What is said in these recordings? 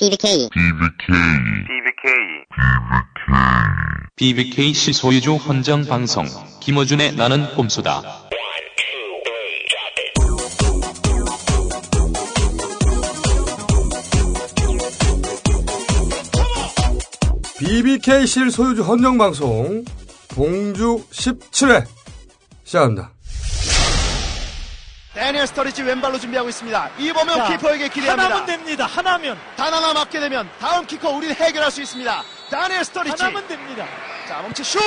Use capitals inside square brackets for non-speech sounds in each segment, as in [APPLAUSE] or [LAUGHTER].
BBK BBKC 소유주 헌정 방송 김어준의 나는 꼼수다. BBK실 소유주 헌정방송 봉주 17회 시작합니다. 데니엘 스터리지 왼발로 준비하고 있습니다. 이범용 자, 키퍼에게 기대합니다. 하나면 됩니다. 하나면. 단 하나 맞게 되면 다음 키커 우리는 해결할 수 있습니다. 다니엘 스터리지. 하나면 됩니다. 자, 멈춰 슛!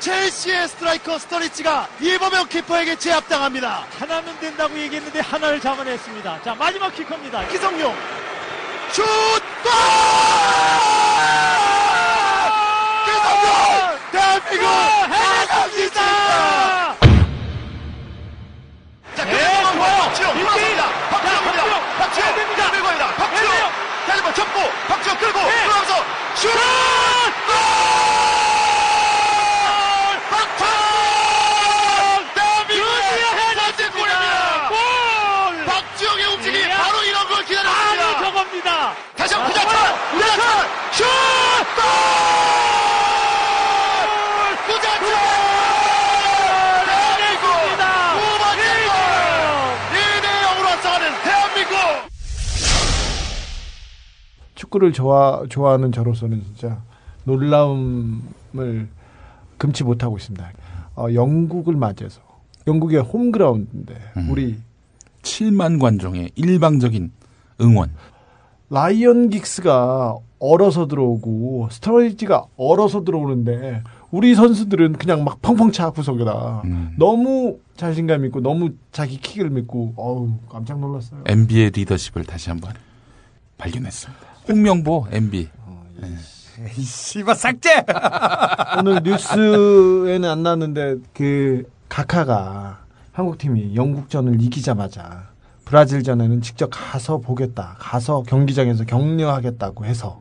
첼시의 스트라이커 스터리지가 이범용 키퍼에게 제압당합니다. 하나면 된다고 얘기했는데 하나를 잡아냈습니다. 자, 마지막 키커입니다. 기성용. 슛! 골! 대한민국! 해냈습니다. 자, 네, 그대로 좋아요. 박지영. 자, 박지영입니다. 박지영. 밀고 갑니다. 박지영. 다시 한번 접고 박지영 끌고 네. 들어가면서 슛! 저겁니다. 다시 한번 아, 구자철! 구자철! 슛! 골! 구자철! 대한민국! 해냈습니다. 두 번째 골! 1대 0으로 앞서가는 대한민국! 축구를 좋아 좋아하는 저로서는 진짜 놀라움을 금치 못하고 있습니다. 어, 영국을 맞이해서 영국의 홈그라운드인데 우리 7만 관중의 일방적인 응원. 라이언 긱스가 얼어서 들어오고 스터리지가 얼어서 들어오는데 우리 선수들은 그냥 막 펑펑 차 구석에다 음. 너무 자신감 있고 너무 자기 킥을 믿고 어우 깜짝 놀랐어요. MB의 리더십을 다시 한번 발견했습니다. 홍명보 MB. 씨발 삭제! [LAUGHS] 오늘 뉴스에는 안 나왔는데 그 카카가 한국 팀이 영국전을 이기자마자 브라질전에는 직접 가서 보겠다. 가서 경기장에서 격려하겠다고 해서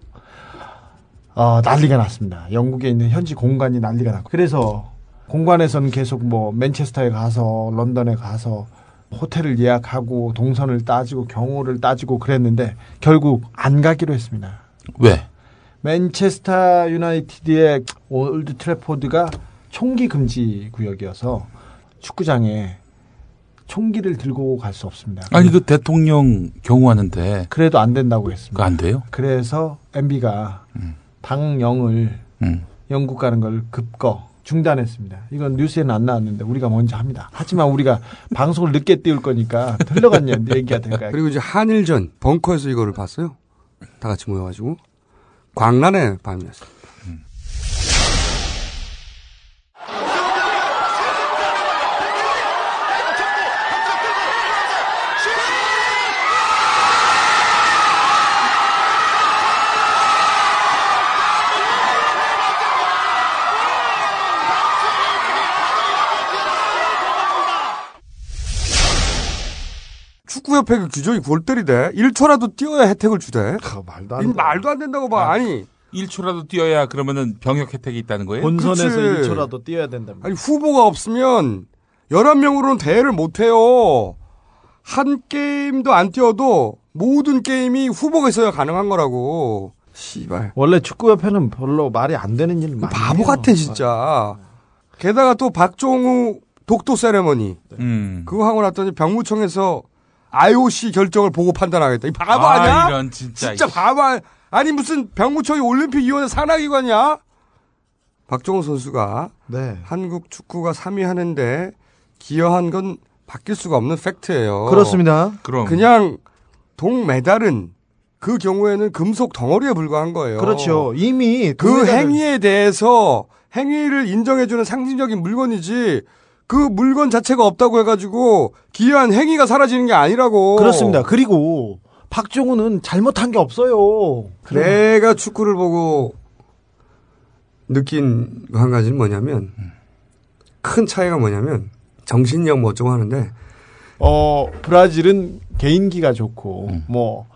어, 난리가 났습니다. 영국에 있는 현지 공간이 난리가 났고 그래서 공간에서는 계속 뭐 맨체스터에 가서 런던에 가서 호텔을 예약하고 동선을 따지고 경호를 따지고 그랬는데 결국 안 가기로 했습니다. 왜? 맨체스터 유나이티드의 올드 트래포드가 총기 금지 구역이어서 축구장에 총기를 들고 갈 수 없습니다. 아니 그 대통령 경호하는데 그래도 안 된다고 했습니다. 안 돼요? 그래서 MB가 방영을 음. 영국 가는 걸 급거 중단했습니다. 이건 뉴스에는 안 나왔는데 우리가 먼저 합니다. 하지만 우리가 [LAUGHS] 방송을 늦게 띄울 거니까 흘러갔냐 얘기가 될까요? 그리고 이제 한일전 벙커에서 이거를 봤어요. 다 같이 모여가지고 광란의 밤이었어요. 축구협회 그 규정이 골 때리대. 1초라도 뛰어야 혜택을 주대. 아, 말도 안이 돼. 말도 안 된다고 봐. 아 니, 1초라도 뛰어야 그러면은 병역 혜택이 있다는 거예요? 본선에서 그치. 1초라도 뛰어야 된답니다. 아니 후보가 없으면 11명으로는 대회를 못 해요. 한 게임도 안 뛰어도 모든 게임이 후보가 있어야 가능한 거라고. 씨발. 원래 축구협회는 별로 말이 안 되는 일 많이 바보. 같아 진짜. 게다가 또 박종우 독도 세레머니 음. 그거 하고 났더니 병무청에서 IOC 결정을 보고 판단하겠다. 이 바보 아, 아니야? 이런 진짜. 진짜 바보 아니- 아니 무슨 병무청이 올림픽위원회 산하기관이야? 박종우 선수가 네. 한국 축구가 3위 하는데 기여한 건 바뀔 수가 없는 팩트예요. 그렇습니다. 그럼 그냥 동메달은 그 경우에는 금속 덩어리에 불과한 거예요. 그렇죠. 이미 그 동메달을- 행위에 대해서 행위를 인정해주는 상징적인 물건이지 그 물건 자체가 없다고 해가지고 기여한 행위가 사라지는 게 아니라고. 그렇습니다. 그리고 박종훈은 잘못한 게 없어요. 내가 축구를 보고 느낀 한 가지는 뭐냐면 큰 차이가 뭐냐면 정신력 뭐 어쩌고 하는데 어 브라질은 개인기가 좋고 뭐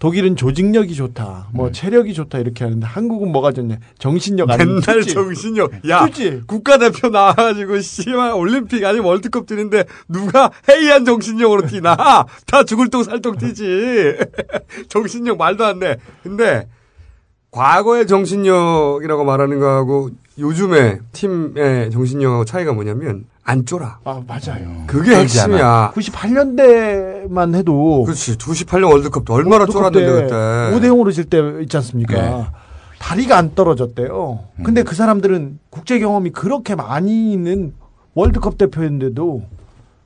독일은 조직력이 좋다, 뭐 음. 체력이 좋다 이렇게 하는데 한국은 뭐가 좋냐? 정신력 아니면 맨날 투지. 정신력. 야, 그치? 국가대표 나와가지고, 씨발, 올림픽 아니 월드컵 뛰는데, 누가 해이한 정신력으로 뛰나? 다 죽을 똥 살똥 뛰지. [LAUGHS] 정신력 말도 안 돼. 근데, 과거의 정신력이라고 말하는 거하고, 요즘의 팀의 정신력하고 차이가 뭐냐면, 안 쫄아. 아 맞아요. 그게 핵심이야. 98년대만 해도 그렇지. 98년 월드컵도 얼마나 쫄았는데, 그때. 5대 0으로 질 때 있지 않습니까? 네. 다리가 안 떨어졌대요. 음. 근데 그 사람들은 국제 경험이 그렇게 많이 있는 월드컵 대표인데도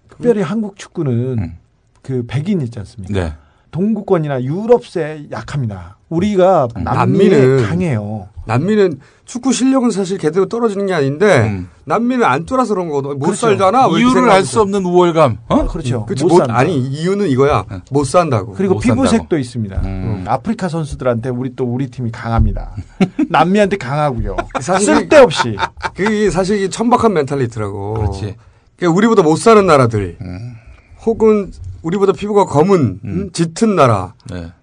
특별히 한국 축구는 음. 그 백인 있지 않습니까? 네. 동구권이나 유럽세 약합니다. 우리가 음. 남미는 강해요. 난민은 축구 실력은 사실 걔대로 떨어지는 게 아닌데 음. 난민은 안 쫄아서 그런 거거든. 못 그렇죠. 살잖아. 왜 이렇게 이유를 알. 수 없는 우월감. 어? 그렇죠. 그치, 못 못. 아니 이유는 이거야. 못 산다고. 그리고 못 피부색도 산다고. 있습니다. 음. 아프리카 선수들한테 우리 또 우리 팀이 강합니다. [LAUGHS] 남미한테 강하고요. 쓸데없이. 그게 사실 천박한 멘탈리티라고. 그렇지. 그러니까 우리보다 못 사는 나라들, 음. 혹은 우리보다 피부가 검은 음, 짙은 나라에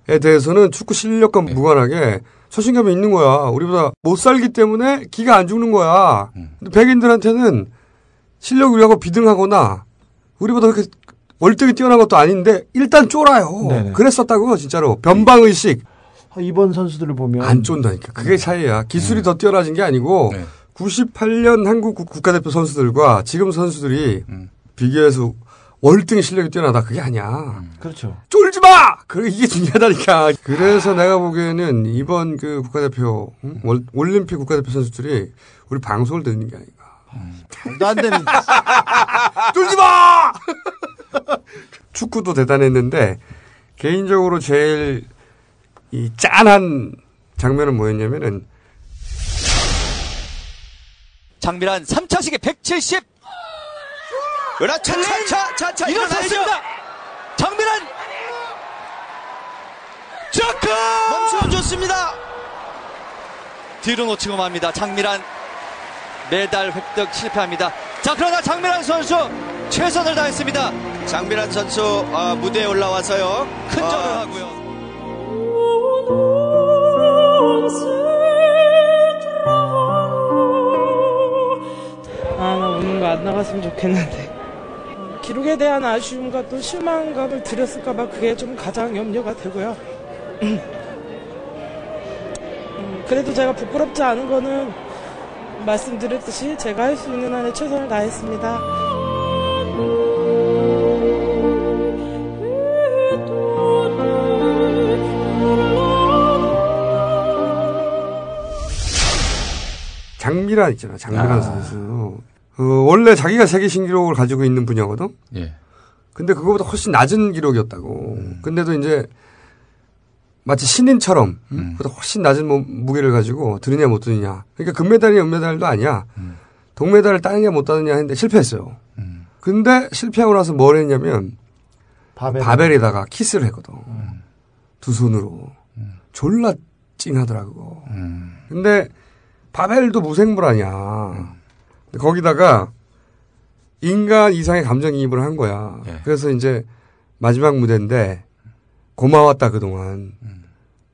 네. 대해서는 축구 실력과 무관하게 자신감이 있는 거야. 우리보다 못 살기 때문에 기가 안 죽는 거야. 음. 근데 백인들한테는 실력 우리하고 비등하거나 우리보다 그렇게 월등히 뛰어난 것도 아닌데 일단 쫄아요. 네네. 그랬었다고 진짜로 변방 의식 이번 선수들을 보면 안 쫀다니까. 그게 차이야. 기술이 더 뛰어나진 게 아니고 네. 98년 한국 국- 국가대표 선수들과 지금 선수들이 음. 비교해서 월등히 실력이 뛰어나다. 그게 아니야. 그렇죠. 쫄지 마! 그, 이게 중요하다니까. 그래서 내가 보기에는 이번 그 국가대표, 응? 월- 올림픽 국가대표 선수들이 우리 방송을 듣는 게 아닌가. 말도 안 되는. [LAUGHS] 쫄지 마! [LAUGHS] 축구도 대단했는데, 개인적으로 제일 이 짠한 장면은 뭐였냐면은, 장미란 3차 시계 170 그렇죠. 차차 차차 일어섰습니다. 장미란 저크 멈추면 좋습니다. 뒤로 놓치고 맙니다. 장미란 메달 획득 실패합니다. 자 그러나 장미란 선수 최선을 다했습니다. 장미란 선수 어, 무대에 올라와서요. 큰 절을 어, 하고요. 아, 나 우는 거안 나갔으면 좋겠는데. 어, 기록에 대한 아쉬움과 또 실망감을 드렸을까봐 그게 좀 가장 염려가 되고요. 음, 그래도 제가 부끄럽지 않은 거는 말씀드렸듯이 제가 할 수 있는 한에 최선을 다했습니다. 장미란 있잖아. 장미란 아. 선수. 어, 원래 자기가 세계 신기록을 가지고 있는 분야거든? 예. 근데 그거보다 훨씬 낮은 기록이었다고. 음. 근데도 이제 마치 신인처럼 음. 그보다 훨씬 낮은 무- 무게를 가지고 드느냐 못 드느냐. 그러니까 금메달이냐 은메달도 아니야. 음. 동메달을 따느냐 못 따느냐 했는데 실패했어요. 음. 근데 실패하고 나서 뭘 했냐면 바벨. 바벨에다가 키스를 했거든. 두 손으로. 졸라 찡하더라고. 음. 근데 바벨도 무생물 아니야. 거기다가 인간 이상의 감정이입을 한 거야. 예. 그래서 이제 마지막 무대인데 고마웠다 그동안.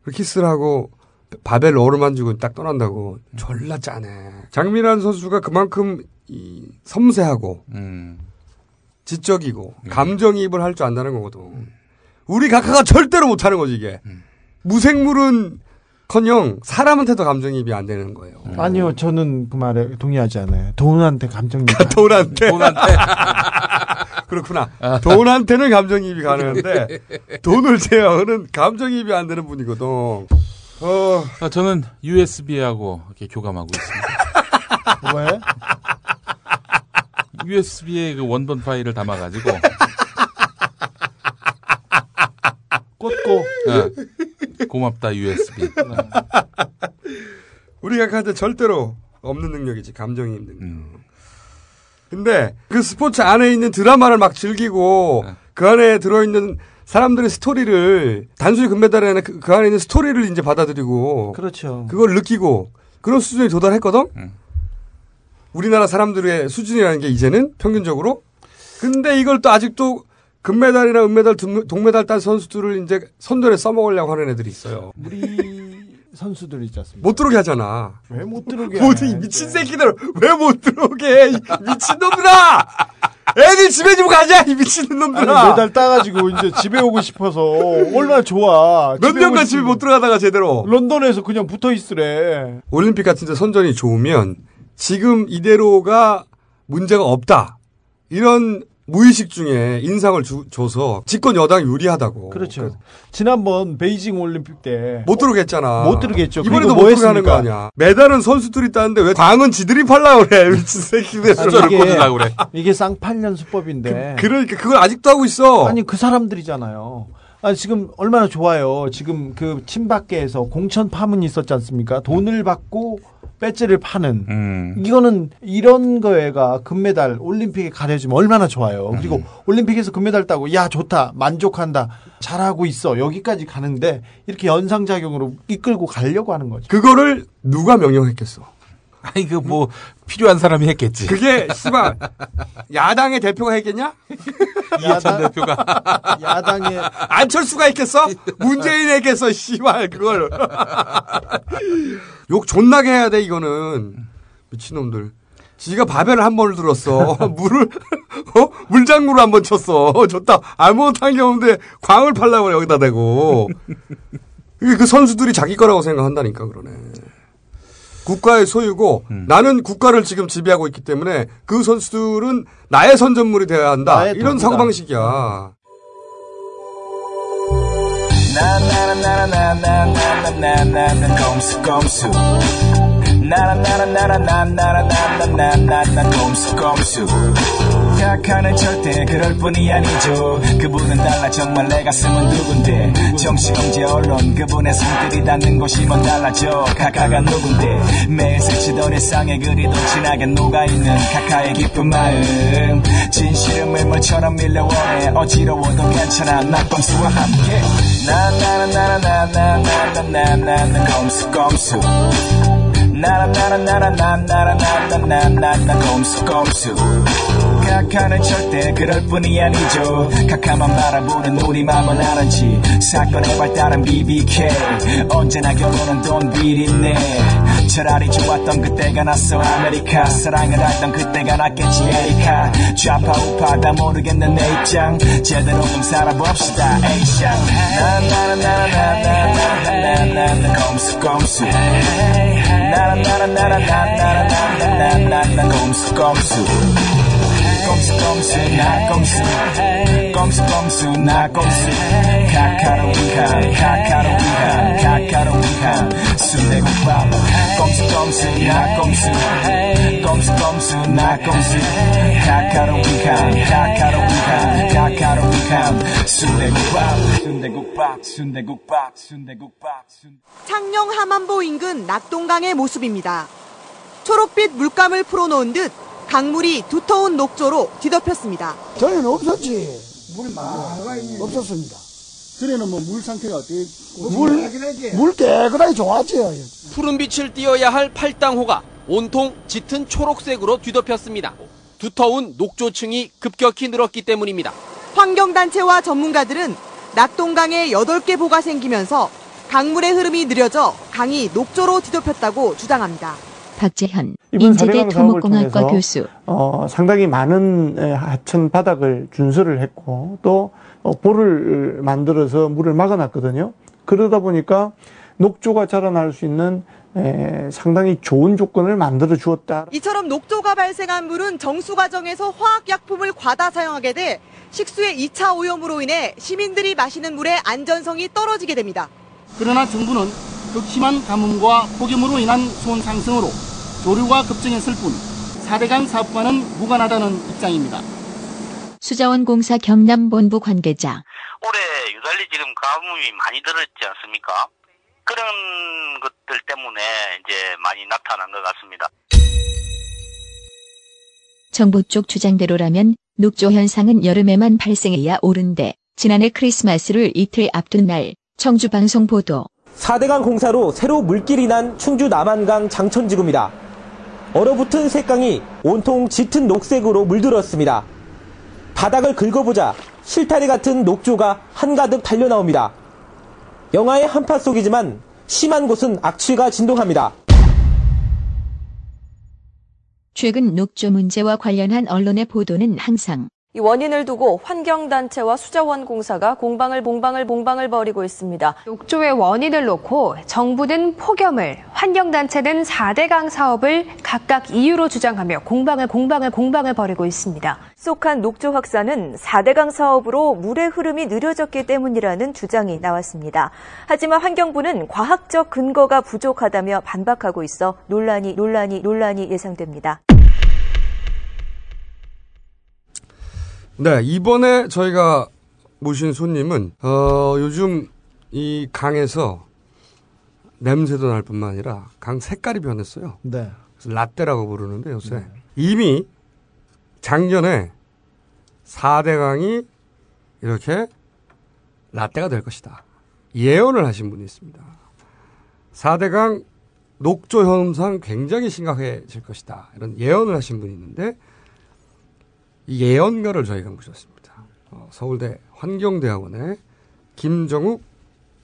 그 키스를 하고 바벨 어루만 주고 딱 떠난다고 졸라 짜네. 장미란 선수가 그만큼 이 섬세하고 음. 지적이고 감정이입을 할 줄 안다는 거거든. 우리 각하가 절대로 못하는 거지 이게. 무생물은 커녕 사람한테도 감정이입이 안 되는 거예요. 아니요, 저는 그 말에 동의하지 않아요. 돈한테 감정이. 돈한테. 돈한테. [LAUGHS] 그렇구나. 돈한테는 감정이입이 가능한데 돈을 제어하는 감정이입이 안 되는 분이거든. 어, 아, 저는 USB하고 이렇게 교감하고 있습니다. [LAUGHS] 왜? USB에 그 원본 파일을 담아가지고 꽂고. 예. 고맙다 USB. 우리 각하한테 절대로 없는 능력이지 감정이입 능력. 음. 근데 그 스포츠 안에 있는 드라마를 막 즐기고 네. 그 안에 들어있는 사람들의 스토리를 단순히 금메달이 아니라 그, 그 안에 있는 스토리를 이제 받아들이고 그렇죠. 그걸 느끼고 그런 수준에 도달했거든. 음. 우리나라 사람들의 수준이라는 게 이제는 평균적으로. 근데 이걸 또 아직도 금메달이나 은메달, 동- 동메달 딴 선수들을 이제 선전에 써먹으려고 하는 애들이 있어요. 우리 선수들 있지 않습니까? 못 들어오게 하잖아. 왜 못 들어오게? 모두 이 미친 새끼들 왜 못 들어오게 해? 이 미친 놈들아! 애들 집에 좀 가자 이 미친 아니 놈들아! 메달 따가지고 이제 집에 오고 싶어서 얼마나 좋아. 몇 년간 집에 싶- 못 들어가다가 제대로 런던에서 그냥 붙어 있으래. 올림픽 같은 데 선전이 좋으면 지금 이대로가 문제가 없다. 이런 무의식 중에 인상을 주- 줘서 집권 여당이 유리하다고. 그렇죠. 지난번 베이징 올림픽 때 못 들어오게 했잖아. 못 들어오게 했죠. 이번에도 못뭐 들어오게 하는 거? 아니야. 메달은 선수들이 따는데 왜 광은 지들이 팔라 그래. 미친 [LAUGHS] 새끼들. 저를 이게- 그래. 이게 쌍팔년 수법인데. 그러니까 그걸 아직도 하고 있어. 아니 그 사람들이잖아요. 아니 지금 얼마나 좋아요. 지금 그 친박계에서 공천 파문이 있었지 않습니까? 돈을 받고 배지를 파는 음. 이거는 이런 거에가 금메달 올림픽에 가려지면 얼마나 좋아요. 그리고 올림픽에서 금메달 따고 야 좋다 만족한다 잘하고 있어 여기까지 가는데 이렇게 연상작용으로 이끌고 가려고 하는 거죠. 그거를 누가 명령했겠어. 아니 그 뭐 필요한 사람이 했겠지. 그게 씨발 야당의 대표가 했겠냐? [LAUGHS] 이해찬 대표가 [LAUGHS] 야당의 안철수가 했겠어? 문재인이 했겠어? 씨발 그걸 [LAUGHS] 욕 존나게 해야 돼 이거는 미친놈들. 지가 바벨을 한 번을 들었어. 물을 어? 물장구를 한번 쳤어. 좋다. 아무것도 한 게 없는데 광을 팔라고 여기다 대고. 이게 그 선수들이 자기 거라고 생각한다니까 그러네. 국가의 소유고 나는 국가를 지금 지배하고 있기 때문에 그 선수들은 나의 선전물이 되어야 한다. 이런. 사고방식이야. 나나나나나나나나나나나 꼼수 꼼수 나나나나나나나나나나나 꼼수 꼼 수 각하는 절대 그럴 뿐이 아니죠 그분은 달라 정말 내 가슴은 누군데 정치경제 언론 그분의 손길이 닿는 곳이 뭔 달라져 각하가 누군데 매일 스치던 일상에 그리도 진하게 녹아있는 각하의 깊은 마음 진실은 물물처럼 밀려오네 어지러워도 괜찮아 낙검수와 함께 나나나나나나나나나나 꼼수 꼼수 나나나나나나나나나나나 꼼수 꼼수 각하는 절대 그럴 분이 아니죠. 각하만 바라보는 우리 맘은 아는지. 사건의 발단은 BBK 언제나 결론은 돈 비린내. 차라리 좋았던 그때가 낫어 아메리카. 사랑을 했던 그때가 낫겠지 에리카. 좌파 우파 다 모르겠는 내 입장. 제대로 좀 살아봅시다 에이샹 나나나나나나나나나나 꼼수 꼼수. 나나나나나나나나나나 꼼수 꼼수 꼼수 꼼수 나 꼼수 꼼수 꼼수 나 꼼수 카카로 위한 카카로 위한 카카로 위한 순대국밥 꼼수 꼼수 나 꼼수 꼼수 꼼수 나 꼼수 카카로 위한 카카로 위한 카카로 위한 순대국밥 순대국밥 순대국밥 순대국밥 순 창녕 하만보 인근 낙동강의 모습입니다. 초록빛 물감을 풀어놓은 듯 강물이 두터운 녹조로 뒤덮였습니다. 전에는 없었지. 물이 많이 없었습니다. 전에는 뭐 물 상태가 어떻게 물, 물 깨끗하게 좋았지요. 푸른 빛을 띄어야 할 팔당호가 온통 짙은 초록색으로 뒤덮였습니다. 두터운 녹조층이 급격히 늘었기 때문입니다. 환경단체와 전문가들은 낙동강에 8개 보가 생기면서 강물의 흐름이 느려져 강이 녹조로 뒤덮였다고 주장합니다. 박재현 인제대 토목공학과 교수 어, 상당히 많은 에, 하천 바닥을 준설을 했고 또 어, 볼을 만들어서 물을 막아놨거든요. 그러다 보니까 녹조가 자라날 수 있는 에, 상당히 좋은 조건을 만들어 주었다. 이처럼 녹조가 발생한 물은 정수 과정에서 화학약품을 과다 사용하게 돼 식수의 2차 오염으로 인해 시민들이 마시는 물의 안전성이 떨어지게 됩니다. 그러나 정부는 극심한 가뭄과 폭염으로 인한 수온 상승으로 조류가 급증했을 뿐 4대강 사업과는 무관하다는 입장입니다. 수자원공사 경남본부 관계자 올해 유달리 지금 가뭄이 많이 들었지 않습니까? 그런 것들 때문에 이제 많이 나타난 것 같습니다. 정부 쪽 주장대로라면 녹조 현상은 여름에만 발생해야 옳은데 지난해 크리스마스를 이틀 앞둔 날 청주 방송 보도 4대강 공사로 새로 물길이 난 충주 남한강 장천지구입니다. 얼어붙은 샛강이 온통 짙은 녹색으로 물들었습니다. 바닥을 긁어보자 실타래 같은 녹조가 한가득 달려나옵니다. 영화의 한파 속이지만 심한 곳은 악취가 진동합니다. 최근 녹조 문제와 관련한 언론의 보도는 항상 이 원인을 두고 환경단체와 수자원공사가 공방을 봉방을 봉방을 벌이고 있습니다. 녹조의 원인을 놓고 정부는 폭염을, 환경단체는 4대강 사업을 각각 이유로 주장하며 공방을 공방을 공방을 벌이고 있습니다. 속한 녹조 확산은 4대강 사업으로 물의 흐름이 느려졌기 때문이라는 주장이 나왔습니다. 하지만 환경부는 과학적 근거가 부족하다며 반박하고 있어 논란이 논란이 논란이 예상됩니다. 네, 이번에 저희가 모신 손님은, 어, 요즘 이 강에서 냄새도 날 뿐만 아니라 강 색깔이 변했어요. 네. 그래서 라떼라고 부르는데 요새 이미 작년에 4대 강이 이렇게 라떼가 될 것이다. 예언을 하신 분이 있습니다. 4대 강 녹조 현상 굉장히 심각해질 것이다. 이런 예언을 하신 분이 있는데 이 예언가를 저희가 모셨습니다. 어, 서울대 환경대학원의 김정욱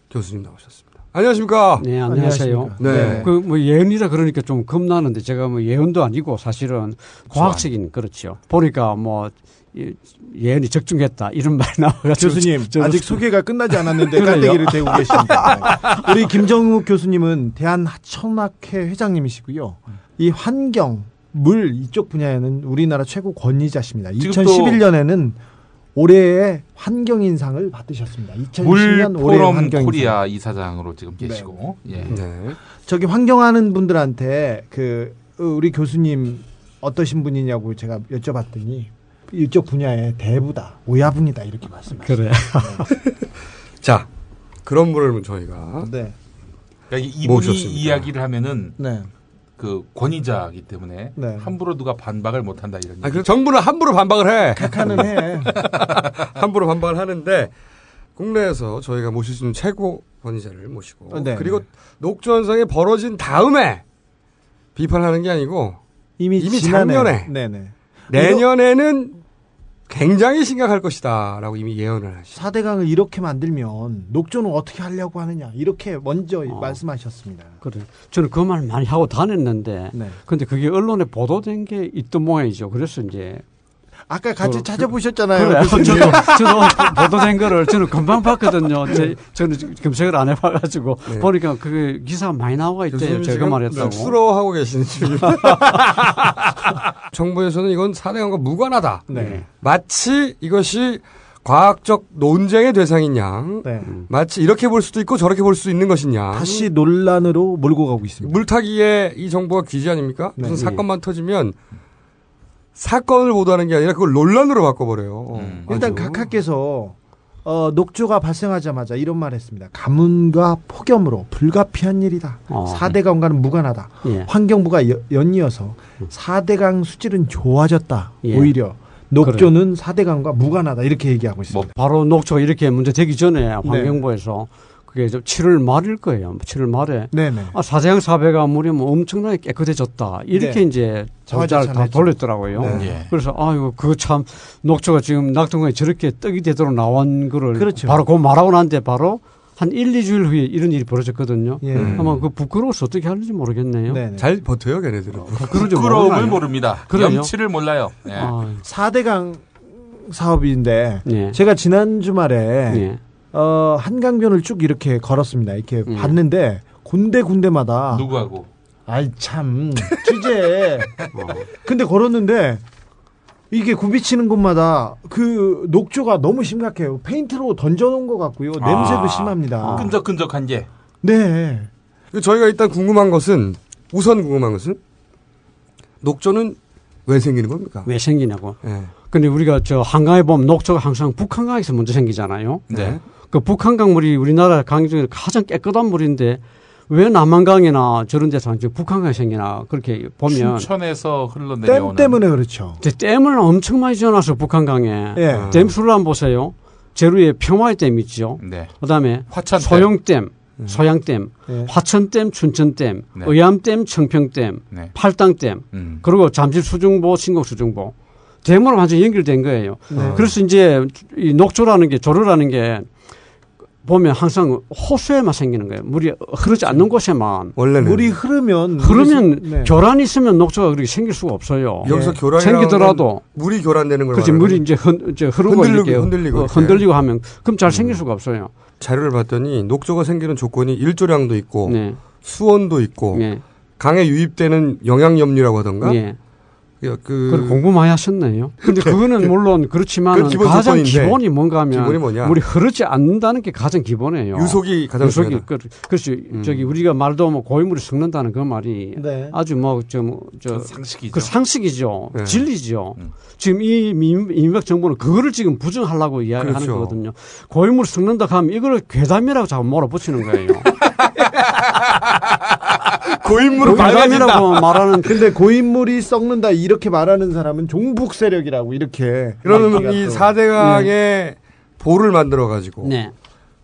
교수님 나오셨습니다. 안녕하십니까? 네, 안녕하세요. 네. 그 뭐 예언이라 그러니까 좀 겁나는데 제가 뭐 예언도 아니고 사실은 과학적인 그렇죠. 보니까 뭐 이- 예언이 적중했다 이런 말이 나와가지고 교수님 저는 아직 소개가 끝나지 않았는데? 깔때기를 대고 계십니다. [LAUGHS] 네. 우리 김정욱 교수님은 대한하천학회 회장님이시고요. 이 환경, 물 이쪽 분야에는 우리나라 최고 권위자십니다. 지금 또 2011년에는 올해의 환경인상을 받으셨습니다. 2020년 올해 물포럼 환경인상. 코리아 이사장으로 지금 계시고 예. 저기 환경하는 분들한테 그 어, 우리 교수님 어떠신 분이냐고 제가 여쭤봤더니 이쪽 분야의 대부다, 오야분이다 이렇게 말씀하셨어요. 그래. 자, 그런 분을 저희가 네. 그러니까 이분이 모셨습니다. 이야기를 하면은 네. 그 권위자이기 때문에 네. 함부로 누가 반박을 못 한다 이런. 아, 그 정부는 함부로 반박을 해. 각하는 해. [LAUGHS] 함부로 반박을 하는데 국내에서 저희가 모실 수 있는 최고 권위자를 모시고 어, 네. 그리고 녹조 현상이 벌어진 다음에 비판하는 게 아니고 이미, 이미 지난해. 작년에 네네. 내년에는 굉장히 심각할 것이다라고 이미 예언을 하시. 4대강을 이렇게 만들면 녹조는 어떻게 하려고 하느냐 이렇게 먼저 말씀하셨습니다. 그래. 저는 그 말 많이 하고 다녔는데, 네. 근데 그게 언론에 보도된 게 있던 모양이죠. 그래서 이제 아까 같이 그- 찾아보셨잖아요. 그래. 교수님. 저도, 저도 보도된 거를 저는 금방 봤거든요. 제, 저는 검색을 안 해봐가지고 네. 보니까 그게 기사가 많이 나와 있대요. 제가 말했다고. 쑥스러워하고 계시는 중입니다. [LAUGHS] 정부에서는 이건 사대강과 무관하다. 네. 마치 이것이 과학적 논쟁의 대상인 양, 네. 마치 이렇게 볼 수도 있고 저렇게 볼 수 있는 양. 다시 논란으로 몰고 가고 있습니다. 물타기에 이 정부가 귀지 아닙니까? 네. 무슨 사건만 터지면 사건을 보도하는 게 아니라 그걸 논란으로 바꿔버려요. 일단 아주. 각하께서 어, 녹조가 발생하자마자 이런 말 했습니다. 가뭄과 폭염으로 불가피한 일이다. 어. 4대강과는 무관하다. 예. 환경부가 여- 연이어서 4대강 수질은 좋아졌다. 예. 오히려 녹조는 4대강과 무관하다. 이렇게 얘기하고 있습니다. 바로 녹초가 이렇게 문제 되기 전에 환경부에서 그게 좀 7월 말일 거예요. 7월 말에. 네네. 아, 사대강 사배가 물이 뭐 엄청나게 깨끗해졌다. 이렇게 네. 이제 자자를 다 했죠. 돌렸더라고요. 네. 예. 그래서 아이고 그거 참 녹초가 지금 낙동강에 저렇게 떡이 되도록 나온 거를 그렇죠. 바로 그 말하고 난데 바로 한 1, 2주일 후에 이런 일이 벌어졌거든요. 예. 아마 그 부끄러워서 어떻게 하는지 모르겠네요. 네네. 잘 버텨요, 걔네들은. 부끄러운지 부끄러움을 모르나요? 모릅니다. 그래요? 염치를 몰라요. 예. 아, 4대강 사업인데 예. 제가 지난 주말에 예. 어, 한강변을 쭉 이렇게 걸었습니다. 이렇게 음. 봤는데 군데 군데마다 누구하고? 아이 참 취재. [LAUGHS] 근데 걸었는데 이게 굽이치는 곳마다 그 녹조가 너무 심각해요. 페인트로 던져놓은 것 같고요. 냄새도 아, 심합니다. 끈적끈적한 게. 네. 저희가 일단 궁금한 것은 우선 궁금한 것은 녹조는 왜 생기는 겁니까? 왜 생기냐고. 예. 근데 우리가 저 한강에 보면 녹초가 항상 북한강에서 먼저 생기잖아요. 네. 그 북한강 물이 우리나라 강 중에 가장 깨끗한 물인데 왜 남한강이나 저런 데서 북한강이 생기나 그렇게 보면 춘천에서 흘러내려오는 댐 때문에 그렇죠. 댐을 엄청 많이 지어놨어 북한강에. 예. 댐 수를 한번 보세요. 제루에 평화의 댐 있죠. 네. 그다음에 화천댐. 소용댐, 소양댐, 예. 화천댐, 춘천댐, 네. 의암댐, 청평댐, 네. 팔당댐, 음. 그리고 잠실 수중보, 신곡 수중보. 댐으로 완전 히 연결된 거예요. 네. 그래서 이제 이 녹조라는 게 조류라는 게 보면 항상 호수에만 생기는 거예요. 물이 흐르지 않는 곳에만 원래는 물이 흐르면 흐르면 네. 교란이 있으면 녹조가 그렇게 생길 수가 없어요. 여기서 네. 교란이라는 생기더라도 건 물이 교란되는 걸 그렇지 물이 이제 흔, 이제 흐르고 흔들리고, 이렇게 흔들리고 어, 이렇게. 음. 흔들리고 하면 그럼 잘 생길 수가 없어요. 자료를 봤더니 녹조가 생기는 조건이 일조량도 있고 네. 수온도 있고 네. 강에 유입되는 영양염류라고 하던가 예. 그, 그걸 공부 많이 하셨네요. 근데 그거는 [LAUGHS] 물론 그렇지만 기본 가장 조건인데. 기본이 뭔가 하면 기본이 뭐냐? 물이 흐르지 않는다는 게 가장 기본이에요. 유속이 가장 유속이 중요하다. 음. 그, 그렇지. 저기 우리가 말도 뭐 고인물이 섞는다는 그 말이 네. 아주 뭐좀저 그 상식이죠. 그 상식이죠. 네. 진리죠. 음. 지금 이 민- 이명박 정부는 그거를 지금 부정하려고 이야기하는 그렇죠. 거거든요. 고인물을 섞는다 하면 이거를 괴담이라고 자꾸 몰아붙이는 거예요. [LAUGHS] 고인물을 괴담이라고 말하는 [LAUGHS] 근데 고인물이 썩는다 이렇게 말하는 사람은 종북 세력이라고 이렇게 그러면 이 또. 4대강의 보를 만들어 가지고 네.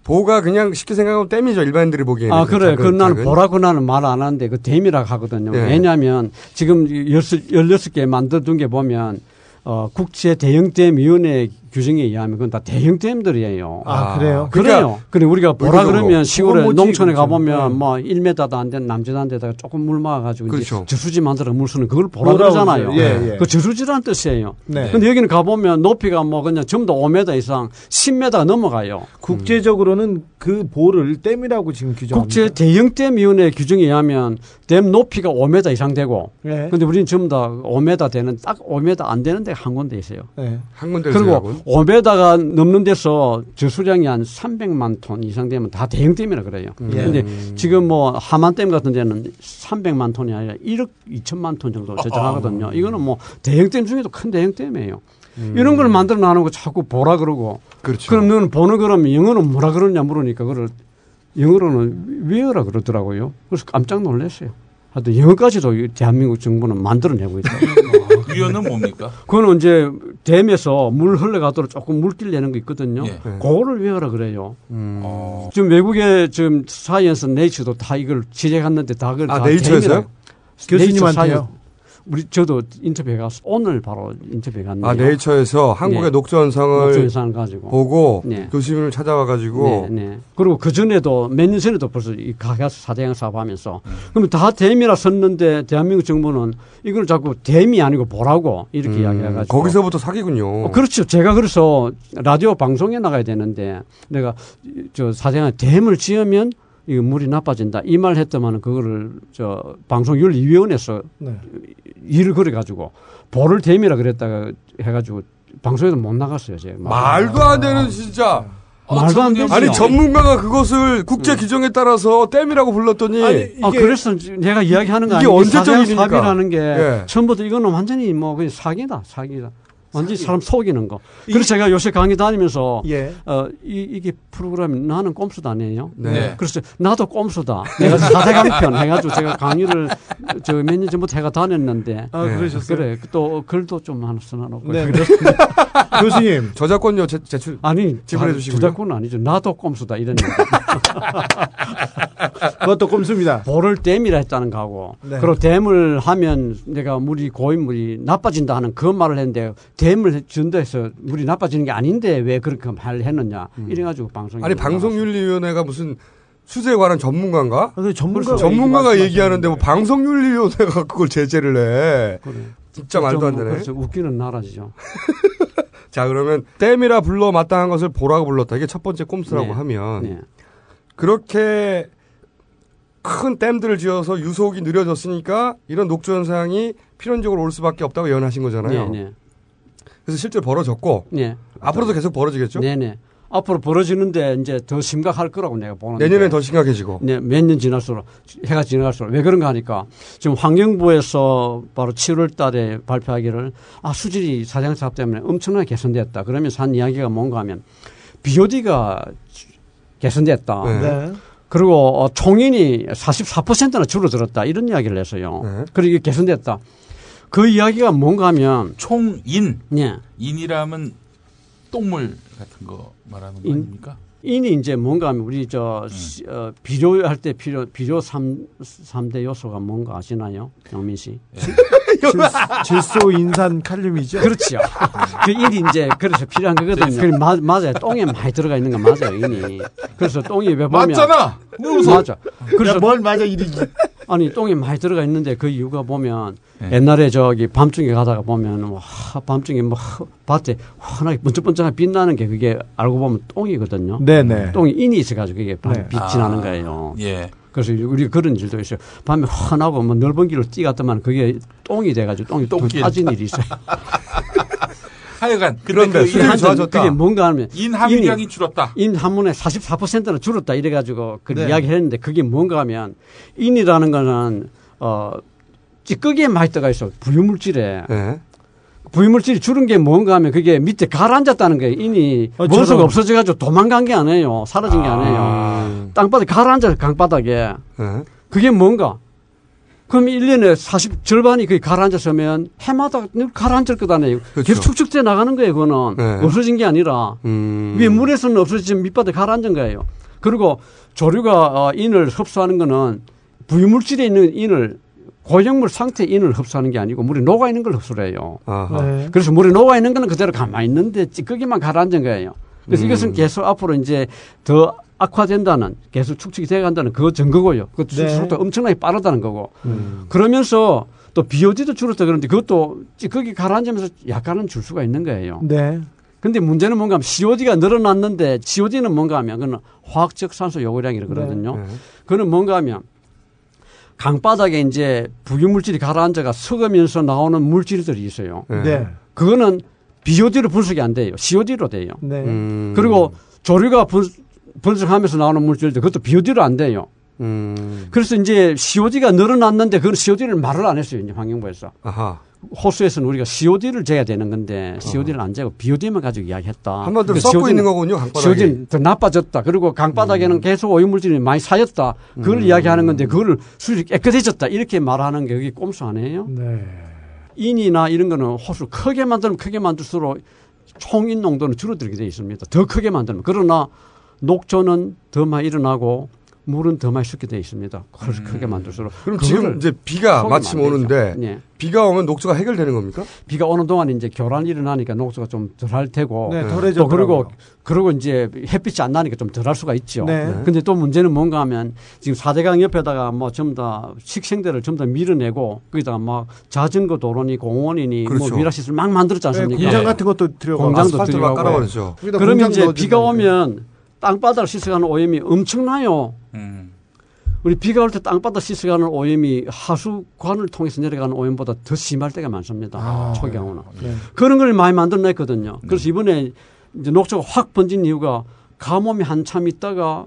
보가 그냥 쉽게 생각하면 댐이죠 일반인들이 보기에는 아, 그래. 그 나는. 보라고 나는 말 안 하는데 그 댐이라고 하거든요. 네. 왜냐하면 지금 16개 만들어둔 게 보면 어, 국제 대형댐 위원회 규정에 의하면 그건 다 대형 댐들이에요. 아, 그래요? 그래요. 그러니까 그래 우리가 보라. 그러면 시골에 뭐지, 농촌에 그렇죠. 가보면 네. 뭐 1m도 안 되는 남짓한 데다가 조금 물 막아가지고 그렇죠. 이제 저수지 만들어 물 쓰는 그걸 보라 그러잖아요. 예, 예. 그 저수지라는 뜻이에요. 네. 근데 여기는 가보면 높이가 뭐 그냥 전부 다 5m 이상 10m가 넘어가요. 국제적으로는 그 보를 댐이라고 지금 규정합니다. 국제 대형 댐위원회 규정에 의하면 댐 높이가 5m 이상 되고 네. 근데 우리는 전부 다 5m 되는 딱 5m 안 되는 데가 한 군데 있어요. 네. 한 군데 그리고 5m가 넘는 데서 저수량이 한 300만 톤 이상 되면 다 대형댐이라 그래요. 예. 근데 지금 뭐 하만댐 같은 데는 300만 톤이 아니라 1억 2천만 톤 정도 제정하거든요. 이거는 뭐 대형댐 중에도 큰 대형댐이에요. 이런 걸 만들어 거 자꾸 보라 그러고 그렇죠. 그럼 너는 보는 그러면 영어는 뭐라 그러냐 물으니까 그걸 영어로는 weir라 그러더라고요. 그래서 깜짝 놀랐어요. 하여튼 영어까지도 이 대한민국 정부는 만들어내고 있다. [LAUGHS] 위원은 뭡니까? [LAUGHS] 그거는 이제 댐에서 물 흘러가도록 조금 물길 내는 거 있거든요. 예. 그거를 weir라 그래요. 음. 어. 지금 외국의 지금 사이언스 네이처도 다 이걸 지적했는데 다 그걸 아, 다 네이처에서요? 교수님한테요? 우리 저도 인터뷰해 가서 오늘 바로 인터뷰해 갔는데 아 네이처에서 한국의 네. 녹조 현상을 녹조 현상을 가지고 보고 네. 교수님을 찾아와 가지고 네, 네. 그리고 그 전에도 몇 년 전에도 벌써 이 가가스 사대강 사업하면서 음. 그러면 다 댐이라 썼는데 대한민국 정부는 이걸 자꾸 댐이 아니고 보라고 이렇게 음, 이야기해가지고 거기서부터 사기군요. 어, 그렇죠. 제가 그래서 라디오 방송에 나가야 되는데 내가 저 사장한 댐을 지으면 이 물이 나빠진다 이 말 했더만은 그거를 저 방송윤리위원회에서 네. 일을 그래 가지고 보를 댐이라 그랬다가 해가지고 방송에도 못 나갔어요 제가 말도 안 되는 진짜. 말도 안 되지. 아니 전문가가 그것을 국제 규정에 따라서 댐이라고 불렀더니 아, 그래서 내가 이야기하는 거 이게 아니에요. 언제적 사대강 일입니까? 사업이라는 게 예. 처음부터 이거는 완전히 뭐 그냥 사기다, 사기다. 완전히 사람 속이는 거. 그래서 제가 요새 강의 다니면서 예. 어, 이, 이게 프로그램 나는 꼼수도 아니에요. 네. 그래서 나도 꼼수다. 내가 사대강편 해가지고 제가 강의를 저 몇 년 전부터 해가 다녔는데. 아, 그러셨어요? 그래. 또 글도 좀 하나 써놔놓고. 네. [LAUGHS] 교수님 저작권료 제, 제출 아니, 지불해 자- 주시고요. 저작권은 아니죠. 나도 꼼수다. 이런 얘기. [LAUGHS] 그것도 꼼수입니다. 볼을 댐이라 했다는 거하고 네. 그리고 댐을 하면 내가 물이 고인물이 나빠진다 하는 그 말을 했는데 댐을 준다 해서 물이 나빠지는 게 아닌데 왜 그렇게 말을 했느냐 이래 가지고 방송에 아니 방송윤리위원회가 무슨 수제에 관한 전문가인가? 아, 전문가 전문가가 얘기하는데 뭐 방송윤리위원회가 그걸 제재를 해. 그래. 진짜 말도 안 되네. 그래서 웃기는 나라죠. [LAUGHS] 자 그러면 댐이라 불러 마땅한 것을 보라고 불렀다. 이게 첫 번째 꼼수라고 네. 하면 네. 그렇게 큰 댐들을 지어서 유속이 느려졌으니까 이런 녹조 현상이 필연적으로 올 수밖에 없다고 예언하신 거잖아요. 네, 네. 그래서 실제로 벌어졌고 네. 앞으로도 계속 벌어지겠죠? 네네. 앞으로 벌어지는데 이제 더 심각할 거라고 내가 보는데. 내년엔 더 심각해지고. 네, 몇 년 지날수록 해가 지나갈수록 왜 그런가 하니까 지금 환경부에서 바로 7월 달에 발표하기를 아 수질이 사장 사업 때문에 엄청나게 개선됐다. 그러면서 한 이야기가 뭔가 하면 BOD가 개선됐다. 네. 네. 그리고 어, 총인이 44%나 줄어들었다. 이런 이야기를 했어요. 네. 그리고 이게 개선됐다. 그 이야기가 뭔가 하면 총인. 네. 인이라면 똥물 같은 거 말하는 거 인- 아닙니까? 인이 이제 뭔가 하면 우리 저 시- 어, 비료할 때 필요 비료 삼삼대 요소가 뭔가 아시나요? 영민 씨? 질, 소 인산 칼륨이죠. 그렇죠. 그 인이 이제 그래서 필요한 거거든요. 그 마, 맞아요. 똥에 많이 들어가 있는 건 맞아요. 인이. 그래서 똥이 왜 보면 맞잖아. 맞아. 그래서 뭘 맞아 일이지. 아니 똥이 많이 들어가 있는데 그 이유가 보면 네. 옛날에 저기 밤중에 가다가 보면 와, 밤중에 뭐 밭에 환하게 번쩍번쩍하게 빛나는 게 그게 알고 보면 똥이거든요. 네네. 똥이 인이 있어가지고 밤 네. 빛이 아, 나는 거예요. 예. 그래서 우리 그런 일도 있어요. 밤에 환하고 뭐 넓은 길로 뛰갔더만 그게 똥이 돼가지고 똥이 똥. 빠진 일이 있어요. [LAUGHS] 하여간 그런데 그 좋아졌다. 그게 뭔가 하면 인 함유량이 줄었다. 인 한문에 44%는 줄었다 이래 가지고 그 네. 이야기했는데 그게 뭔가 하면 인이라는 거는 어 찌꺼기에 많이 들어가 있어 부유물질에 예. 부유물질이 줄은 게 뭔가 하면 그게 밑에 가라앉았다는 거예요. 인이 어, 원소가. 없어져가지고 도망간 게 아니에요. 사라진 게 아니에요. 아. 땅바닥에 가라앉아서 강바닥에 예. 그게 뭔가? 그럼 1년에 40, 절반이 거의 가라앉았으면 해마다 늘 가라앉을 거다네요. 그렇죠. 계속 축적돼 나가는 거예요, 그거는. 네. 없어진 게 아니라. 음. 위에 물에서는 없어지면 밑바닥에 가라앉은 거예요. 그리고 조류가 어, 인을 흡수하는 거는 부유물질에 있는 인을 고형물 상태의 인을 흡수하는 게 아니고 물에 녹아 있는 걸 흡수를 해요. 네. 그래서 물에 녹아 있는 거는 그대로 가만히 있는데 찌꺼기만 가라앉은 거예요. 그래서 음. 이것은 계속 앞으로 이제 더 악화된다는 계속 축적이 돼 간다는 그 증거고요. 그 네. 속도 엄청나게 빠르다는 거고. 음. 그러면서 또 BOD도 줄었다 그러는데 그것도 찌꺼기 가라앉으면서 약간은 줄 수가 있는 거예요. 네. 근데 문제는 뭔가 하면 COD가 늘어났는데 COD는 뭔가 하면 그는 화학적 산소 요구량이라 그러거든요. 네. 그는 뭔가 하면 강바닥에 이제 부유물질이 가라앉아가 썩으면서 나오는 물질들이 있어요. 네. 네. 그거는 BOD로 분석이 안 돼요. COD로 돼요. 네. 음. 그리고 조류가 분, 분석하면서 나오는 물질들 그것도 BOD로 안 돼요. 음. 그래서 이제 COD가 늘어났는데 그건 COD를 말을 안 했어요. 이제 환경부에서. 아하. 호수에서는 우리가 COD를 재야 되는 건데 COD를 안 재고 BOD만 가지고 이야기했다. 한마디로 그래서 썩고 COD 는 있는 거군요, 강바닥에. COD는 더 나빠졌다. 그리고 강바닥에는 계속 오염물질이 많이 쌓였다. 그걸 이야기하는 건데 그거를 수질이 깨끗해졌다. 이렇게 말하는 게 그게 꼼수 아니에요? 네. 인이나 이런 거는 호수 크게 만들면 크게 만들수록 총인 농도는 줄어들게 돼 있습니다. 더 크게 만들면. 그러나 녹조는 더 많이 일어나고 물은 더 많이 섞게 돼 있습니다. 그래서 크게 만들수록. 그럼 지금 이제 비가 마침. 오는데 예. 비가 오면 녹조가 해결되는 겁니까? 비가 오는 동안 이제 교란이 일어나니까 녹조가 좀 덜 할 테고. 네, 또 덜해졌더라고요. 그리고 그리고 이제 햇빛이 안 나니까 좀 덜 할 수가 있죠. 네. 근데 또 문제는 뭔가 하면 지금 사대강 옆에다가 뭐 전부 다 식생대를 전부 다 밀어내고 거기다가 막 자전거 도로니 공원이니 그렇죠. 뭐 미라시스를 막 만들었지 않습니까? 네, 공장 같은 것도 들어가고 공장도 들어가고. 깔아버리죠. 그러면 공장 이제 비가. 오면 땅바닥을 씻어가는 오염이 엄청나요. 음. 우리 비가 올 때 땅바닥 씻어가는 오염이 하수관을 통해서 내려가는 오염보다 더 심할 때가 많습니다. 아, 초경우는. 네. 그런 걸 많이 만들어냈거든요. 그래서 이번에 이제 녹조가 확 번진 이유가 가뭄이 한참 있다가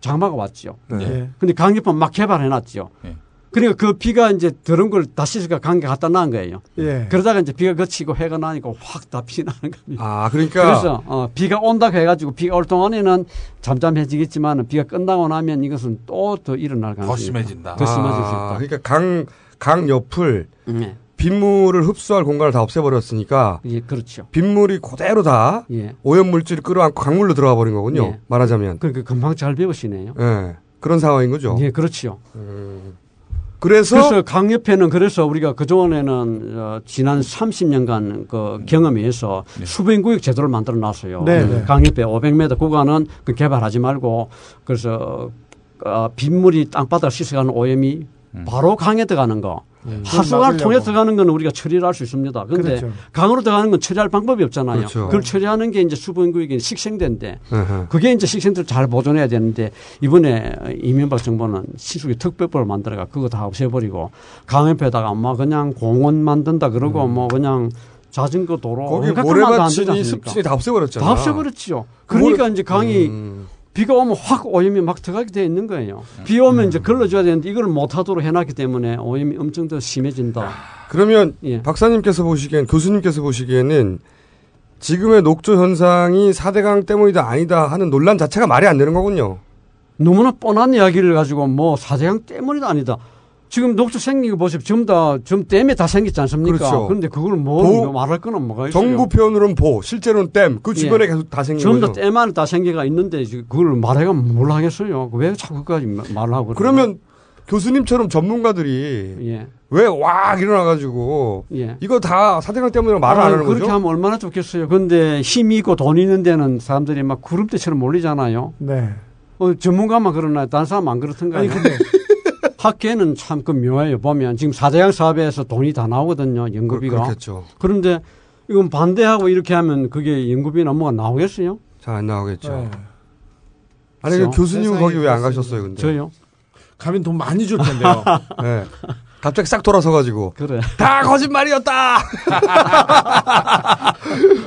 장마가 왔죠. 네. 근데 강력반 막 개발해놨죠. 네. 그러니까 그 비가 이제 더러운 걸 다시 가 강에 갖다 놔은 거예요. 예. 그러다가 이제 비가 그치고 해가 나니까 확 다 피나는 겁니다. 아, 그러니까 그래서 어, 비가 온다고 해가지고 비가 올 동안에는 잠잠해지겠지만 비가 끝나고 나면 이것은 또 더 일어날 가능성이 더 심해진다. 더 심해질 수 아, 있다. 그러니까 강, 강 옆을 네. 빗물을 흡수할 공간을 다 없애버렸으니까 예, 그렇죠. 빗물이 그대로 다 예. 오염물질을 끌어안고 강물로 들어가 버린 거군요. 예. 말하자면. 그러니까 금방 잘 배우시네요. 예. 그런 상황인 거죠. 예, 그렇죠. 그래서, 그래서 강 옆에는 그래서 우리가 그동안에는 어, 지난 30년간 그 경험에 의해서 수변구역 제도를 만들어 놨어요. 네, 네. 강 옆에 500m 구간은 그 개발하지 말고 그래서 어, 빗물이 땅바닥 씻어가는 오염이 바로 강에 들어가는 거. 하수관을 막으려고. 통해 들어가는 건 우리가 처리를 할 수 있습니다. 그런데 그렇죠. 강으로 들어가는 건 처리할 방법이 없잖아요. 그렇죠. 그걸 처리하는 게 이제 수분구역이 식생대인데. 그게 이제 식생들을 잘 보존해야 되는데 이번에 이명박 정부는 시수기 특별법을 만들어가 그거 다 없애버리고 강 옆에다가 뭐 그냥 공원 만든다 그러고 뭐 그냥 자전거 도로 음. 거기 않습니까? 습지니 다 없애버렸잖아. 다 없애버렸지요. 그러니까 모래- 이제 강이 음. 비가 오면 확 오염이 막 들어가게 돼 있는 거예요. 비 오면 이제 걸러줘야 되는데 이걸 못하도록 해놨기 때문에 오염이 엄청 더 심해진다. 그러면 예. 박사님께서 보시기엔 교수님께서 보시기에는 지금의 녹조 현상이 4대강 때문이다 아니다 하는 논란 자체가 말이 안 되는 거군요. 너무나 뻔한 이야기를 가지고 뭐 사대강 때문이다 아니다. 지금 녹조 생긴 거 보세요. 전부 다, 좀 댐에 다 생겼지 않습니까? 그렇죠. 그런데 그걸 뭐, 보- 뭐 말할 거는 뭐가 있어요? 정부 표현으로는 보, 실제로는 댐, 그 주변에 예. 계속 다 생긴 전부 다 거죠. 댐 안에 다 생겨가 있는데 지금 그걸 말해가 뭘 하겠어요? 왜 자꾸 그까지 말을 하고. 그러면 교수님처럼 전문가들이 예. 왜왁 일어나가지고 예. 이거 다 사대강 때문에 말을 안 아유, 하는 그렇게 거죠? 하면 얼마나 좋겠어요. 근데 힘이 있고 돈이 있는 데는 사람들이 막 구름대처럼 몰리잖아요. 네. 어, 전문가만 그러나 다른 사람 안 그렇던가요? 아니 근데 [LAUGHS] 학계는 참 그 묘해요. 보면 지금 사대강 사업에서 돈이 다 나오거든요. 연구비가. 그렇겠죠. 그런데 이건 반대하고 이렇게 하면 그게 연구비나 뭐가 나오겠어요? 잘 안 나오겠죠. 네. 아니 그렇죠? 그 교수님은 세상에 거기 왜 안. 가셨어요, 근데? 저요? 가면 돈 많이 줄 텐데요. [LAUGHS] 네. 갑자기 싹 돌아서가지고 그래. 다 거짓말이었다. [LAUGHS]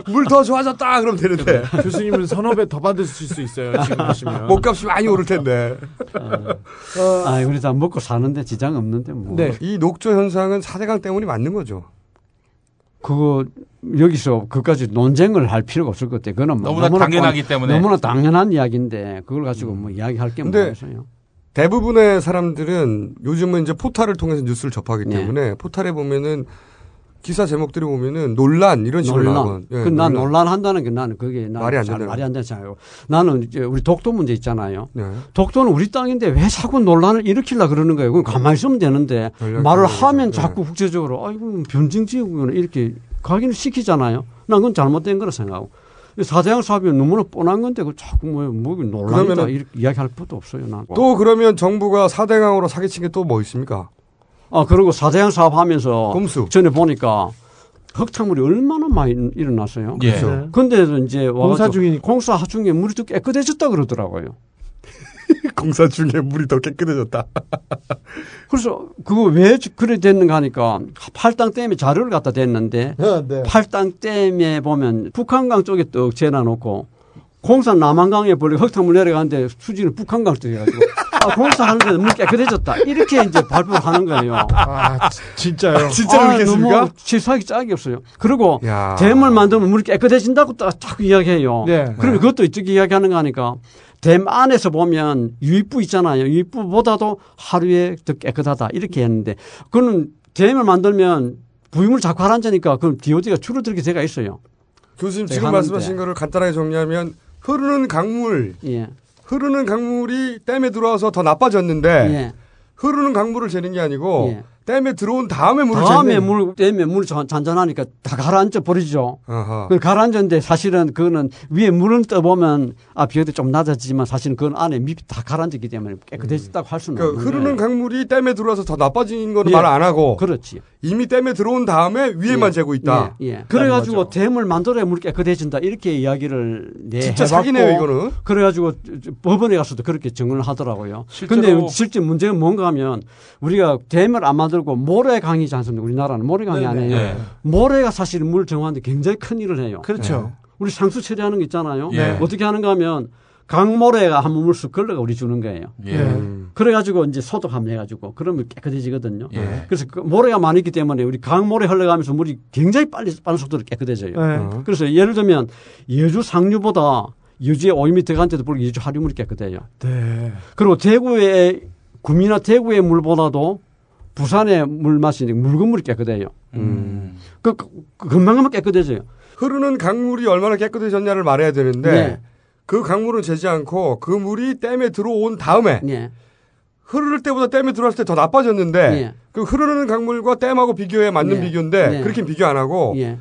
물 더 좋아졌다. 그럼 되는데 교수님은 서너 배더 받으실 수 있어요. 지금 보시면. 몸값이 많이 오를 텐데. 아, 우리 다 먹고 사는데 지장 없는데 뭐. 네. 이 녹조 현상은 사대강 때문이 맞는 거죠. 그거 여기서 그까지 논쟁을 할 필요가 없을 것 같아요. 그거는 뭐 너무나 당연하기 때문에. 너무나 당연한 이야기인데 그걸 가지고 뭐 이야기할 게 뭐겠어요? 대부분의 사람들은 요즘은 이제 포탈을 통해서 뉴스를 접하기 네. 때문에 포탈에 보면은 기사 제목들이 보면은 논란 이런 식으로 논란. 나오건. 예, 그난 논란 한다는 게 나는 그게 나는 말이 안잘 된다는 말이 안 되는 생각이고 나는 이제 우리 독도 문제 있잖아요. 네. 독도는 우리 땅인데 왜 자꾸 논란을 일으키려 그러는 거예요? 그럼 가만히 있으면 되는데 말을. 하면 네. 자꾸 국제적으로 아이고 변증지구는 이렇게 각인을 시키잖아요. 난 그건 잘못된 거라 생각하고. 사대강 사업이 너무나 뻔한 건데 그 자꾸 뭐, 뭐 논란이다 이렇게 이야기할 것도 없어요. 난. 또 그러면 정부가 사대강으로 사기친 게 또 뭐 있습니까? 아 그리고 사대강 사업하면서 꼼수. 전에 보니까 흙탕물이 얼마나 많이 일어났어요. 예. 그렇죠. 근데도 이제 공사 중이니까. 공사 중에 물이 또 깨끗해졌다 그러더라고요. [LAUGHS] 공사 중에 물이 더 깨끗해졌다. [LAUGHS] 그래서 그거 왜 그래 됐는가 하니까 팔당 댐에 자료를 갖다 댔는데 네. 팔당 댐에 보면 북한강 쪽에 떡 재놔놓고 공사 남한강에 벌리 흙탕물 내려가는데 수지는 북한강 쪽에 가지고 아, 공사하는데 물 깨끗해졌다 이렇게 이제 발표를 하는 거예요. 아 지- 진짜요? 진짜로 아, 했습니까? 너무 실수하기 짝이 없어요. 그리고 야. 댐을 만들면 물이 깨끗해진다고 딱 자꾸 이야기해요. 네. 그러면 그것도 이쪽에 이야기하는 거 하니까 댐 안에서 보면 유입부 있잖아요. 유입부보다도 하루에 더 깨끗하다 이렇게 했는데 그거는 댐을 만들면 부유물 자꾸 하란자니까 그럼 DOD가 줄어들게 돼가 있어요. 교수님 네, 지금 하는데. 말씀하신 거를 간단하게 정리하면 흐르는 강물, 예. 흐르는 강물이 댐에 들어와서 더 나빠졌는데 예. 흐르는 강물을 재는 게 아니고 예. 댐에 들어온 다음에 물을 다음에 재는 물, 댐에 물 잔- 잔잔하니까 다 가라앉아 버리죠. 그 가라앉았는데 사실은 그거는 위에 물은 떠보면 아 비어도 좀 낮아지지만 사실은 그 안에 밑이 다 가라앉았기 때문에 깨끗해졌다고 할 수는 그러니까 없는 흐르는. 강물이 댐에 들어와서 더 나빠진 거는 예. 말안 하고 그렇지. 이미 댐에 들어온 다음에 위에만 예. 재고 있다. 예, 예. 그래 가지고 댐을 만들어야 물이 깨끗해진다 이렇게 이야기를 내 진짜 해봤고 사기네요, 이거는. 그래 가지고 저- 저 법원에 가서도 그렇게 증언을 하더라고요. 실제로- 근데 실제 문제가 뭔가 하면 우리가 댐을 안 만들고 모래강이지 않습니까? 우리나라는 모래강이 네, 아니에요. 네. 모래가 사실 물 정화하는데 굉장히 큰 일을 해요. 그렇죠. 우리 상수 처리하는 거 있잖아요. 네. 어떻게 하는가 하면 강모래가 한 물씩 걸러가 우리 주는 거예요. 예. 음. 그래가지고 이제 소독 함 해가지고 그러면 깨끗해지거든요. 예. 그래서 그 모래가 많기 때문에 우리 강모래 흘러가면서 물이 굉장히 빨리 빠른 속도로 깨끗해져요. 네. 그래서 예를 들면 예주 상류보다 예주에 5m 들어간 데도 불구하고 예주 하류물이 깨끗해요. 네. 그리고 대구의 구미나 대구의 물보다도 부산의 물 맛이 묽은 물이 깨끗해요. 음. 그, 그 금방 하면 깨끗해져요. 흐르는 강물이 얼마나 깨끗해졌냐를 말해야 되는데 네. 그 강물은 재지 않고 그 물이 댐에 들어온 다음에 예. 흐를 때보다 댐에 들어왔을 때 더 나빠졌는데 예. 그 흐르는 강물과 댐하고 비교해 맞는 예. 비교인데 예. 그렇게 비교 안 하고 예.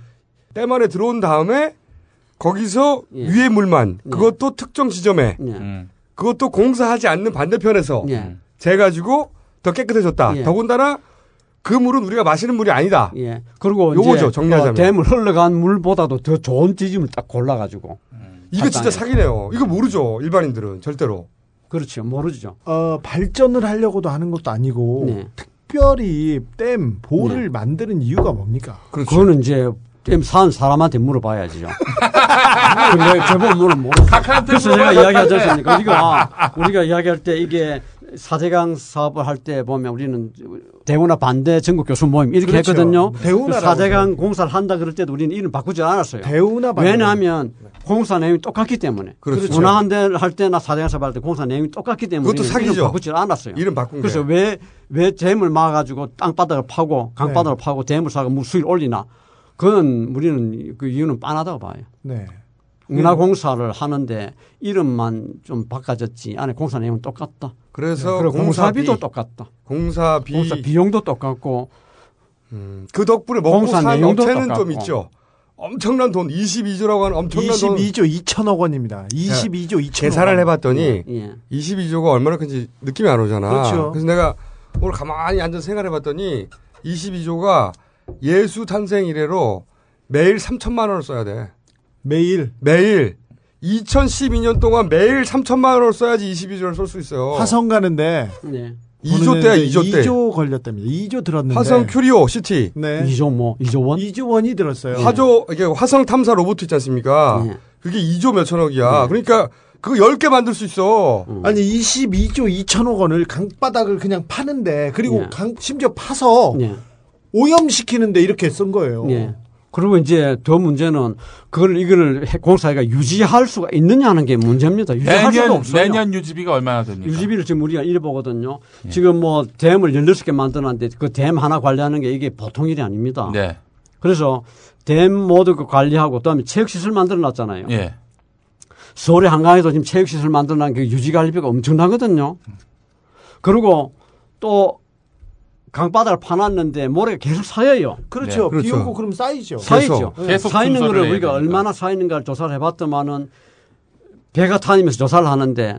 댐 안에 들어온 다음에 거기서 예. 위에 물만 예. 그것도 특정 지점에 예. 음. 그것도 공사하지 않는 반대편에서 예. 재가지고 더 깨끗해졌다. 예. 더군다나 그 물은 우리가 마시는 물이 아니다. 예. 그리고 요거죠, 이제 정리하자면. 어, 댐을 흘러간 물보다도 더 좋은 지점을 딱 골라가지고. 이거 진짜. 사기네요. 이거 모르죠. 일반인들은 절대로. 그렇죠. 모르죠. 어, 발전을 하려고도 하는 것도 아니고 네. 특별히 댐 보를 만드는 이유가 뭡니까? 그렇죠. 그거는 이제 댐산 사람한테 물어봐야지요. [LAUGHS] 근데 제법 물을 모르 그래서 제가 이야기하지 않습니까? 우리가, 우리가 이야기할 때 이게 사대강 사업을 할 때 보면 우리는 대우나 반대 전국 교수 모임 이렇게 그렇죠. 했거든요. 대우나라고 그 사대강 공사를 한다 그럴 때도 우리는 이름 바꾸지 않았어요. 대우나 반대. 왜냐하면 공사 내용이 똑같기 때문에. 그렇죠. 운항한 데할 때나 사대강 사업 할때 공사 내용이 똑같기 때문에 그것도 사기죠. 이름 바꾸지 않았어요. 이름 바꾼 게. 그래서 왜, 왜 댐을 막아가지고 땅바닥을 파고 강바닥을 네. 파고 댐을 사고 물 수위를 올리나. 그건 우리는 그 이유는 빤하다고 봐요. 네. 운하공사를 하는데 이름만 좀 바꿔졌지 안에 공사 내용은 똑같다. 그래서 그리고 공사비, 공사비 도 똑같다. 공사비, 공사 비용도 똑같고 그 덕분에 먹고 공사 산 내용도 업체는 똑같고. 좀 있죠. 엄청난 돈, 22조라고 하는 엄청난 돈. 22조 2천억 원입니다. 22조 2천억 계산을 원. 해봤더니 예. 22조가 얼마나 큰지 느낌이 안 오잖아. 그렇죠. 래서 내가 오늘 가만히 앉아서 생각해봤더니 22조가 예수 탄생 이래로 매일 3천만 원을 써야 돼. 매일? 매일. 2012년 동안 매일 3천만 원을 써야지 22조를 쓸수 있어요. 화성 가는데 네. 2조 때야, 2조 때. 2조 걸렸답니다. 2조 들었는데. 화성 큐리오시티. 네. 2조 뭐 2조 원? 2조 원이 들었어요. 화조 이게 화성 탐사 로봇 있지 않습니까? 네. 그게 2조 몇천억이야. 그러니까 그거 10개 만들 수 있어. 아니 22조 2천억 원을 강바닥을 그냥 파는데 그리고 예. 강 심지어 파서 예. 오염시키는데 이렇게 쓴 거예요. 예. 그리고 이제 더 문제는 그걸 이거를 해- 공사가 유지할 수가 있느냐 하는 게 문제입니다. 유지할 수가 내년 없어요. 내년 유지비가 얼마나 됩니까? 유지비를 지금 우리가 이래 보거든요. 지금 뭐 댐을 16개 만들었는데 그 댐 하나 관리하는 게 이게 보통 일이 아닙니다. 네. 그래서 댐 모두 그 관리하고 그다음에 체육시설 만들어 놨잖아요. 예. 서울의 한강에도 지금 체육시설 만들어 놓은 그 유지관리비가 엄청나거든요. 그리고 또 강바닥을 파놨는데 모래가 계속 쌓여요. 그렇죠. 네. 비 그렇죠. 오고 그럼 쌓이죠. 쌓이죠. 예. 계속 쌓이는 순서를 거를 우리가. 얼마나 쌓이는가를 조사를 해봤더만은 배가 다니면서 조사를 하는데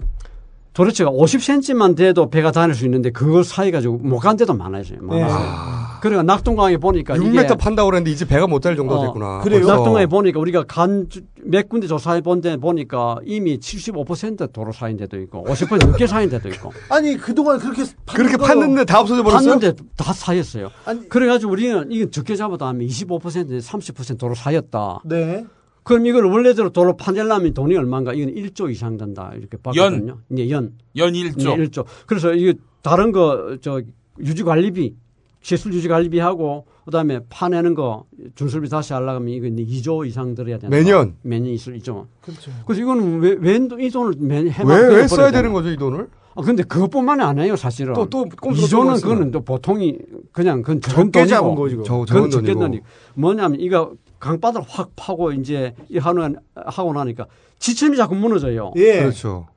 도대체가 50cm만 돼도 배가 다닐 수 있는데 그걸 사이가지고 못 간 데도 많아요. 많아요. 그러니까 낙동강에 보니까 6m 이게 판다고 그랬는데 이제 배가 못 달 정도가 어, 됐구나. 그래요? 벌써. 낙동강에 보니까 우리가 간 몇 군데 조사해 본 데 보니까 이미 75% 도로 사인 데도 있고 50% 넘게 사인 데도 있고 [LAUGHS] 아니 그동안 그렇게 그렇게 팠는데 다 없어져 버렸어요? 팠는데 다 사였어요. 그래가지고 우리는 이건 적게 잡아도 하면 25% 30% 도로 사였다. 네. 그럼 이걸 원래대로 도로 파내려면 돈이 얼마인가? 이건 1조 이상 든다. 이렇게 봤거든요. 예, 연. 연 1조. 예, 1조. 그래서 이게 다른 거, 저, 유지관리비, 시설 유지 관리비하고, 그 다음에 파내는 거, 준설비 다시 하려면 이거 이제 2조 이상 들어야 된다. 매년? 매년 있을 2조. 그렇죠. 그래서 이거는 왜, 왜이 돈을 매년 해만 왜, 써야? 되는 거죠, 이 돈을? 아, 근데 그것뿐만이 아니에요, 사실은. 또, 또, 꼼수가 또 2조는 있으면. 그거는 또 보통이 그냥 그건 적은 돈이고. 잡은 거죠. 저- 그건 적게. 돈이고. 뭐냐면 이거 강바닥을 확 파고 이제 이 하는, 하고 나니까 지천이 자꾸 무너져요. 예. 그렇죠.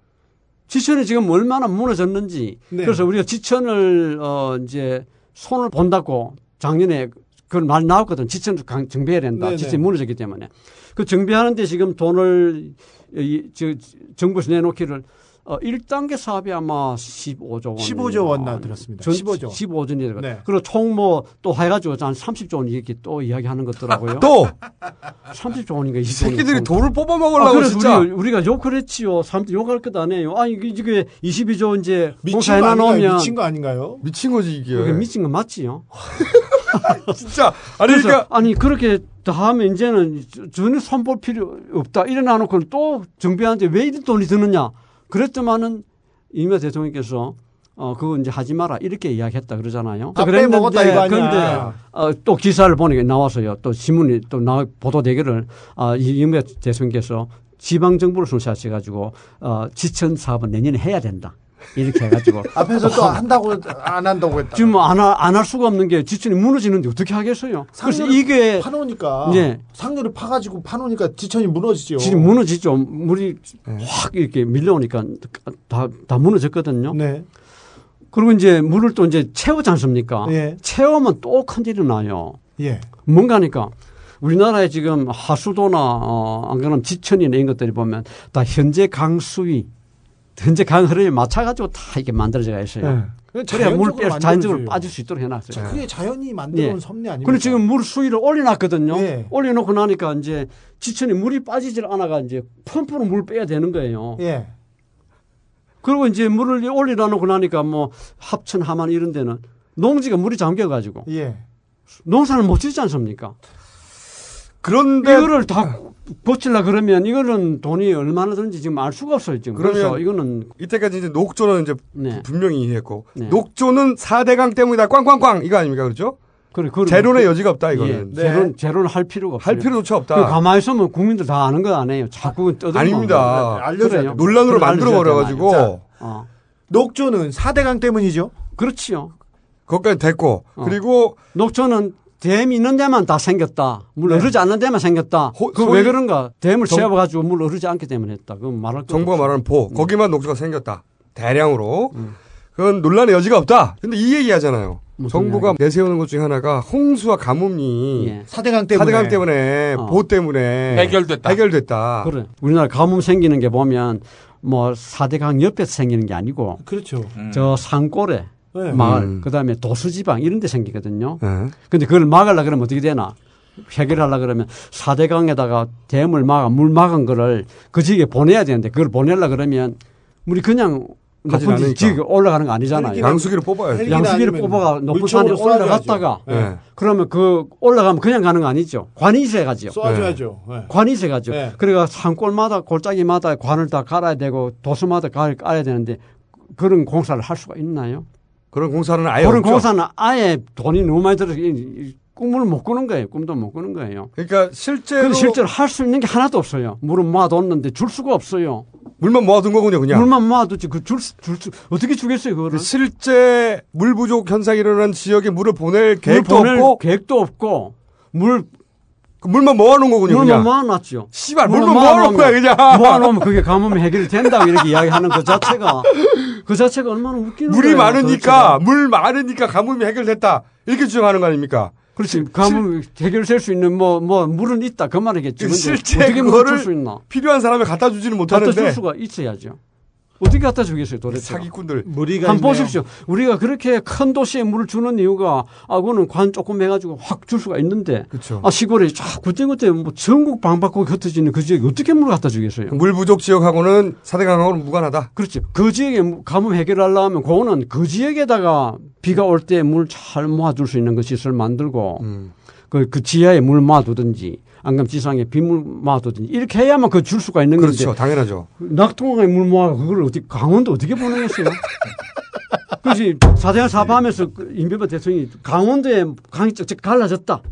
지천이 지금 얼마나 무너졌는지. 네. 그래서 우리가 지천을 어 이제 손을 본다고 작년에 그런 말 나왔거든. 지천을 강- 정비해야 된다. 네네. 지천이 무너졌기 때문에. 그 정비하는데 지금 돈을 이, 저, 정부에서 내놓기를 어, 1단계 사업이 아마 15조 원. 15조 원 나 들었습니다. 전, 15조. 15조 원. 네. 네. 그리고 총 뭐 또 해가지고 한 30조 원 이렇게 또 이야기하는 것더라고요. [LAUGHS] 또! 30조 원인가 20조 원. 새끼들이 돈을 뽑아 아, 먹으려고 그래서 진짜. 우리가, 우리가 욕을 했지요. 사람들 욕할 것 아니에요. 아, 이게, 이게 22조 이제 미친 거 공사해놔 아닌가요? 놓으면. 미친 거 아닌가요? 미친 거지, 이게. 미친 거 맞지요. [LAUGHS] 진짜. 아니, 그래서 그러니까. 아니 그렇게 다 하면 이제는 저- 전혀 손볼 필요 없다. 일어나 놓고 또 정비하는데 왜 이런 돈이 드느냐. 그랬더만은 이명 대통령께서 어 그거 이제 하지 마라 이렇게 이야기했다 그러잖아요. 다 빼먹었다 이거 아니야. 그런데 어, 또 기사를 보니까 나와서요. 또 신문이 또 나 보도 대결을 아 이명 대통령께서 지방 정부를 손시하셔 가지고 어 지천 사업은 내년에 해야 된다. 이렇게 해가지고 [LAUGHS] 앞에서 또 한다고 안 한다고 했다. 지금 안할 안할 수가 없는 게 지천이 무너지는데 어떻게 하겠어요? 그래서 이게 파놓으니까 네. 상류를 파가지고 파놓으니까 지천이 무너지죠. 지금 무너지죠. 물이 확 이렇게 밀려오니까 다, 다 무너졌거든요. 네. 그리고 이제 물을 또 이제 채우지 않습니까? 예. 채우면 또 큰일이 나요. 예. 뭔가니까 우리나라에 지금 하수도나 어, 안 그러면 지천이나 이런 것들이 보면 다 현재 강수위, 현재 강 흐름에 맞춰가지고 다 이렇게 만들어져 있어요. 네. 그래야 물 자연적으로 빼서 자연적으로 만들어져요. 빠질 수 있도록 해놨어요. 그게 자연이 만들어온 예. 섭리 아닙니까? 그리고 지금 물 수위를 올려놨거든요. 예. 올려놓고 나니까 이제 지천에 물이 빠지질 않아가 이제 펌프로 물 빼야 되는 거예요. 예. 그리고 이제 물을 올려놓고 나니까 뭐 합천, 하만 이런 데는 농지가 물이 잠겨가지고 예. 농사를 못 짓지 않습니까? 그런데 이거를 다 고치려 그러면 이거는 돈이 얼마나 드는지 지금 알 수가 없어요 지금. 그래서 이거는 이때까지 이제 녹조는 이제 네. 분명히 이해했고 네. 녹조는 4대강 때문이다 꽝꽝꽝 이거 아닙니까 그렇죠? 그래, 그걸 제론의 그- 여지가 없다 이거는. 예, 제론 제론 할 필요가 없어요. 할 필요조차 없다. 그 가만히 있으면 국민들 다 아는 거 아니에요. 자꾸 떠들고 아닙니다. 돼요. 논란으로 만들어 알려줘야 버려 가지고 돼요. 어. 녹조는 4대강 때문이죠. 그렇지요. 거기까지 됐고 어. 그리고 녹초는 댐 있는 데만 다 생겼다. 물 네. 흐르지 않는 데만 생겼다. 호- 그왜 소위- 그런가? 댐을 정- 채워가지고 물 흐르지 않기 때문에 했다. 그건 말할 거 정부가 말하는 보 거기만 녹조가 생겼다 대량으로. 그건 논란의 여지가 없다. 근데 이 얘기 하잖아요. 정부가 내세우는 것 중에 하나가 홍수와 가뭄이 예. 사대강 때문에. 사대강 때문에 어. 보호 때문에 해결됐다. 해결됐다. 그래. 우리나라 가뭄 생기는 게 보면 뭐 사대강 옆에서 생기는 게 아니고 그렇죠. 저 산골에 네. 마을 음. 그 다음에 도수지방 이런 데 생기거든요. 네. 근데 그걸 막으려 그러면 어떻게 되나? 해결하려 그러면 사대강에다가 댐을 막아 물 막은 거를 그 지역에 보내야 되는데 그걸 보내려 그러면 물이 그냥 높은. 지역에 올라가는 거 아니잖아요. 양수기를 뽑아야지. 양수기를 뽑아가 높은 산에. 올라갔다가 네. 그러면 그 올라가면 그냥 가는 거 아니죠. 관이 있어야 가죠. 쏴줘야죠. 네. 관이 있어야 가죠. 네. 그러니까 산골마다 골짜기마다 관을 다 갈아야 되고 도수마다 갈 깔아야 되는데 그런 공사를 할 수가 있나요? 그런 공사는 아예 그런 없죠. 공사는 아예 돈이 너무 많이 들어서 꿈을 못 꾸는 거예요. 꿈도 못 꾸는 거예요. 그러니까 실제로 실제로 할 수 있는 게 하나도 없어요. 물은 모아뒀는데 줄 수가 없어요. 물만 모아둔 거군요, 그냥. 물만 모아뒀지 그줄 수, 줄 수, 어떻게 주겠어요, 그거를? 그 실제 물 부족 현상이 일어난 지역에 물을 보낼 물 계획도 보낼 없고 계획도 없고 물그 물만 모아놓은 거군요, 물만 그냥. 모아놨죠. 씨발, 물만 모아놓은 거야, 그냥. 모아놓으면 그게 가뭄이 해결이 된다고 이렇게 이야기하는 그 자체가 그 자체가 얼마나 웃기는 물이 거예요. 많으니까 물 많으니까 가뭄이 해결됐다 이렇게 주장하는 거 아닙니까? 그렇지. 가뭄 해결될 수 있는 뭐, 뭐, 물은 있다. 그 말이겠지. 실제 어떻게 그거를 줄수 있나? 필요한 사람에 갖다 주지는 갖다 못하는데 줄 수가 있어야죠. 어떻게 갖다 주겠어요, 도대체? 사기꾼들 무리가 한번. 보십시오. 우리가 그렇게 큰 도시에 물을 주는 이유가, 아, 그거는 관 조금 해가지고 확 줄 수가 있는데, 그렇죠. 아, 시골에 쫙 그때그때 뭐 전국 방바꾸고 흩어지는 그 지역에 어떻게 물을 갖다 주겠어요? 물 부족 지역하고는 사대강하고는 무관하다. 그렇죠. 그 지역에 무- 가뭄 해결하려면 그거는 그 지역에다가 비가 올 때 물 잘 모아둘 수 있는 그 시설 만들고 음. 그, 그 지하에 물 모아두든지 안 그러면 지상에 빗물 모아두든지 이렇게 해야만 그 줄 수가 있는 그렇죠, 건데 당연하죠. 낙동강에 물 모아 그걸 어떻게 강원도 어떻게 보내겠어요? [LAUGHS] 그렇지 사대강 사파하면서 그 임비바 대통령이 강원도에 강이 쩍쩍 갈라졌다.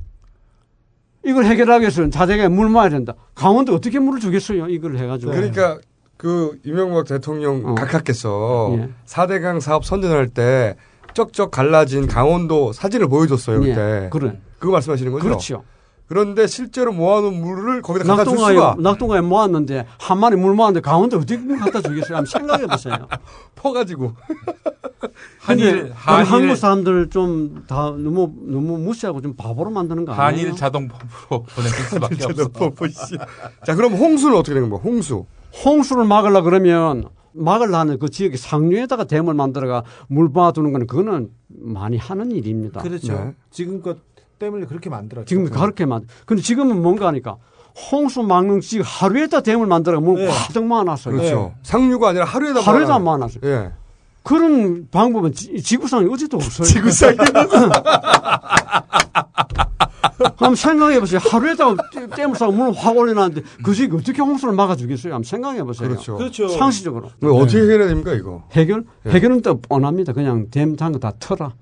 이걸 해결하기 위해서는 사대강에 물 모아야 된다. 강원도 어떻게 물을 주겠어요? 이걸 해가지고. 그러니까 그 이명박 대통령 어. 각하께서 예. 사대강 사업 선전할 때 쩍쩍 갈라진 강원도 사진을 보여줬어요 예, 그때. 그래. 그거 말씀하시는 거죠? 그렇죠. 그런데 실제로 모아놓은 물을 거기다 갖다 줄 낙동강에, 수가 낙동강에 모았는데 한 마리 물 모았는데 강원도 어떻게 물 갖다 주겠어요? 한번 생각해 보세요. [LAUGHS] 퍼가지고 [LAUGHS] 한일 한일 한국 사람들 좀 다 너무 너무 무시하고 좀 바보로 만드는 거 아니에요? 한일 자동 펌프로 [LAUGHS] 보낼 수밖에 없어. 뭐, 씨. 자 그럼 홍수는 어떻게 되는 거야? 홍수. 홍수를 막으려 그러면 막으려는 그 지역의 상류에다가 댐을 만들어가 물 모아두는 거는 그거는 많이 하는 일입니다. 그렇죠. 네. 지금껏 때문에 그렇게 만들었죠. 지금 그렇게 만. 근데 지금은 뭔가 하니까 홍수 막는 지역 하루에다 댐을 만들어 물 네. 가득 모아놨어요. 그렇죠. 상류가 아니라 하루에다 하루에다. 모아놨어요. 예. 그런 방법은 지, 지구상에 어디도 없어요. 지구상에 [LAUGHS] [LAUGHS] 한번 생각해 보세요. 하류에다가 댐을 쌓고 물을 확 올려놨는데 그 지역이 어떻게 홍수를 막아주겠어요? 한번 생각해 보세요. 그렇죠. 그렇죠. 상식적으로. 뭐 어떻게 해결해야 됩니까 이거? 해결? 예. 해결은 또 뻔합니다. 그냥 댐 장거 다 털어.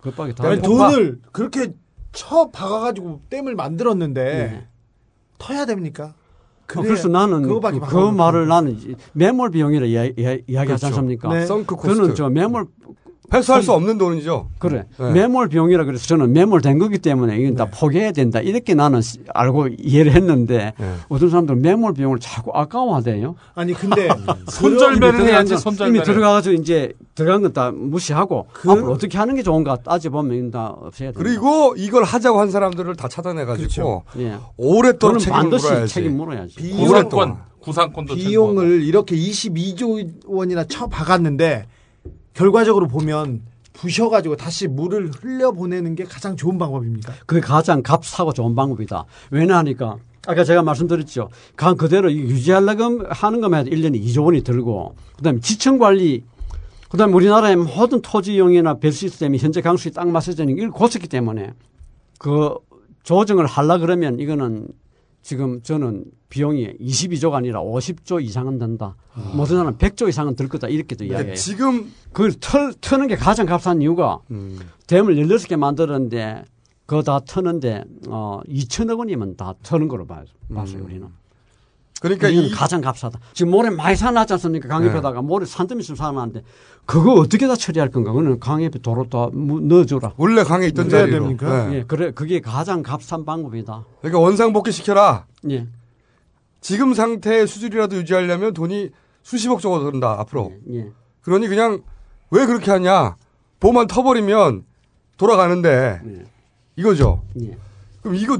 그밖에 다. 아니. 돈을 그렇게 쳐 박아가지고 댐을 만들었는데 네. 터야 됩니까? 어, 그래서 나는 그, 그 말을 나는 매몰 비용이라 이야, 이야, 이야기하지 그렇죠. 않습니까? 네. sunk cost. 저는 저 매몰 회수할 수 없는 돈이죠. 그래 네. 매몰 비용이라 그래서 저는 매몰된 거기 때문에 이건 다 포기해야 된다 이렇게 나는 시- 알고 이해를 했는데 네. 어떤 사람들은 매몰 비용을 자꾸 아까워하대요. 아니 근데 [LAUGHS] 손절매를 해야지 손절매를. 이미 들어가가지고 이제 들어간 건 다 무시하고 그- 앞으로 어떻게 하는 게 좋은가 따져보면 다 없애야 된다. 그리고 이걸 하자고 한 사람들을 다 차단해가지고 예. 오랫동안 책임을 반드시 물어야지. 책임 물어야지. 비용, 구상권 구상권도 비용을 이렇게 22조 원이나 쳐 박았는데 결과적으로 보면 부셔가지고 다시 물을 흘려 보내는 게 가장 좋은 방법입니까? 그게 가장 값싸고 좋은 방법이다. 왜냐하니까 아까 제가 말씀드렸죠. 강 그대로 유지하려고 하는 것만 해도 1년에 2조 원이 들고 그다음에 지층 관리 그다음에 우리나라의 모든 토지 이용이나 별 시스템이 현재 강수에 딱 맞춰지는 걸 고쳤기 때문에 그 조정을 하려 그러면 이거는 지금 저는 비용이 22조가 아니라 50조 이상은 든다. 모든 사람 100조 이상은 들 거다. 이렇게도 근데 이야기해요. 지금 그걸 털, 트는 게 가장 값싼 이유가 음. 댐을 16개 만들었는데 그거 다 터는데 어 2천억 원이면 다 터는 거로 봐요. 봤어요, 우리는. 그러니까 이건 이 가장 값싸다. 지금 모래 많이 사놨지 않습니까? 강옆에다가 모래 산더미 있으면 사놨는데 그거 어떻게 다 처리할 건가? 그거는 강옆에 도로 다 무- 넣어줘라. 원래 강에 있던 넣어야 자리로. 됩니까? 네. 예, 그래 그게 가장 값싼 방법이다. 그러니까 원상 복귀 시켜라. 예, 지금 상태의 수준이라도 유지하려면 돈이 수십억 정도 든다 앞으로. 예. 그러니 그냥 왜 그렇게 하냐? 보만 터버리면 돌아가는데 이거죠. 예. 그럼 이거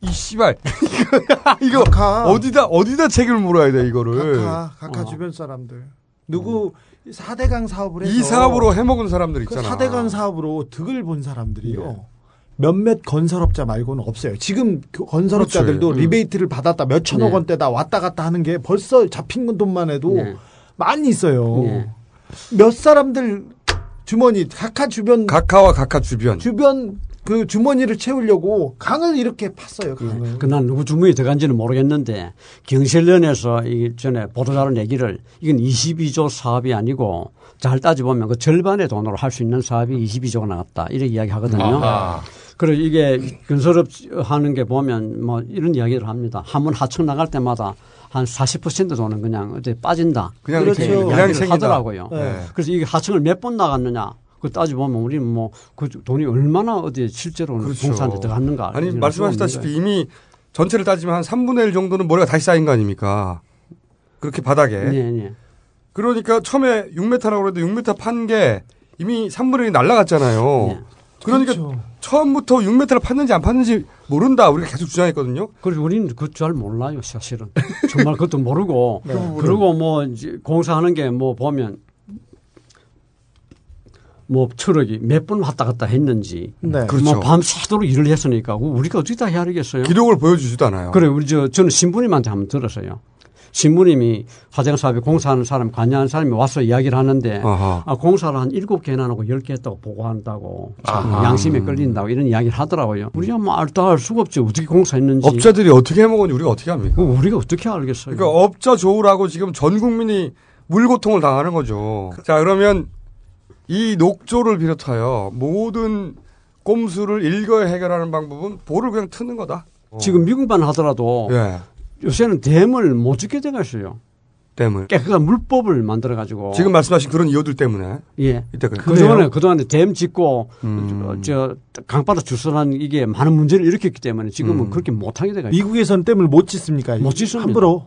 이 씨발 [LAUGHS] 이거 이거 어디다 어디다 책임을 물어야 돼 이거를 각하, 각하 주변 사람들. 누구 4대강 사업을 해서 이 사업으로 해먹은 사람들 그 있잖아. 4대강 사업으로 득을 본 사람들이요. 몇몇 건설업자 말고는 없어요. 지금 그 건설업자들도 그렇죠. 리베이트를 받았다 몇 천억 네. 원대다 왔다 갔다 하는 게 벌써 잡힌 돈만 해도 네. 많이 있어요. 네. 몇 사람들 주머니 각하 주변 각하와 각하 주변 주변 그 주머니를 채우려고 강을 이렇게 팠어요. 강을. 그난 누구 주문이 들어간지는 모르겠는데 경실련에서 이 전에 보도자료 내기를 이건 22조 사업이 아니고 잘 따져보면 그 절반의 돈으로 할 수 있는 사업이 22조가 나왔다 이렇게 이야기 하거든요. 아하. 그리고 이게 건설업 하는 게 보면 뭐 이런 이야기를 합니다. 한번 하청 나갈 때마다 한 40% 돈은 그냥 어디 빠진다. 그냥 이렇게 그냥. 하더라고요. 네. 그래서 이게 하청을 몇 번 나갔느냐. 그 따져보면 우리는 뭐 그 돈이 얼마나 어디에 실제로 그렇죠. 봉사한테 들어갔는가. 아니 말씀하셨다시피 이미 전체를 따지면 한 3분의 1 정도는 머리가 다시 쌓인 거 아닙니까? 그렇게 바닥에. 네, 네. 그러니까 처음에 6m라고 그랬는데 6m 판 게 이미 3분의 1이 날라갔잖아요. 네. 그러니까 처음부터 6m를 팠는지 안 팠는지 모른다. 우리가 계속 주장했거든요. 그래서 우리는 그거 잘 몰라요, 사실은. 정말 그것도 모르고. 그 [LAUGHS] 부분은. 그리고 뭐, 이제 공사하는 게 뭐 보면, 뭐 트럭이 몇 번 왔다 갔다 했는지. 네. 그렇죠. 뭐 밤새도록 일을 했으니까 우리가 어떻게 다 헤아리겠어요? 기록을 보여주지도 않아요. 그래, 우리 저, 저는 신부님한테 한번 들었어요. 신부님이 화장 사업에 공사하는 사람, 관여하는 사람이 와서 이야기를 하는데, 아하. 아, 공사를 한 일곱 개나 하고 열 개 했다고 보고한다고. 양심에 끌린다고 이런 이야기를 하더라고요. 우리가 뭐 알다 할 수가 없죠. 어떻게 공사했는지. 업자들이 어떻게 해먹었는지 우리가 어떻게 합니까? 그 우리가 어떻게 알겠어요? 그러니까 업자 조우라고 지금 전 국민이 물고통을 당하는 거죠. 자, 그러면 이 녹조를 비롯하여 모든 꼼수를 일거에 해결하는 방법은 볼을 그냥 트는 거다. 지금 미국만 하더라도 예. 요새는 댐을 못 짓게 돼갔어요. 댐을. 깨끗한 물법을 만들어 가지고 지금 말씀하신 그런 이유들 때문에. 예. 이때. 그동안에 그동안에 댐 짓고 음. 저 강바다 주선한 이게 많은 문제를 일으켰기 때문에 지금은 음. 그렇게 못하게 돼가지고 미국에선 댐을 못 짓습니까? 못 짓습니다. 함부로.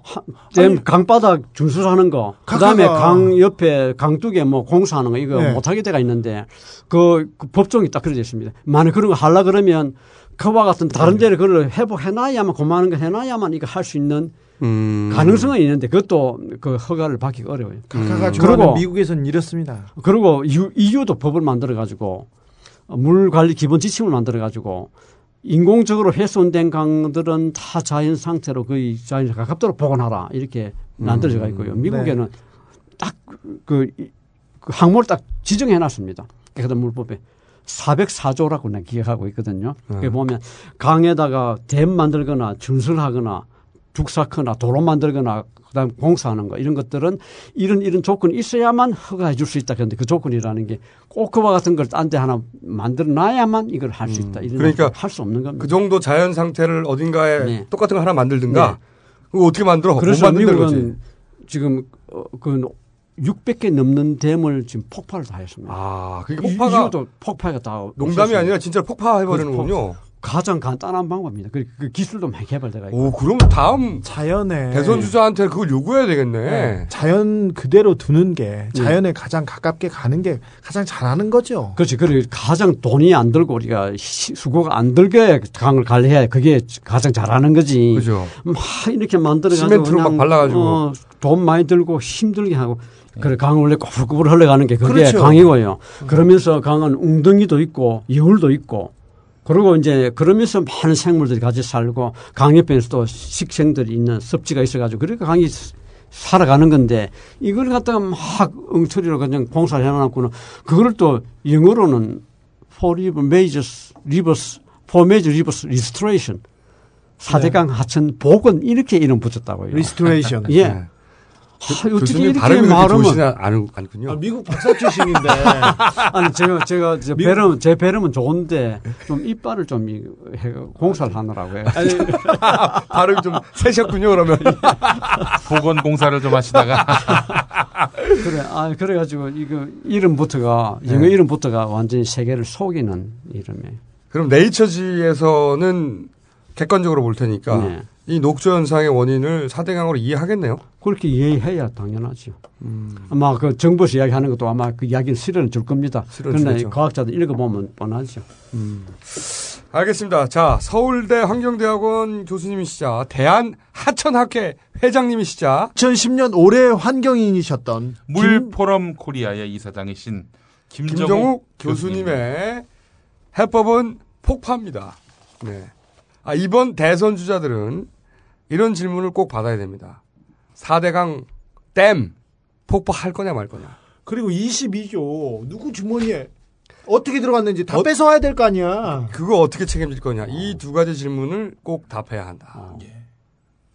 댐 강바닥 준수하는 거, 그다음에 강 옆에 강둑에 뭐 공사하는 거 이거 네. 못하게 돼가 있는데 그, 그 법정이 딱 그려져 있습니다. 만약 그런 거 하려 그러면 그와 같은 다른 데를 그걸 회복해놔야만 고마는 거 해놔야만 이거 할 수 있는 음. 가능성은 있는데 그것도 그 허가를 받기가 어려워요. 각하가 좋아하는 그리고 미국에선 이렇습니다. 그리고 이유, 이유도 법을 만들어 가지고 물 관리 기본 지침을 만들어 가지고 인공적으로 훼손된 강들은 다 자연 상태로 거의 자연에 가깝도록 복원하라 이렇게 만들어져 있고요. 미국에는 딱그 그 항목을 딱 지정해 놨습니다. 깨끗한 물법에 404조라고 내가 기억하고 있거든요. 그게 보면 강에다가 댐 만들거나 준설하거나 죽 쌓거나 도로 만들거나 그다음 공사하는 거 이런 것들은 이런 이런 조건이 있어야만 허가해 줄 수 있다. 그런데 그 조건이라는 게 꼭 그와 같은 걸 딴 데 하나 만들어 놔야만 이걸 할 수 있다. 이런 그러니까 할 수 없는 겁니다. 그 정도 자연 상태를 어딘가에 네. 똑같은 거 하나 만들든가. 네. 그거 어떻게 만들어? 못 그래서 미국은. 지금 어, 그 600개 넘는 댐을 지금 폭발을 다 했습니다. 아, 그러니까 이- 폭파가 이유도 폭파가 다 농담이 없었어요. 아니라 진짜 폭파해 버리는군요. 가장 간단한 방법입니다. 그, 그 기술도 많이 개발돼가 있고. 오, 그럼 다음 자연에 대선 주자한테 그걸 요구해야 되겠네. 네. 자연 그대로 두는 게 자연에 가장 가깝게 가는 게 가장 잘하는 거죠. 그렇지. 그리고 가장 돈이 안 들고 우리가 시- 수고가 안 들게 강을 관리해야 그게 가장 잘하는 거지. 그죠. 막 이렇게 만들어가지고 시멘트로 막 그냥, 발라가지고. 어, 돈 많이 들고 힘들게 하고 그래 강을 원래 꼬불꼬불 흘러가는 게 그게 그렇죠. 강이고요. 그러면서 강은 웅덩이도 있고 여울도 있고 그리고 이제 그러면서 많은 생물들이 같이 살고 강 옆에서도 식생들이 있는 섭지가 있어가지고 그러니까 강이 스- 살아가는 건데 이걸 갖다가 막 엉터리로 그냥 공사를 해놔놓고는 그걸 또 영어로는 for river majors rivers for major rivers restoration 사대강 하천 복원 이렇게 이름 붙였다고요. Restoration. [LAUGHS] 예. 네. 교수님 이렇게 발음이 그렇게 말하면 않- 않군요. 아, 미국 박사 출신인데 [LAUGHS] 아니 제가 제가 제 배름 제 배름은 좋은데 좀 이빨을 좀 공사를 하느라고 요 아니, [LAUGHS] 발음이 좀 세셨군요, 그러면. [LAUGHS] 보건 공사를 좀 하시다가 그래 아 그래가지고 이거 이름부터가 영어 네. 이름부터가 완전히 세계를 속이는 이름이에요. 그럼 네이처지에서는 객관적으로 볼 테니까 네. 이 녹조 현상의 원인을 4대강으로 이해하겠네요. 그렇게 이해해야 당연하죠. 음. 아마 그 정부에서 이야기하는 것도 아마 그 이야기는 실현을 줄 겁니다. 실현을 그러나 주겠죠. 과학자들 읽어보면 뻔하죠. 알겠습니다. 자, 서울대 환경대학원 교수님이시자 대한 하천학회 회장님이시자 2010년 올해 환경인이셨던 물포럼 코리아의 이사장이신 김정욱, 김정욱 교수님. 교수님의 해법은 폭파입니다. 네. 아, 이번 대선 주자들은 이런 질문을 꼭 받아야 됩니다. 4대강 댐 폭파할 거냐 말 거냐. 그리고 22조 누구 주머니에 어떻게 들어갔는지 다 뺏어와야 될 거 아니야. 그거 어떻게 책임질 거냐. 이두 가지 질문을 꼭 답해야 한다.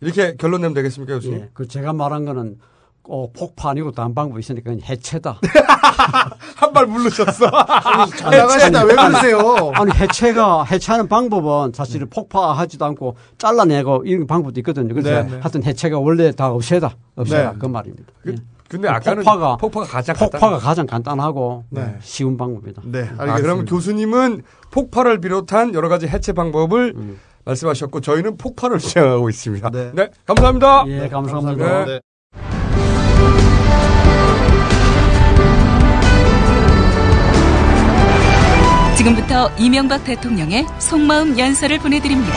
이렇게 결론 내면 되겠습니까, 교수님? 예, 그 제가 말한 거는 꼭 폭파 아니고 다른 방법이 있으니까 그냥 해체다. [LAUGHS] 한 발 물르셨어. 잘 나가신다. 왜 그러세요? 아니 해체가 해체하는 방법은 사실 은 폭파하지도 않고 잘라내고 이런 방법도 있거든요. 그래서 네, 네. 하여튼 해체가 원래 다 없애다, 없애다 네. 그 말입니다. 그- 예. 근데 아까는 폭파가 폭파가 가장 폭파가 가장 간단하고 네. 쉬운 방법이다. 네, 아, 그럼 교수님은 폭발을 비롯한 여러 가지 해체 방법을 음. 말씀하셨고 저희는 폭발을 주장하고 있습니다. 네, 감사합니다. 예, 감사합니다. 네. 지금부터 이명박 대통령의 속마음 연설을 보내드립니다.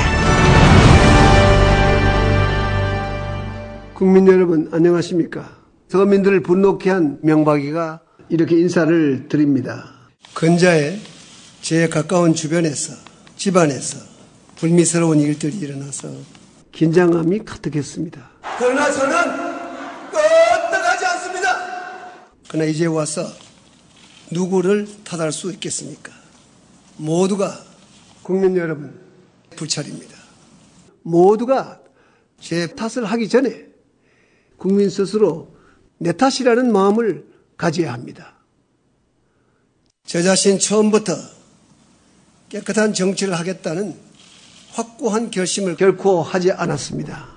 국민 여러분 안녕하십니까? 서민들을 분노케 한 명박이가 이렇게 인사를 드립니다. 근자에 제 가까운 주변에서 집안에서 불미스러운 일들이 일어나서 긴장감이 가득했습니다. 그러나 저는 끄떡하지 않습니다. 그러나 이제 와서 누구를 탓할 수 있겠습니까? 모두가 국민 여러분 불찰입니다. 모두가 제 탓을 하기 전에 국민 스스로 내 탓이라는 마음을 가져야 합니다. 저 자신 처음부터 깨끗한 정치를 하겠다는 확고한 결심을 결코 하지 않았습니다.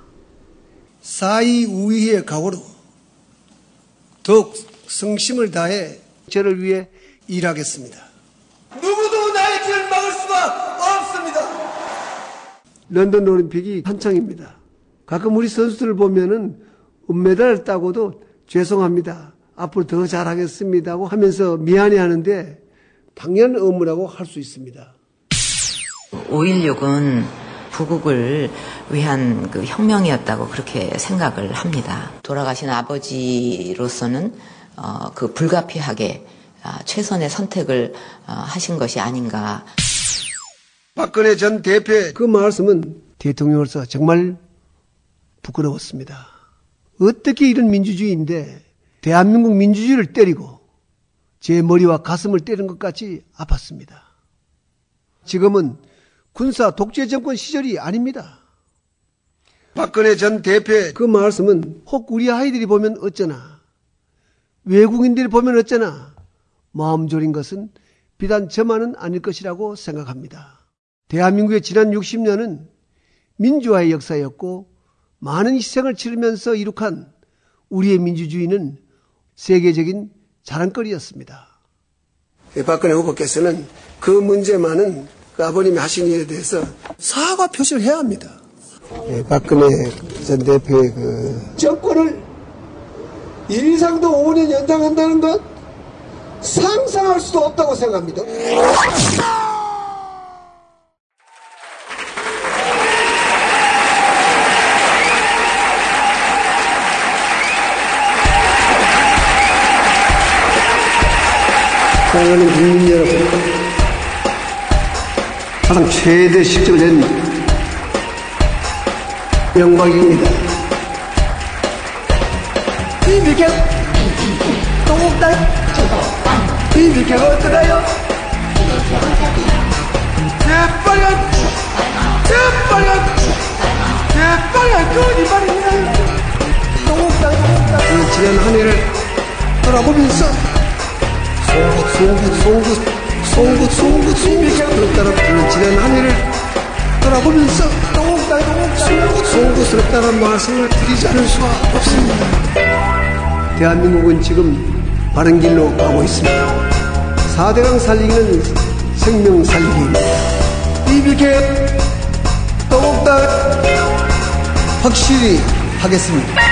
사이 우위의 각오로 더욱 성심을 다해 저를 위해 일하겠습니다. 누구도 나의 길을 막을 수가 없습니다. 런던 올림픽이 한창입니다. 가끔 우리 선수들을 보면은 은메달을 따고도 죄송합니다. 앞으로 더 잘하겠습니다 고 하면서 미안해 하는데 당연한 의무라고 할 수 있습니다. 5.16은 부국을 위한 그 혁명이었다고 그렇게 생각을 합니다. 돌아가신 아버지로서는 어, 그 불가피하게 아, 최선의 선택을 어, 하신 것이 아닌가. 박근혜 전 대표의 그 말씀은 대통령으로서 정말 부끄러웠습니다. 어떻게 이런 민주주의인데 대한민국 민주주의를 때리고 제 머리와 가슴을 때린 것 같이 아팠습니다. 지금은 군사 독재 정권 시절이 아닙니다. 박근혜 전 대표의 그 말씀은 혹 우리 아이들이 보면 어쩌나 외국인들이 보면 어쩌나 마음 졸인 것은 비단 저만은 아닐 것이라고 생각합니다. 대한민국의 지난 60년은 민주화의 역사였고 많은 희생을 치르면서 이룩한 우리의 민주주의는 세계적인 자랑거리였습니다. 박근혜 후보께서는 그 문제만은 그 아버님이 하신 일에 대해서 사과 표시를 해야 합니다. 예, 박근혜 전 대표의 그 정권을 일상도 5년 연장한다는 것 상상할 수도 없다고 생각합니다. 사랑하는 국민 여러분, 가장 최대 실적을 낸 명박입니다. 이렇게 똥옥다 이렇게 어떠나요? 새빨간 새빨간 새빨간 거짓말입니다. 똥옥다 똥옥다 지난 한 해를 돌아보면서 송구 송구 송구 송구 송구 따라 부른 지난 한 해를 돌아보면서 송구 송구스럽다는 말씀을 드리지 않을 수가 없습니다. 대한민국은 지금 바른 길로 가고 있습니다. 4대강 살리기는 생명 살리기입니다. 이렇게 또옥다 확실히 하겠습니다.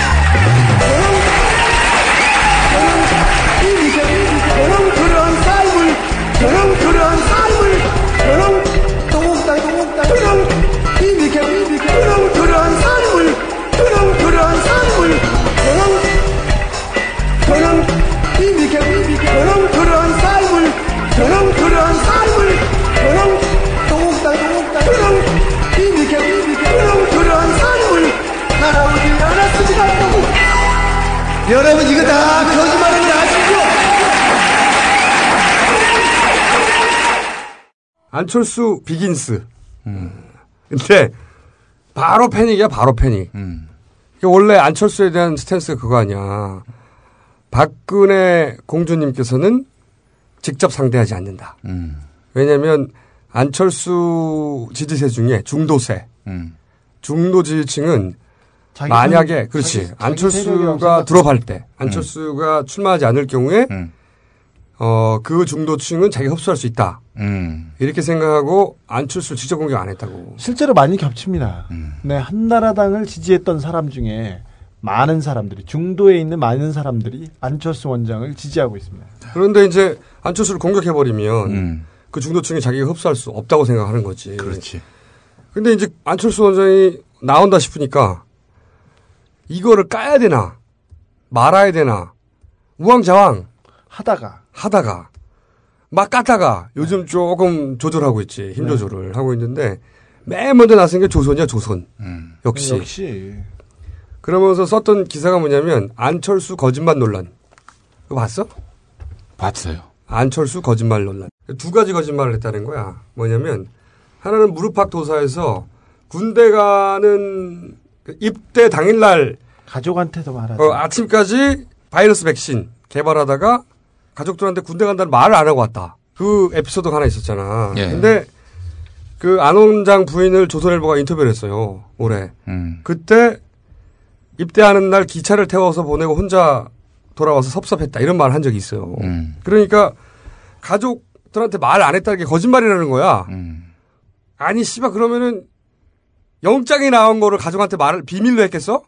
여러분. 이거 다 거짓말인 거 아시죠? 안철수 비긴스. 근데 바로 패닉이야, 바로 패닉. 그러니까 원래 안철수에 대한 스탠스가 그거 아니야. 박근혜 공주님께서는 직접 상대하지 않는다. 왜냐하면 안철수 지지세 중에 중도세, 중도 지지층은 만약에 그렇지 자기- 자기 세력이라고 안철수가. 들어갈 때 안철수가 출마하지 않을 경우에 어 그 중도층은 자기가 흡수할 수 있다. 이렇게 생각하고 안철수를 직접 공격 안 했다고. 실제로 많이 겹칩니다. 음. 네, 한나라당을 지지했던 사람 중에 많은 사람들이 중도에 있는 많은 사람들이 안철수 원장을 지지하고 있습니다. 그런데 이제 안철수를 공격해 버리면 그 중도층이 자기가 흡수할 수 없다고 생각하는 거지. 그렇지. 근데 이제 안철수 원장이 나온다 싶으니까 이거를 까야 되나 말아야 되나 우왕좌왕 하다가. 하다가. 막 까다가. 요즘 조금 조절하고 있지. 힘 조절을 하고 있는데 맨 먼저 나선 게 조선이야 조선. 역시. 역시. 그러면서 썼던 기사가 뭐냐면 안철수 거짓말 논란. 그거 봤어? 봤어요. 안철수 거짓말 논란. 두 가지 거짓말을 했다는 거야. 뭐냐면 하나는 무릎팍 도사에서 군대 가는 그 입대 당일날 가족한테도 말하죠. 어, 아침까지 바이러스 백신 개발하다가 가족들한테 군대 간다는 말을 안 하고 왔다. 그 에피소드가 하나 있었잖아. 예. 근데 그 안 원장 부인을 조선일보가 인터뷰를 했어요. 올해. 그때 입대하는 날 기차를 태워서 보내고 혼자 돌아와서 섭섭했다. 이런 말을 한 적이 있어요. 그러니까 가족들한테 말 안 했다는 게 거짓말이라는 거야. 아니 씨발 그러면은 영장이 나온 거를 가족한테 말을 비밀로 했겠어?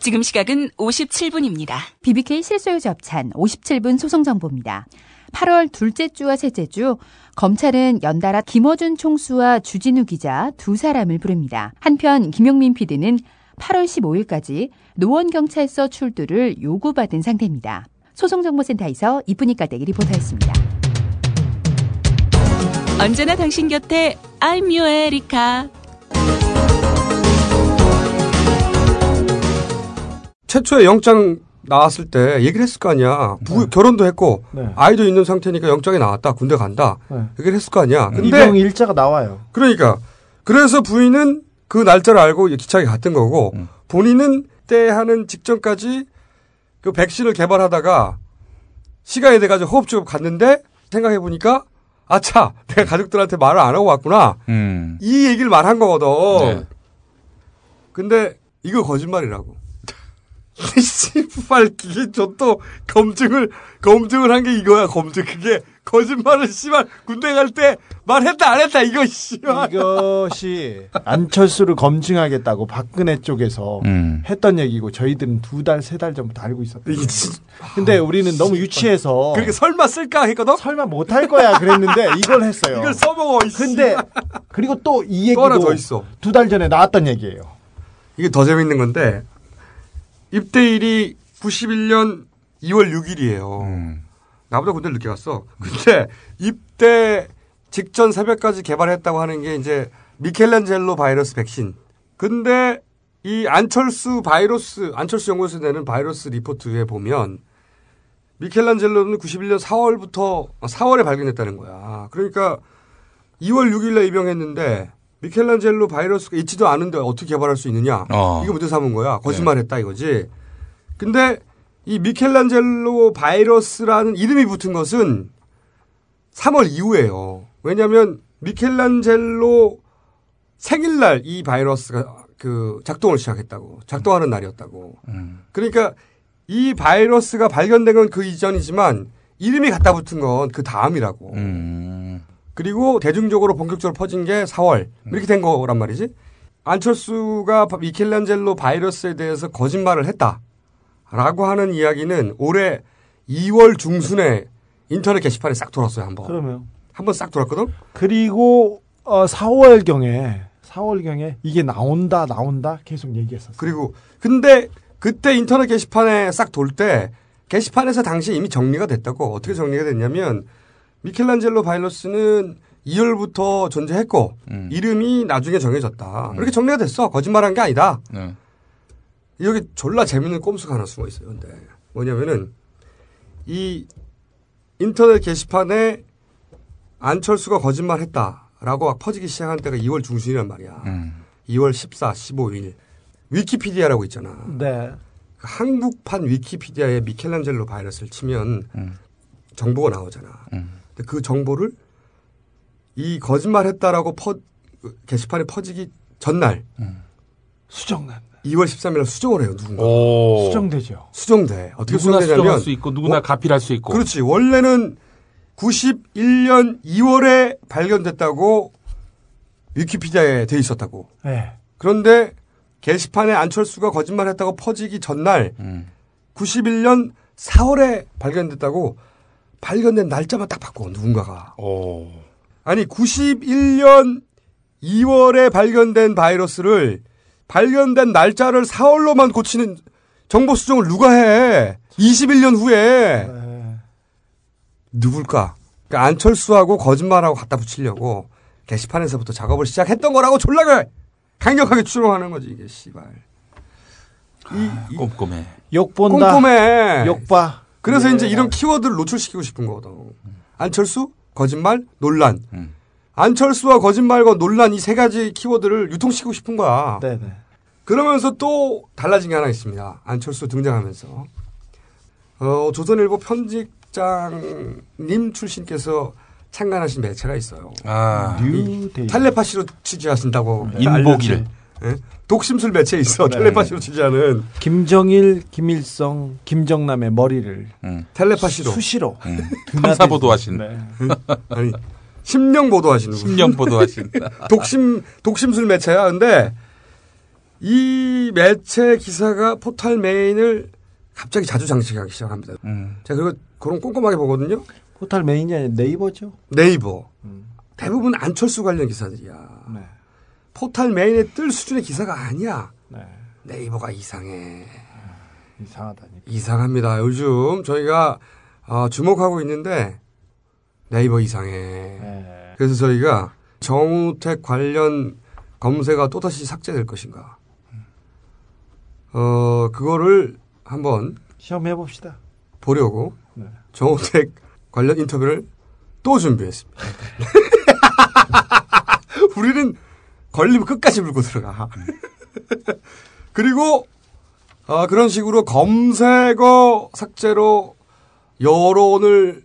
지금 시각은 57분입니다. BBK 실소유 접찬 57분 소송 정보입니다. 8월 둘째 주와 셋째 주 검찰은 연달아 김어준 총수와 주진우 기자 두 사람을 부릅니다. 한편 김용민 PD는 8월 15일까지 노원경찰서 출두를 요구받은 상태입니다. 소송정보센터에서 이쁜이 까 대기 리포터였습니다. 언제나 당신 곁에 I'm your 에리카. 최초에 영장 나왔을 때 얘기를 했을 거 아니야. 부, 결혼도 했고 네. 아이도 있는 상태니까 영장이 나왔다. 군대 간다. 네. 얘기를 했을 거 아니야. 근데 입영 일자가 나와요. 그러니까 그래서 부인은 그 날짜를 알고 기차에 갔던 거고 본인은 때 하는 직전까지 그 백신을 개발하다가 시간이 돼가지고 호흡주업 갔는데 생각해 보니까 아차 내가 가족들한테 말을 안 하고 왔구나 음. 이 얘기를 말한 거거든. 네. 근데 이거 거짓말이라고. 씨발 이게 저또 검증을 검증을 한 게 이거야 검증 그게 거짓말을 씨발 군대 갈 때 말했다 안 했다 이거 씨발 이것이 안철수를 검증하겠다고 박근혜 쪽에서 음. 했던 얘기고 저희들은 두 달, 세 달 전부터 알고 있었거든요. 근데 우리는 너무 유치해서 그렇게 설마 쓸까 했거든. 설마 못 할 거야 그랬는데 이걸 했어요. 이걸 써먹어. 이 근데 그리고 또 이 얘기도 더 있어. 두달 전에 나왔던 얘기예요. 이게 더 재밌는 건데 입대일이 91년 2월 6일이에요. 나보다 군대를 늦게 갔어. 근데 입대 직전 새벽까지 개발했다고 하는 게 이제 미켈란젤로 바이러스 백신. 근데 이 안철수 바이러스 안철수 연구소에서 내는 바이러스 리포트에 보면 미켈란젤로는 91년 4월부터 4월에 발견했다는 거야. 그러니까 2월 6일날 입영했는데 미켈란젤로 바이러스가 있지도 않은데 어떻게 개발할 수 있느냐? 어. 이거 문제 삼은 거야. 거짓말 했다 이거지. 근데 이 미켈란젤로 바이러스라는 이름이 붙은 것은 3월 이후에요. 왜냐하면 미켈란젤로 생일날 이 바이러스가 그 작동을 시작했다고 작동하는 날이었다고. 그러니까 이 바이러스가 발견된 건 그 이전이지만 이름이 갖다 붙은 건 그 다음이라고. 그리고 대중적으로 본격적으로 퍼진 게 4월 이렇게 된 거란 말이지. 안철수가 미켈란젤로 바이러스에 대해서 거짓말을 했다라고 하는 이야기는 올해 2월 중순에 인터넷 게시판에 싹 돌았어요 한 번. 그러면 한번 싹 돌았거든. 그리고 어, 4월 경에 4월 경에 이게 나온다 나온다 계속 얘기했었어요. 그리고 근데 그때 인터넷 게시판에 싹 돌 때 게시판에서 당시 이미 정리가 됐다고 어떻게 정리가 됐냐면 미켈란젤로 바이러스는 2월부터 존재했고 이름이 나중에 정해졌다. 이렇게 정리가 됐어. 거짓말한 게 아니다. 네. 여기 졸라 재밌는 꼼수가 하나 숨어 있어요. 근데 뭐냐면은 이 인터넷 게시판에 안철수가 거짓말했다라고 막 퍼지기 시작한 때가 2월 중순이란 말이야. 2월 14, 15일 위키피디아라고 있잖아. 네. 그 한국판 위키피디아에 미켈란젤로 바이러스를 치면 정보가 나오잖아. 근데 그 정보를 이 거짓말 했다라고 퍼 게시판에 퍼지기 전날 수정난 2월 13일 수정을 해요 누군가. 오. 수정되죠. 수정돼. 어떻게 누구나 수정되냐면 수정할 수 있고 누구나 어? 가필할 수 있고. 그렇지. 원래는 91년 2월에 발견됐다고 위키피디아에 돼 있었다고. 네. 그런데 게시판에 안철수가 거짓말했다고 퍼지기 전날 91년 4월에 발견됐다고 발견된 날짜만 딱 바꿔 누군가가. 아니 91년 2월에 발견된 바이러스를 발견된 날짜를 4월로만 고치는 정보 수정을 누가 해? 21년 후에 누굴까? 그러니까 안철수하고 거짓말하고 갖다 붙이려고 게시판에서부터 작업을 시작했던 거라고 졸라게 강력하게 추정하는 거지 이게 씨발. 이, 꼼꼼해. 욕 본다. 꼼꼼해. 욕 봐. 그래서 예. 이제 이런 키워드를 노출시키고 싶은 거거든. 안철수, 거짓말, 논란. 안철수와 거짓말과 논란 이 세 가지 키워드를 유통시키고 싶은 거야. 네네. 그러면서 또 달라진 게 하나 있습니다. 안철수 등장하면서. 어, 조선일보 편집장님 출신께서 창간하신 매체가 있어요. 아. 이 텔레파시로 취재하신다고. 인복일. 예? 독심술 매체에 있어. 네. 텔레파시로 취재하는. 김정일, 김일성, 김정남의 머리를 텔레파시로. 수시로 탐사 [LAUGHS] 보도하신. 네. 아니, 심령 보도하시는 분. 심령 보도하신. [LAUGHS] 독심, 독심술 매체야. 근데 이 매체 기사가 포탈 메인을 갑자기 자주 장식하기 시작합니다. 제가 그거 그런 꼼꼼하게 보거든요. 포탈 메인이 아니라 네이버죠. 네이버. 대부분 안철수 관련 기사들이야. 포탈 메인에 뜰 수준의 기사가 아니야. 네이버가 이상해. 이상하다니. 이상합니다. 요즘 저희가 어, 주목하고 있는데 네이버 이상해. 그래서 저희가 정우택 관련 검색어 또다시 삭제될 것인가. 어, 그거를 한번 시험해 봅시다. 보려고 네. 정우택 관련 인터뷰를 또 준비했습니다. [LAUGHS] 우리는 걸리면 끝까지 물고 들어가. [LAUGHS] 그리고 어, 그런 식으로 검색어 삭제로 여론을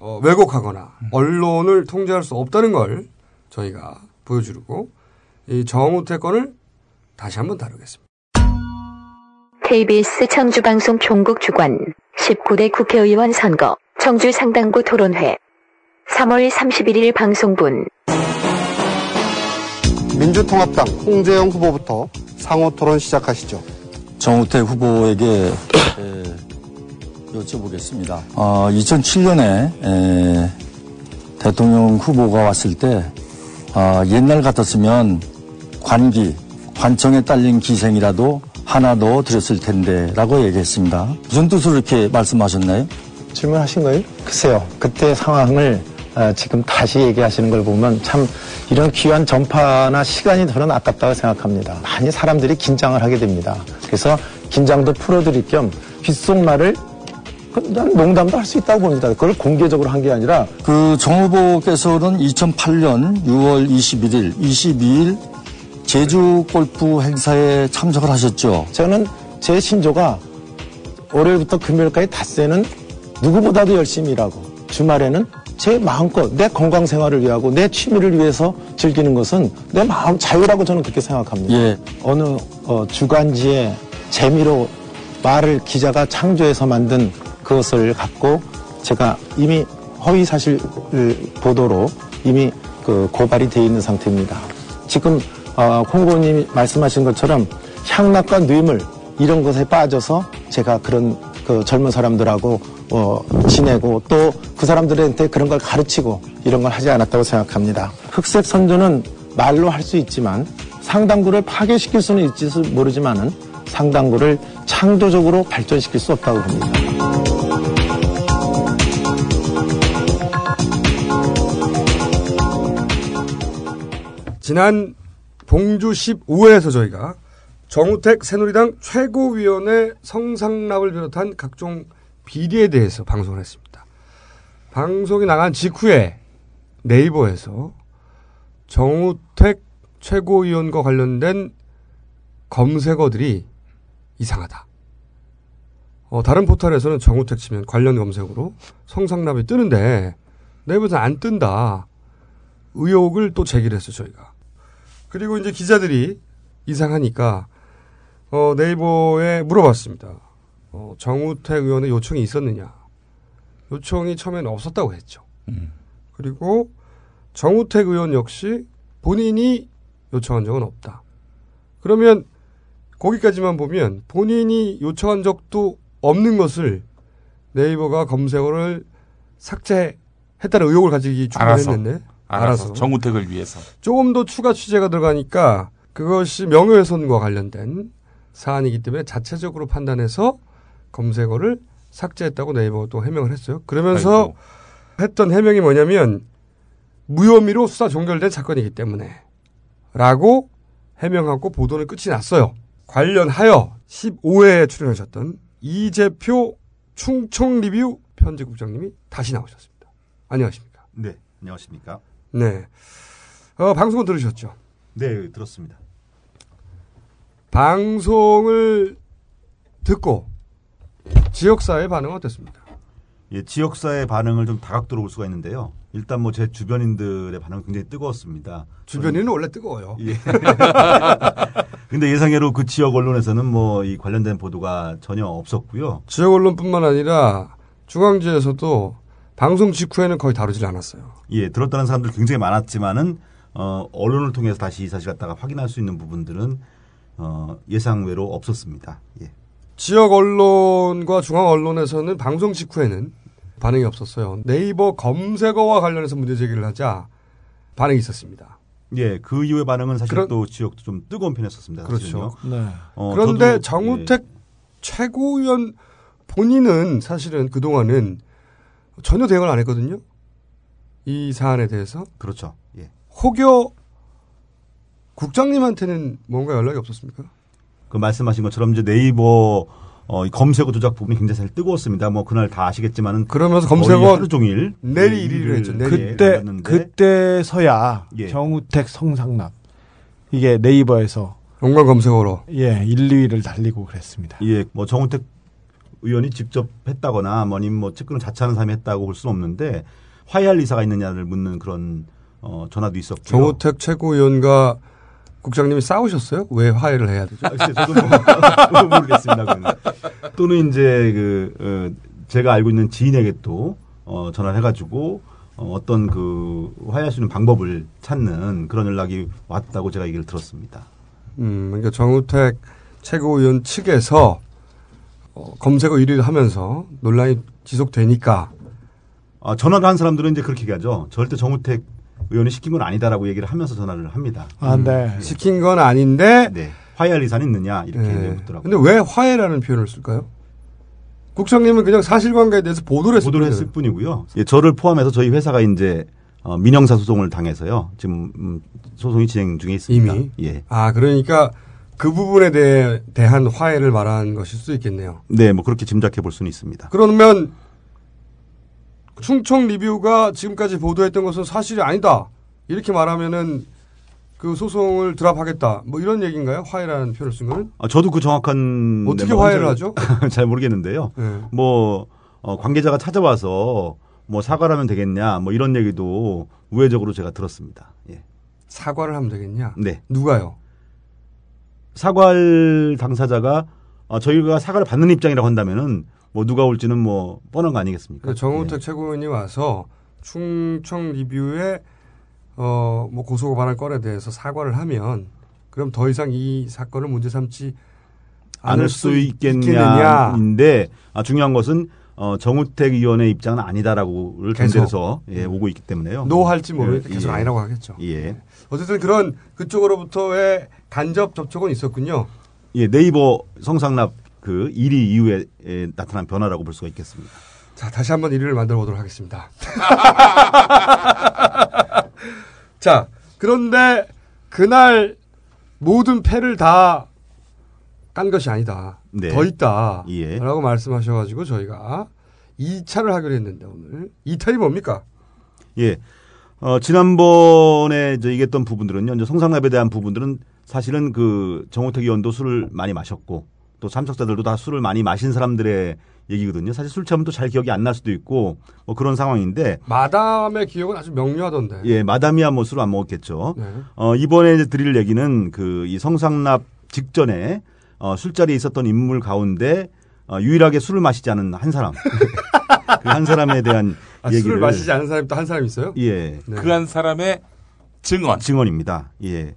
어, 왜곡하거나 언론을 통제할 수 없다는 걸 저희가 보여주고 이 정우택 건을 다시 한번 다루겠습니다. KBS 청주방송 총국 주관 19대 국회의원 선거 청주 상당구 토론회 3월 31일 방송분 민주통합당 홍재영 후보부터 상호 토론 시작하시죠. 정우택 후보에게 에, 여쭤보겠습니다. 어, 2007년에 대통령 후보가 왔을 때 어, 옛날 같았으면 관기, 관청에 딸린 기생이라도 하나 넣어 드렸을 텐데 라고 얘기했습니다. 무슨 뜻으로 이렇게 말씀하셨나요? 질문하신 거예요? 글쎄요. 그때 상황을 어, 지금 다시 얘기하시는 걸 보면 참 이런 귀한 전파나 시간이 저는 아깝다고 생각합니다. 많이 사람들이 긴장을 하게 됩니다. 그래서 긴장도 풀어드릴 겸 귓속말을 그, 난 농담도 할 수 있다고 봅니다. 그걸 공개적으로 한 게 아니라 그 정 후보께서는 2008년 6월 21일, 22일 제주 골프 행사에 참석을 하셨죠. 저는 제 신조가 월요일부터 금요일까지 닷새는 누구보다도 열심히 일하고 주말에는 제 마음껏 내 건강 생활을 위하고 내 취미를 위해서 즐기는 것은 내 마음 자유라고 저는 그렇게 생각합니다. 예. 어느 어, 주간지에 재미로 말을 기자가 창조해서 만든 그것을 갖고 제가 이미 허위 사실 보도로 이미 그 고발이 돼 있는 상태입니다. 지금 어, 콩고님이 말씀하신 것처럼 향락과 뇌물 이런 것에 빠져서 제가 그런 그 젊은 사람들하고 어, 지내고 또 그 사람들한테 그런 걸 가르치고 이런 걸 하지 않았다고 생각합니다. 흑색 선조는 말로 할 수 있지만 상당구를 파괴시킬 수는 있을지 모르지만은 상당구를 창조적으로 발전시킬 수 없다고 봅니다. 지난 봉주 15회에서 저희가 정우택 새누리당 최고위원회 성상납을 비롯한 각종 비리에 대해서 방송을 했습니다. 방송이 나간 직후에 네이버에서 정우택 최고위원과 관련된 검색어들이 이상하다. 어, 다른 포털에서는 정우택 치면 관련 검색으로 성상납이 뜨는데 네이버에서는 안 뜬다. 의혹을 또 제기를 했어요, 저희가. 그리고 이제 기자들이 이상하니까 어, 네이버에 물어봤습니다. 어, 정우택 의원의 요청이 있었느냐. 요청이 처음에는 없었다고 했죠. 그리고 정우택 의원 역시 본인이 요청한 적은 없다. 그러면 거기까지만 보면 본인이 요청한 적도 없는 것을 네이버가 검색어를 삭제했다는 의혹을 가지기 알아서. 충분했는데 알아서. 정우택을 위해서. 조금 더 추가 취재가 들어가니까 그것이 명예훼손과 관련된 사안이기 때문에 자체적으로 판단해서 검색어를 삭제했다고 네이버가 또 해명을 했어요. 그러면서 했던 해명이 뭐냐면 무혐의로 수사 종결된 사건이기 때문에 라고 해명하고 보도는 끝이 났어요. 관련하여 15회에 출연하셨던 이재표 충청 리뷰 편집국장님이 다시 나오셨습니다. 안녕하십니까? 네, 안녕하십니까? 네. 어, 방송은 들으셨죠? 네, 들었습니다. 방송을 듣고 지역사회 반응 어땠습니까? 예, 지역사의 반응을 좀 다각도로 볼 수가 있는데요. 일단 뭐 제 주변인들의 반응은 굉장히 뜨거웠습니다. 주변인은 원래 뜨거워요. 예. [LAUGHS] 근데 예상외로 그 지역 언론에서는 뭐 이 관련된 보도가 전혀 없었고요. 지역 언론뿐만 아니라 중앙지에서도 방송 직후에는 거의 다루질 않았어요. 예, 들었다는 사람들 굉장히 많았지만은 어, 언론을 통해서 다시 이 사실 갖다가 확인할 수 있는 부분들은 어, 예상외로 없었습니다. 예. 지역 언론과 중앙 언론에서는 방송 직후에는 반응이 없었어요. 네이버 검색어와 관련해서 문제 제기를 하자 반응이 있었습니다. 예, 그 이후의 반응은 사실 또 지역도 좀 뜨거운 편이었습니다. 그렇죠. 사실은요. 어, 그런데 저도, 정우택 최고위원 본인은 사실은 그동안은 전혀 대응을 안 했거든요. 이 사안에 대해서. 그렇죠. 예. 혹여 국장님한테는 뭔가 연락이 없었습니까? 그 말씀하신 것처럼 이제 네이버 어, 이 검색어 조작 부분이 굉장히 사실 뜨거웠습니다. 뭐 그날 다 아시겠지만은 그러면서 검색어 하루 종일 내리 예, 일위를 했죠. 내리. 그때 그때서야 예. 정우택 성상납 이게 네이버에서 연관 검색어로 예 1, 2위를 달리고 그랬습니다. 예, 뭐 정우택 의원이 직접 했다거나 뭐님 뭐 측근을 자처하는 사람이 했다고 볼 수는 없는데 화해할 의사가 있느냐를 묻는 그런 어, 전화도 있었고요. 정우택 최고위원과 국장님이 싸우셨어요? 왜 화해를 해야 되죠? 저도 뭐, [LAUGHS] 모르겠습니다. 그건. 또는 이제 그 어, 제가 알고 있는 지인에게 또 어, 전화를 해가지고 어, 어떤 그 화해할 수 있는 방법을 찾는 그런 연락이 왔다고 제가 얘기를 들었습니다. 음, 그러니까 정우택 최고위원 측에서 어, 검색어 1위를 하면서 논란이 지속되니까 아, 전화를 한 사람들은 이제 그렇게 얘기하죠. 절대 정우택 의원이 시킨 건 아니다라고 얘기를 하면서 전화를 합니다. 아, 네. 시킨 건 아닌데 네. 화해할 의사는 있느냐 이렇게 네. 묻더라고요. 근데 왜 화해라는 표현을 쓸까요? 국장님은 그냥 사실관계에 대해서 보도를 했을 보도를 했을 뿐이고요. 예, 저를 포함해서 저희 회사가 이제 어, 민형사 소송을 당해서요. 지금 음, 소송이 진행 중에 있습니다. 이미 예. 아 그러니까 그 부분에 대해 대한 화해를 말한 것일 수도 있겠네요. 네, 뭐 그렇게 짐작해 볼 수는 있습니다. 그러면 충청 리뷰가 지금까지 보도했던 것은 사실이 아니다. 이렇게 말하면은 그 소송을 드랍하겠다. 뭐 이런 얘기인가요? 화해라는 표현을 쓴 거는? 아, 저도 그 정확한 어떻게 화해를 잘- 하죠? [LAUGHS] 잘 모르겠는데요. 네. 뭐 어, 관계자가 찾아와서 뭐 사과를 하면 되겠냐, 뭐 이런 얘기도 우회적으로 제가 들었습니다. 예. 사과를 하면 되겠냐? 네. 누가요? 사과할 당사자가 어, 저희가 사과를 받는 입장이라고 한다면은 뭐 누가 올지는 뭐 뻔한 거 아니겠습니까? 그 정우택 최고위원이 와서 충청 리뷰에 어 뭐 고소 고발할 건에 대해서 사과를 하면 그럼 더 이상 이 사건을 문제 삼지 않을 수. 있겠냐인데 아, 중요한 것은 어, 정우택 의원의 입장은 아니다라고를 계속. 전제해서 예, 오고 있기 때문에요. 노 할지 모르니까 예, 계속 예. 아니라고 하겠죠. 예. 어쨌든 그런 그쪽으로부터의 간접 접촉은 있었군요. 예, 네이버 성상납 그 1위 이후에 에, 나타난 변화라고 볼 수가 있겠습니다. 자, 다시 한번 1위를 만들어 보도록 하겠습니다. [LAUGHS] 자, 그런데 그날 모든 패를 다 깐 것이 아니다. 네. 더 있다. 예. 라고 말씀하셔가지고 저희가 2차를 하기로 했는데 오늘 2탈이 뭡니까? 예. 어, 지난번에 이제 얘기했던 부분들은요. 이제 성상납에 대한 부분들은 사실은 그 정호택 의원도 술을 많이 마셨고 또 참석자들도 다 술을 많이 마신 사람들의 얘기거든요. 사실 술 취하면 또 잘 기억이 안 날 수도 있고 뭐 그런 상황인데 마담의 기억은 아주 명료하던데. 예, 마담이야 뭐 술을 안 먹었겠죠. 네. 어, 이번에 드릴 얘기는 그 이 성상납 직전에 어, 술자리에 있었던 인물 가운데 어, 유일하게 술을 마시지 않은 한 사람. [LAUGHS] 그 한 사람에 대한 아, 얘기를 술을 마시지 않은 사람이 또 한 사람 있어요? 예. 그한 사람의 증언. 증언입니다. 예.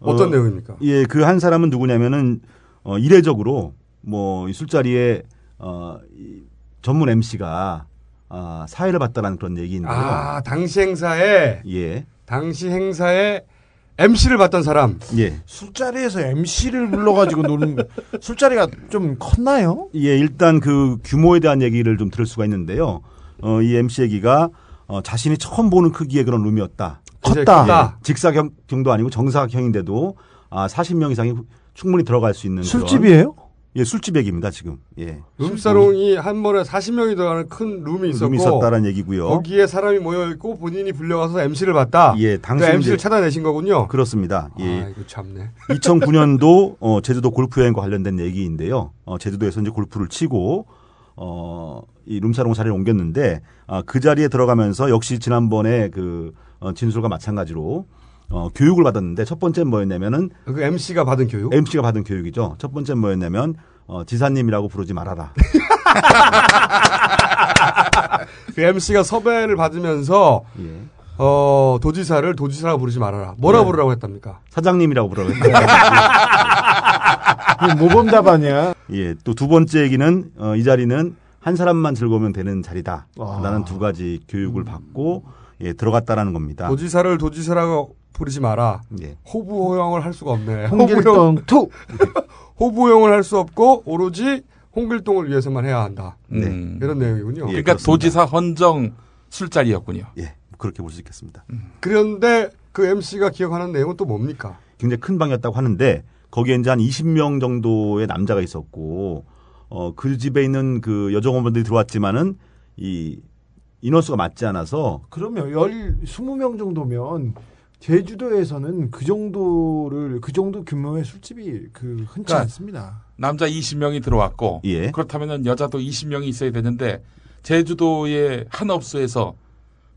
어떤 내용입니까? 예, 그 한 사람은 누구냐면은 어 이례적으로 뭐이 술자리에 어이 전문 MC가 아, 사회를 봤다라는 그런 얘기인데요. 아, 당시 행사에 예. 당시 행사에 MC를 봤던 사람. 예. 술자리에서 MC를 불러가지고 노는 거- [LAUGHS] 술자리가 좀 컸나요? 예, 일단 그 규모에 대한 얘기를 좀 들을 수가 있는데요. 어, 이 MC 얘기가 어, 자신이 처음 보는 크기의 그런 룸이었다. 컸다. 예, 직사경도 아니고 정사경인데도 아, 40명 이상이 충분히 들어갈 수 있는 술집이에요? 예, 술집 얘기입니다, 지금. 예. 룸사롱이 한 번에 40명이 들어가는 큰 룸이 있었고 룸이 있었다라는 얘기고요. 거기에 사람이 모여 있고 본인이 불려가서 MC를 봤다. 예, 당시 MC를 이제- 찾아내신 거군요. 그렇습니다. 예. 아, 이거 참네. [LAUGHS] 2009년도 어, 제주도 골프 여행과 관련된 얘기인데요. 어, 제주도에서 이제 골프를 치고 어, 이 룸사롱 자리를 옮겼는데 아, 그 자리에 들어가면서 역시 지난번에 그 어, 진술과 마찬가지로 어, 교육을 받았는데 첫 번째 뭐였냐면은 그 MC가 받은 교육? MC가 받은 교육이죠. 첫 번째 뭐였냐면 어, 지사님이라고 부르지 말아라. [LAUGHS] 그 MC가 섭외를 받으면서 예. 어, 도지사를 도지사라고 부르지 말아라. 뭐라 네. 부르라고 했답니까? 사장님이라고 부르라고 [LAUGHS] 했어요. 모범 답안이야. 예, 또 두 번째 얘기는 어, 이 자리는 한 사람만 즐거우면 되는 자리다. 아. 라는 두 가지 교육을 받고 예, 들어갔다라는 겁니다. 도지사를 도지사라고 부르지 마라. 예. 호부 호형을 할 수가 없네. [LAUGHS] 홍길동 two. [LAUGHS] 호부 호형을 할 수 없고 오로지 홍길동을 위해서만 해야 한다. 음. 이런 내용이군요. 그러니까 도지사 헌정 술자리였군요. 예, 그렇게 볼 수 있겠습니다. 그런데 그 MC가 기억하는 내용은 또 뭡니까? 굉장히 큰 방이었다고 하는데 거기에 이제 한 20명 정도의 남자가 있었고 어, 그 집에 있는 그 여종업원분들이 들어왔지만은 이 인원수가 맞지 않아서 그러면 열 20명 정도면 제주도에서는 그 정도를 그 정도 규모의 술집이 그 흔치 그러니까 않습니다. 남자 20명이 들어왔고 예. 그렇다면 여자도 20명이 있어야 되는데 제주도의 한 업소에서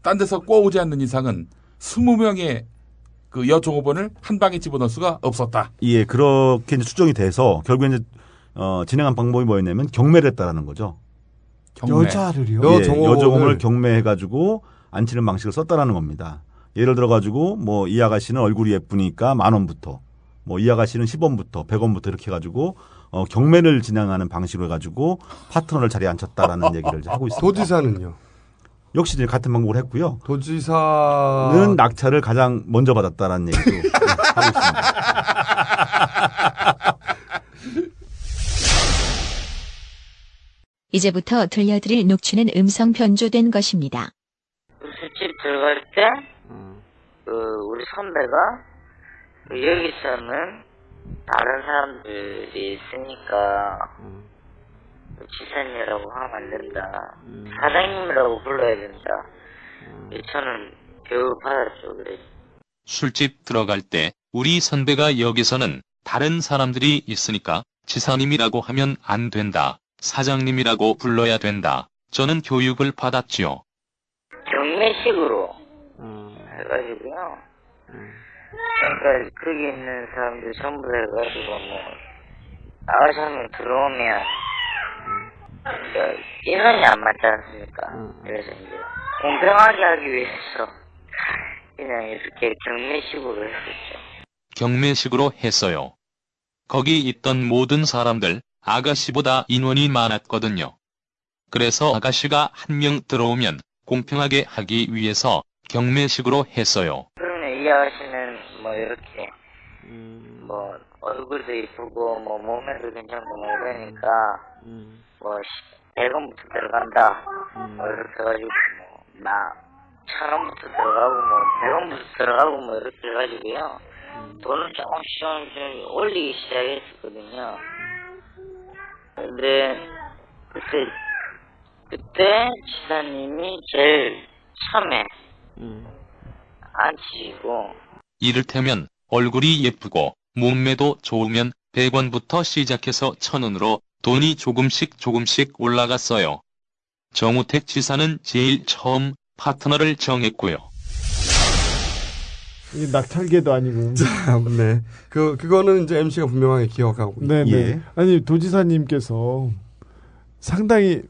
딴 데서 꼬우지 않는 이상은 20명의 그 여종업원을 한 방에 집어넣을 수가 없었다. 예, 그렇게 이제 추정이 돼서 결국에 이제 어, 진행한 방법이 뭐였냐면 경매를 했다라는 거죠. 경매. 여자를요? 예, 여종업원을. 경매해가지고 안치는 방식을 썼다라는 겁니다. 예를 들어 가지고 뭐 이 아가씨는 얼굴이 예쁘니까 만 원부터 뭐 이 아가씨는 10원부터 100원부터 이렇게 해 가지고 어, 경매를 진행하는 방식으로 해 가지고 파트너를 자리에 앉혔다라는 얘기를 하고 있습니다. 도지사는요? 역시 이제 같은 방법을 했고요. 도지사 는 낙찰을 가장 먼저 받았다라는 얘기도 예, 하고 있습니다. 이제부터 들려드릴 녹취는 음성 변조된 것입니다. 술집 들어갈 때, 그, 우리 선배가, 그 여기서는 다른 사람들이 있으니까, 그 지사님이라고 하면 안 된다. 사장님이라고 불러야 된다. 저는 교육 받았죠, 그래. 술집 들어갈 때 우리 선배가 여기서는 다른 사람들이 있으니까 지사님이라고 하면 안 된다. 사장님이라고 불러야 된다. 저는 교육을 받았지요. 경매식으로 해가지고요. 그러니까 거기 있는 사람들 전부 다 해가지고 뭐 아가씨 한명 들어오면 그러니까 인원이 안 맞지 않습니까? 그래서 이제 공평하게 하기 위해서 그냥 이렇게 경매식으로 했었죠. 경매식으로 했어요. 거기 있던 모든 사람들 아가씨보다 인원이 많았거든요. 그래서 아가씨가 한 명 들어오면 공평하게 하기 위해서 경매식으로 했어요. 그러면 이 아가씨는 뭐 이렇게 뭐 얼굴도 이쁘고 뭐 몸매도 괜찮고 뭐 이러니까 뭐 100원부터 들어간다. 뭐 이렇게 해가지고 뭐나 천원부터 들어가고 뭐 100원부터 들어가고 뭐 이렇게 해가지고요. 돈을 조금씩 조금씩 올리기 시작했었거든요. 근데 그때 그때 지사님이 제일 처음에 안 치시고 이를테면 얼굴이 예쁘고 몸매도 좋으면 100원부터 시작해서 1000원으로 돈이 조금씩 조금씩 올라갔어요. 정우택 지사는 제일 처음 파트너를 정했고요. 이게 낙찰계도 아니고. [LAUGHS] 네. 그, 그거는 이제 MC가 분명하게 기억하고. 네, 네. 예. 아니 도지사님께서 상당히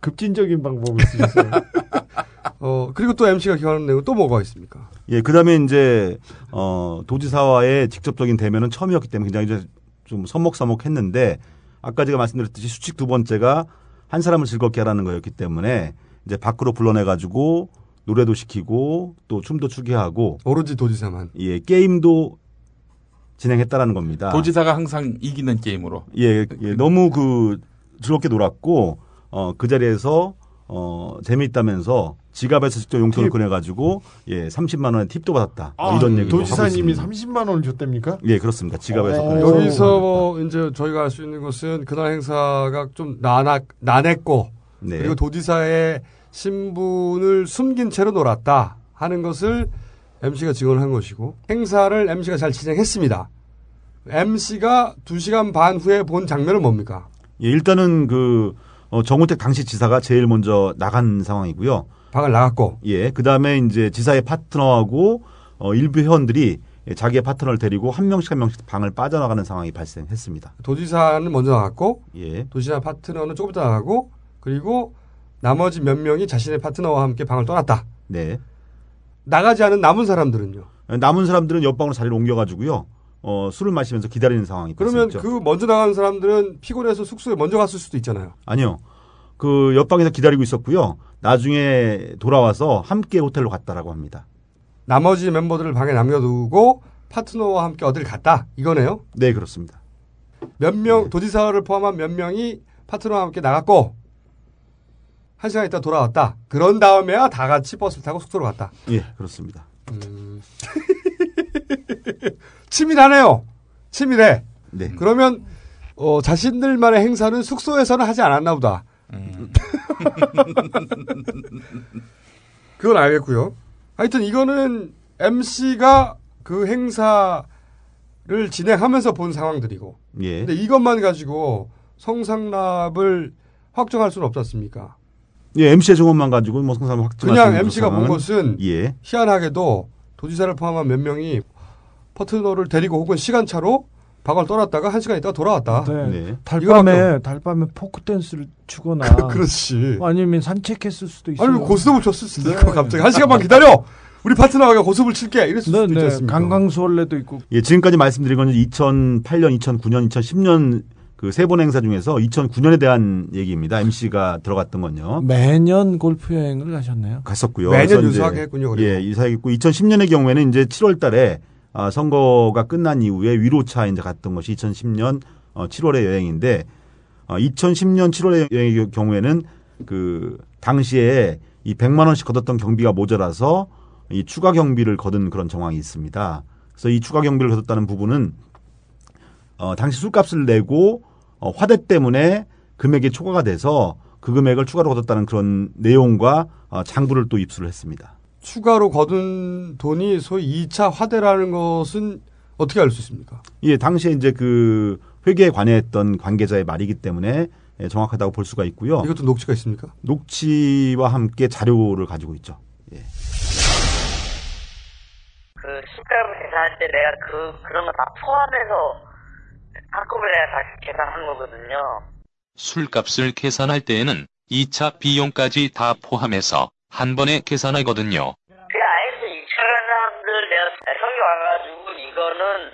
급진적인 방법을 쓰셨어요. [LAUGHS] 어, 그리고 또 MC가 기억하는 내용 또 뭐가 있습니까? 예, 그 다음에 이제, 어, 도지사와의 직접적인 대면은 처음이었기 때문에 굉장히 이제 좀 서먹서먹했는데, 아까 제가 말씀드렸듯이 수칙 두 번째가 한 사람을 즐겁게 하라는 거였기 때문에, 이제 밖으로 불러내가지고, 노래도 시키고, 또 춤도 추게 하고. 오로지 도지사만. 예, 게임도 진행했다라는 겁니다. 도지사가 항상 이기는 게임으로. 예, 예, 너무 그 즐겁게 놀았고, 어, 그 자리에서, 어, 재미있다면서 지갑에서 직접 용돈을 팁. 꺼내가지고, 예, 30만 원의 팁도 받았다. 뭐 아, 이런 얘기도 도지사님이 하고 있습니다. 30만 원을 줬답니까? 예, 그렇습니다. 지갑에서 어, 꺼내서. 여기서 뭐 이제 저희가 알 수 있는 것은 그날 행사가 좀 난악, 난했고 네. 그리고 도지사의 신분을 숨긴 채로 놀았다 하는 것을 MC가 증언을 한 것이고 행사를 MC가 잘 진행했습니다. MC가 2시간 반 후에 본 장면은 뭡니까? 예, 일단은 그, 어, 정우택 당시 지사가 제일 먼저 나간 상황이고요. 방을 나갔고. 예, 그 다음에 이제 지사의 파트너하고, 어, 일부 회원들이 예, 자기의 파트너를 데리고 한 명씩 한 명씩 방을 빠져나가는 상황이 발생했습니다. 도지사는 먼저 나갔고 예. 도지사 파트너는 조금 이따 나가고 그리고 나머지 몇 명이 자신의 파트너와 함께 방을 떠났다. 네. 나가지 않은 남은 사람들은요. 남은 사람들은 옆방으로 자리를 옮겨가지고요. 어, 술을 마시면서 기다리는 상황이 그러면 발생했죠. 그 먼저 나간 사람들은 피곤해서 숙소에 먼저 갔을 수도 있잖아요. 아니요. 그 옆방에서 기다리고 있었고요. 나중에 돌아와서 함께 호텔로 갔다라고 합니다. 나머지 멤버들을 방에 남겨두고 파트너와 함께 어딜 갔다 이거네요. 네, 그렇습니다. 몇명 도지사를 포함한 몇 명이 파트너와 함께 나갔고 한 시간 있다 돌아왔다. 그런 다음에야 다 같이 버스를 타고 숙소로 갔다. 예, 그렇습니다. [LAUGHS] 치밀하네요. 치밀해. 네. 그러면 어, 자신들만의 행사는 숙소에서는 하지 않았나 보다. [LAUGHS] 그건 알겠고요. 하여튼 이거는 MC가 그 행사를 진행하면서 본 상황들이고. 예. 근데 이것만 가지고 성상납을 확정할 수는 없지 않습니까? 예, MC의 증언만 가지고 뭐 확증할 수 그냥 MC가 본 것은 예. 희한하게도 도지사를 포함한 몇 명이 파트너를 데리고 혹은 시간차로 방을 떠났다가 한 시간 있다가 돌아왔다. 네. 달밤에 달밤에 포크 댄스를 추거나 [LAUGHS] 그렇지. 아니면 산책했을 수도 있어요. 아니 고스톱을 쳤을 수도 네. 있고 갑자기 한 시간만 기다려. 우리 파트너가 고스톱을 칠게 이랬을 수도 있지 네, 않습니까? 강강수월래도 있고 예, 지금까지 말씀드린 건 2008년, 2009년, 2010년 그 세 번 행사 중에서 2009년에 대한 얘기입니다. MC가 들어갔던 건요. 매년 골프 여행을 가셨네요. 갔었고요. 매년 유사하게 했군요, 그리고. 예, 유사했고 2010년의 경우에는 이제 7월 달에 아, 선거가 끝난 이후에 위로차 이제 갔던 것이 2010년 어, 7월의 여행인데 어, 2010년 7월의 여행의 경우에는 그 당시에 이 100만 원씩 걷었던 경비가 모자라서 이 추가 경비를 거둔 그런 정황이 있습니다. 그래서 이 추가 경비를 거뒀다는 부분은 어, 당시 술값을 내고 어, 화대 때문에 금액이 초과가 돼서 그 금액을 추가로 거뒀다는 그런 내용과 어, 장부를 또 입수를 했습니다. 추가로 거둔 돈이 소위 2차 화대라는 것은 어떻게 알 수 있습니까? 예, 당시에 이제 그 회계에 관여했던 관계자의 말이기 때문에 예, 정확하다고 볼 수가 있고요. 이것도 녹취가 있습니까? 녹취와 함께 자료를 가지고 있죠. 그 술값을 계산할 때 내가 그 그런 거 다 포함해서 한꺼번에 내가 다시 계산한 거거든요. 술값을 계산할 때에는 2차 비용까지 다 포함해서 한 번에 계산하거든요. 그 아이스 2차 사람들 내가 성이 와가지고 이거는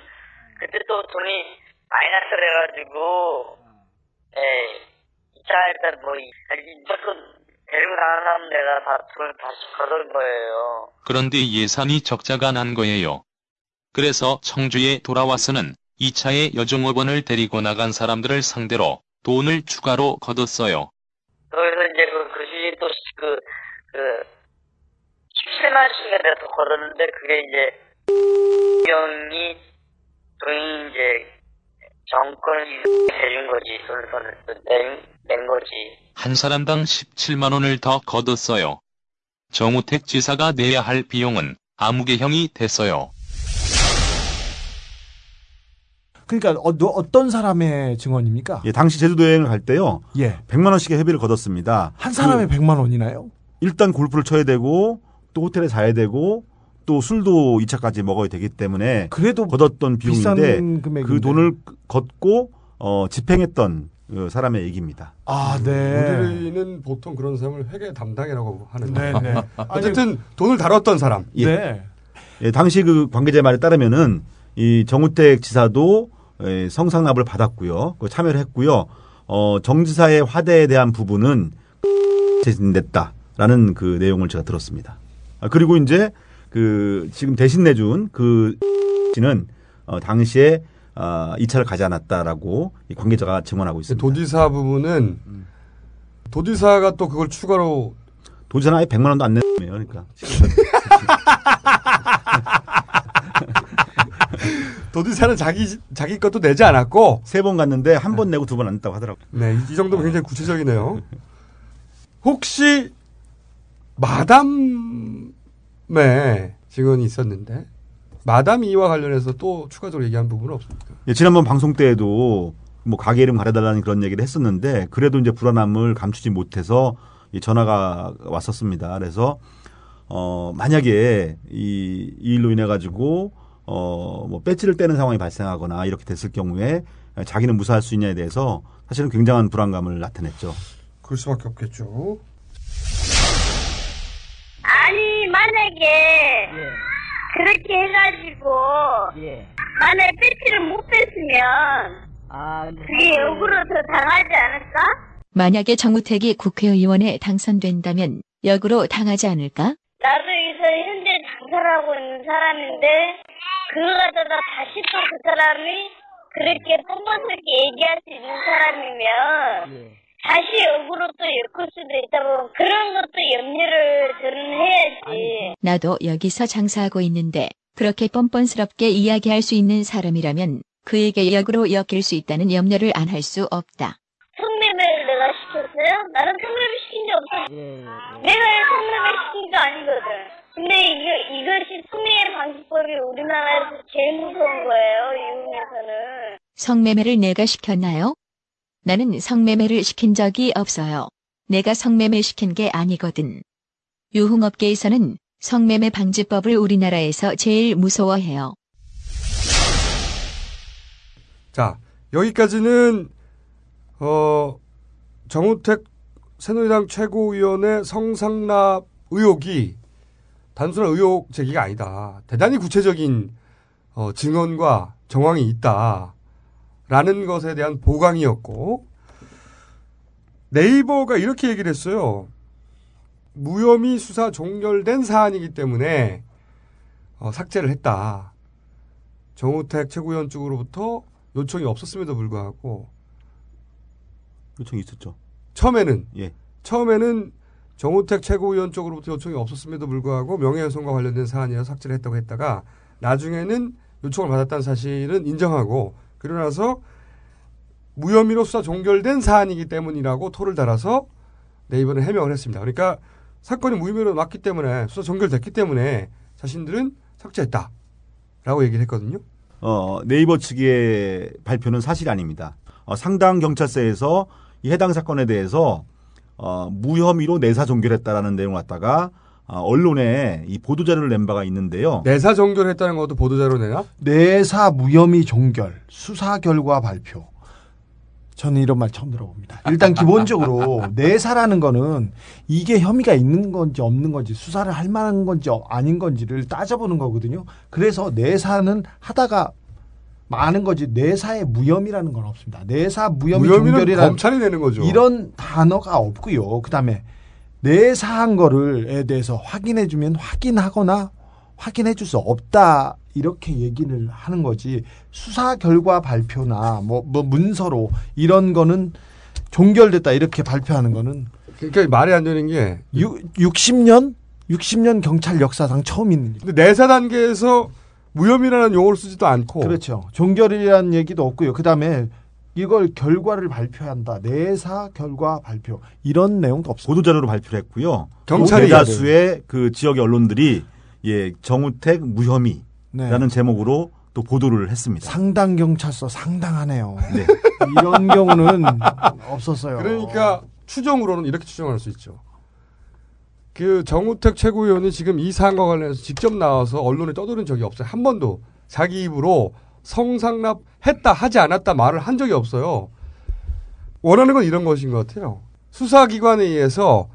돈이 마이너스를 해가지고 예, 이차 일단 뭐 이- 무조건 데리고 나간 사람 내가 다 돈을 다시 걷은 거예요. 그런데 예산이 적자가 난 거예요. 그래서 청주에 돌아와서는 2차에 여종업원을 데리고 나간 사람들을 상대로 돈을 추가로 걷었어요. 거기서 이제 그, 그 주식 또, 그, 그, 17만씩을 내가 더 걸었는데, 그게 이제, 형이, 돈이 이제, 정권을 해준 거지, 돈을, 낸, 낸 거지. 한 사람당 17만 원을 더 걷었어요. 정우택 지사가 내야 할 비용은 아무개형이 됐어요. 그러니까 어, 떤 사람의 증언입니까? 예, 당시 제주도 여행을 갈 때요. 예. 100만 원씩의 회비를 걷었습니다. 한 사람에 100만 원이나요? 일단 골프를 쳐야 되고 또 호텔에 자야 되고 또 술도 2차까지 먹어야 되기 때문에 그래도 걷었던 비용인데. 그 돈을 걷고 어, 집행했던 그 사람의 얘기입니다. 아, 네. 우리는 보통 그런 사람을 회계 담당이라고 하는데 네, 네. [LAUGHS] 어쨌든 돈을 다뤘던 사람. 예. 예, 당시 그 관계자의 말에 따르면은 이 정우택 지사도 예, 성상납을 받았고요. 그 참여를 했고요. 어, 정지사의 화대에 대한 부분은 [LAUGHS] 제진됐다 라는 그 내용을 제가 들었습니다. 아, 그리고 이제 그 지금 대신 내준 그 씨는 어, 당시에 어, 이 차를 가지 않았다라고 이 관계자가 증언하고 있습니다. 도지사 부분은 도지사가 또 그걸 추가로 도지사는 아예 100만 원도 안 냈네요. 그러니까. [LAUGHS] 도지사는 자기 자기 것도 내지 않았고 세 번 갔는데 한 번 내고 두 번 안 냈다고 하더라고요. 네, 이- 이 정도면 굉장히 구체적이네요. 혹시 마담의 증언이 있었는데 마담 이와 관련해서 또 추가적으로 얘기한 부분은 없습니까? 예, 지난번 방송 때에도 뭐 가게 이름 가려달라는 그런 얘기를 했었는데 그래도 이제 불안함을 감추지 못해서 이 전화가 왔었습니다. 그래서 어 만약에 이, 이 일로 인해 가지고 어뭐 배지를 떼는 상황이 발생하거나 이렇게 됐을 경우에 자기는 무사할 수 있냐에 대해서 사실은 굉장한 불안감을 나타냈죠. 그럴 수밖에 없겠죠. 만약에 그렇게 해가지고 만약에 배지를 못 뺐으면 그게 역으로 더 당하지 않을까? 만약에 정우택이 국회의원에 당선된다면 역으로 당하지 않을까? 나도 여기서 현재 장사를 하고 있는 사람인데 그걸 갖다가 다시 또 그 사람이 그렇게 뻔뻔스럽게 얘기할 수 있는 사람이면 다시 역으로 또 엮을 수도 있다고 그런 것도 염려를 저는 해야지. 나도 여기서 장사하고 있는데 그렇게 뻔뻔스럽게 이야기할 수 있는 사람이라면 그에게 역으로 엮일 수 있다는 염려를 안 할 수 없다. 성매매를 내가 시켰어요? 나는 성매매 시킨 적 없어. 내가 성매매 시킨 게 아니거든. 근데 이거, 이것이 성매매 방지법이 우리나라에서 제일 무서운 거예요, 이혼에서는. 성매매를 내가 시켰나요? 나는 성매매를 시킨 적이 없어요. 내가 성매매 시킨 게 아니거든. 유흥업계에서는 성매매 방지법을 우리나라에서 제일 무서워해요. 자, 여기까지는 어 정우택 새누리당 최고위원의 성상납 의혹이 단순한 의혹 제기가 아니다. 대단히 구체적인 어, 증언과 정황이 있다 라는 것에 대한 보강이었고 네이버가 이렇게 얘기를 했어요. 무혐의 수사 종결된 사안이기 때문에 어, 삭제를 했다. 정우택 최고위원 쪽으로부터 요청이 없었음에도 불구하고 요청이 있었죠. 처음에는 예. 처음에는 정우택 최고위원 쪽으로부터 요청이 없었음에도 불구하고 명예훼손과 관련된 사안이라 삭제를 했다고 했다가 나중에는 요청을 받았다는 사실은 인정하고 그러고 나서 무혐의로 수사 종결된 사안이기 때문이라고 토를 달아서 네이버는 해명을 했습니다. 그러니까 사건이 무혐의로 났기 때문에 수사 종결됐기 때문에 자신들은 삭제했다라고 얘기를 했거든요. 어, 네이버 측의 발표는 사실이 아닙니다. 어, 상당 경찰서에서 이 해당 사건에 대해서 어, 무혐의로 내사 종결했다라는 내용을 갖다가 어, 언론에 이 보도 자료를 낸 바가 있는데요. 내사 종결했다는 것도 보도 자료 내나? 내사 무혐의 종결 수사 결과 발표. 저는 이런 말 처음 들어봅니다. 일단 기본적으로 [LAUGHS] 내사라는 거는 이게 혐의가 있는 건지 없는 건지 수사를 할 만한 건지 아닌 건지를 따져보는 거거든요. 그래서 내사는 하다가 많은 거지 뇌사의 무혐의라는 건 없습니다. 뇌사 무혐의 종결이라는 검찰이 내는 거죠. 이런 단어가 없고요. 그다음에 뇌사한 거를에 대해서 확인해 주면 확인하거나 확인해 줄 수 없다 이렇게 얘기를 하는 거지 수사 결과 발표나 뭐, 뭐 문서로 이런 거는 종결됐다 이렇게 발표하는 거는 그러니까 말이 안 되는 게 60년 60년 경찰 역사상 처음 있는 일. 근데 내사 단계에서 무혐의라는 용어를 쓰지도 않고 그렇죠. 종결이라는 얘기도 없고요. 그 다음에 이걸 결과를 발표한다. 내사 결과 발표 이런 내용도 없습니다. 보도자료로 발표를 했고요. 경찰이 대다수의 그 지역의 언론들이 예 정우택 무혐의라는 네. 제목으로 또 보도를 했습니다. 상당 경찰서 상당하네요. 네. 이런 경우는 없었어요. 그러니까 추정으로는 이렇게 추정할 수 있죠. 그 정우택 최고위원이 지금 이 사안과 관련해서 직접 나와서 언론에 떠드는 적이 없어요. 한 번도 자기 입으로 성상납 했다 하지 않았다 말을 한 적이 없어요. 원하는 건 이런 것인 것 같아요. 수사기관에 의해서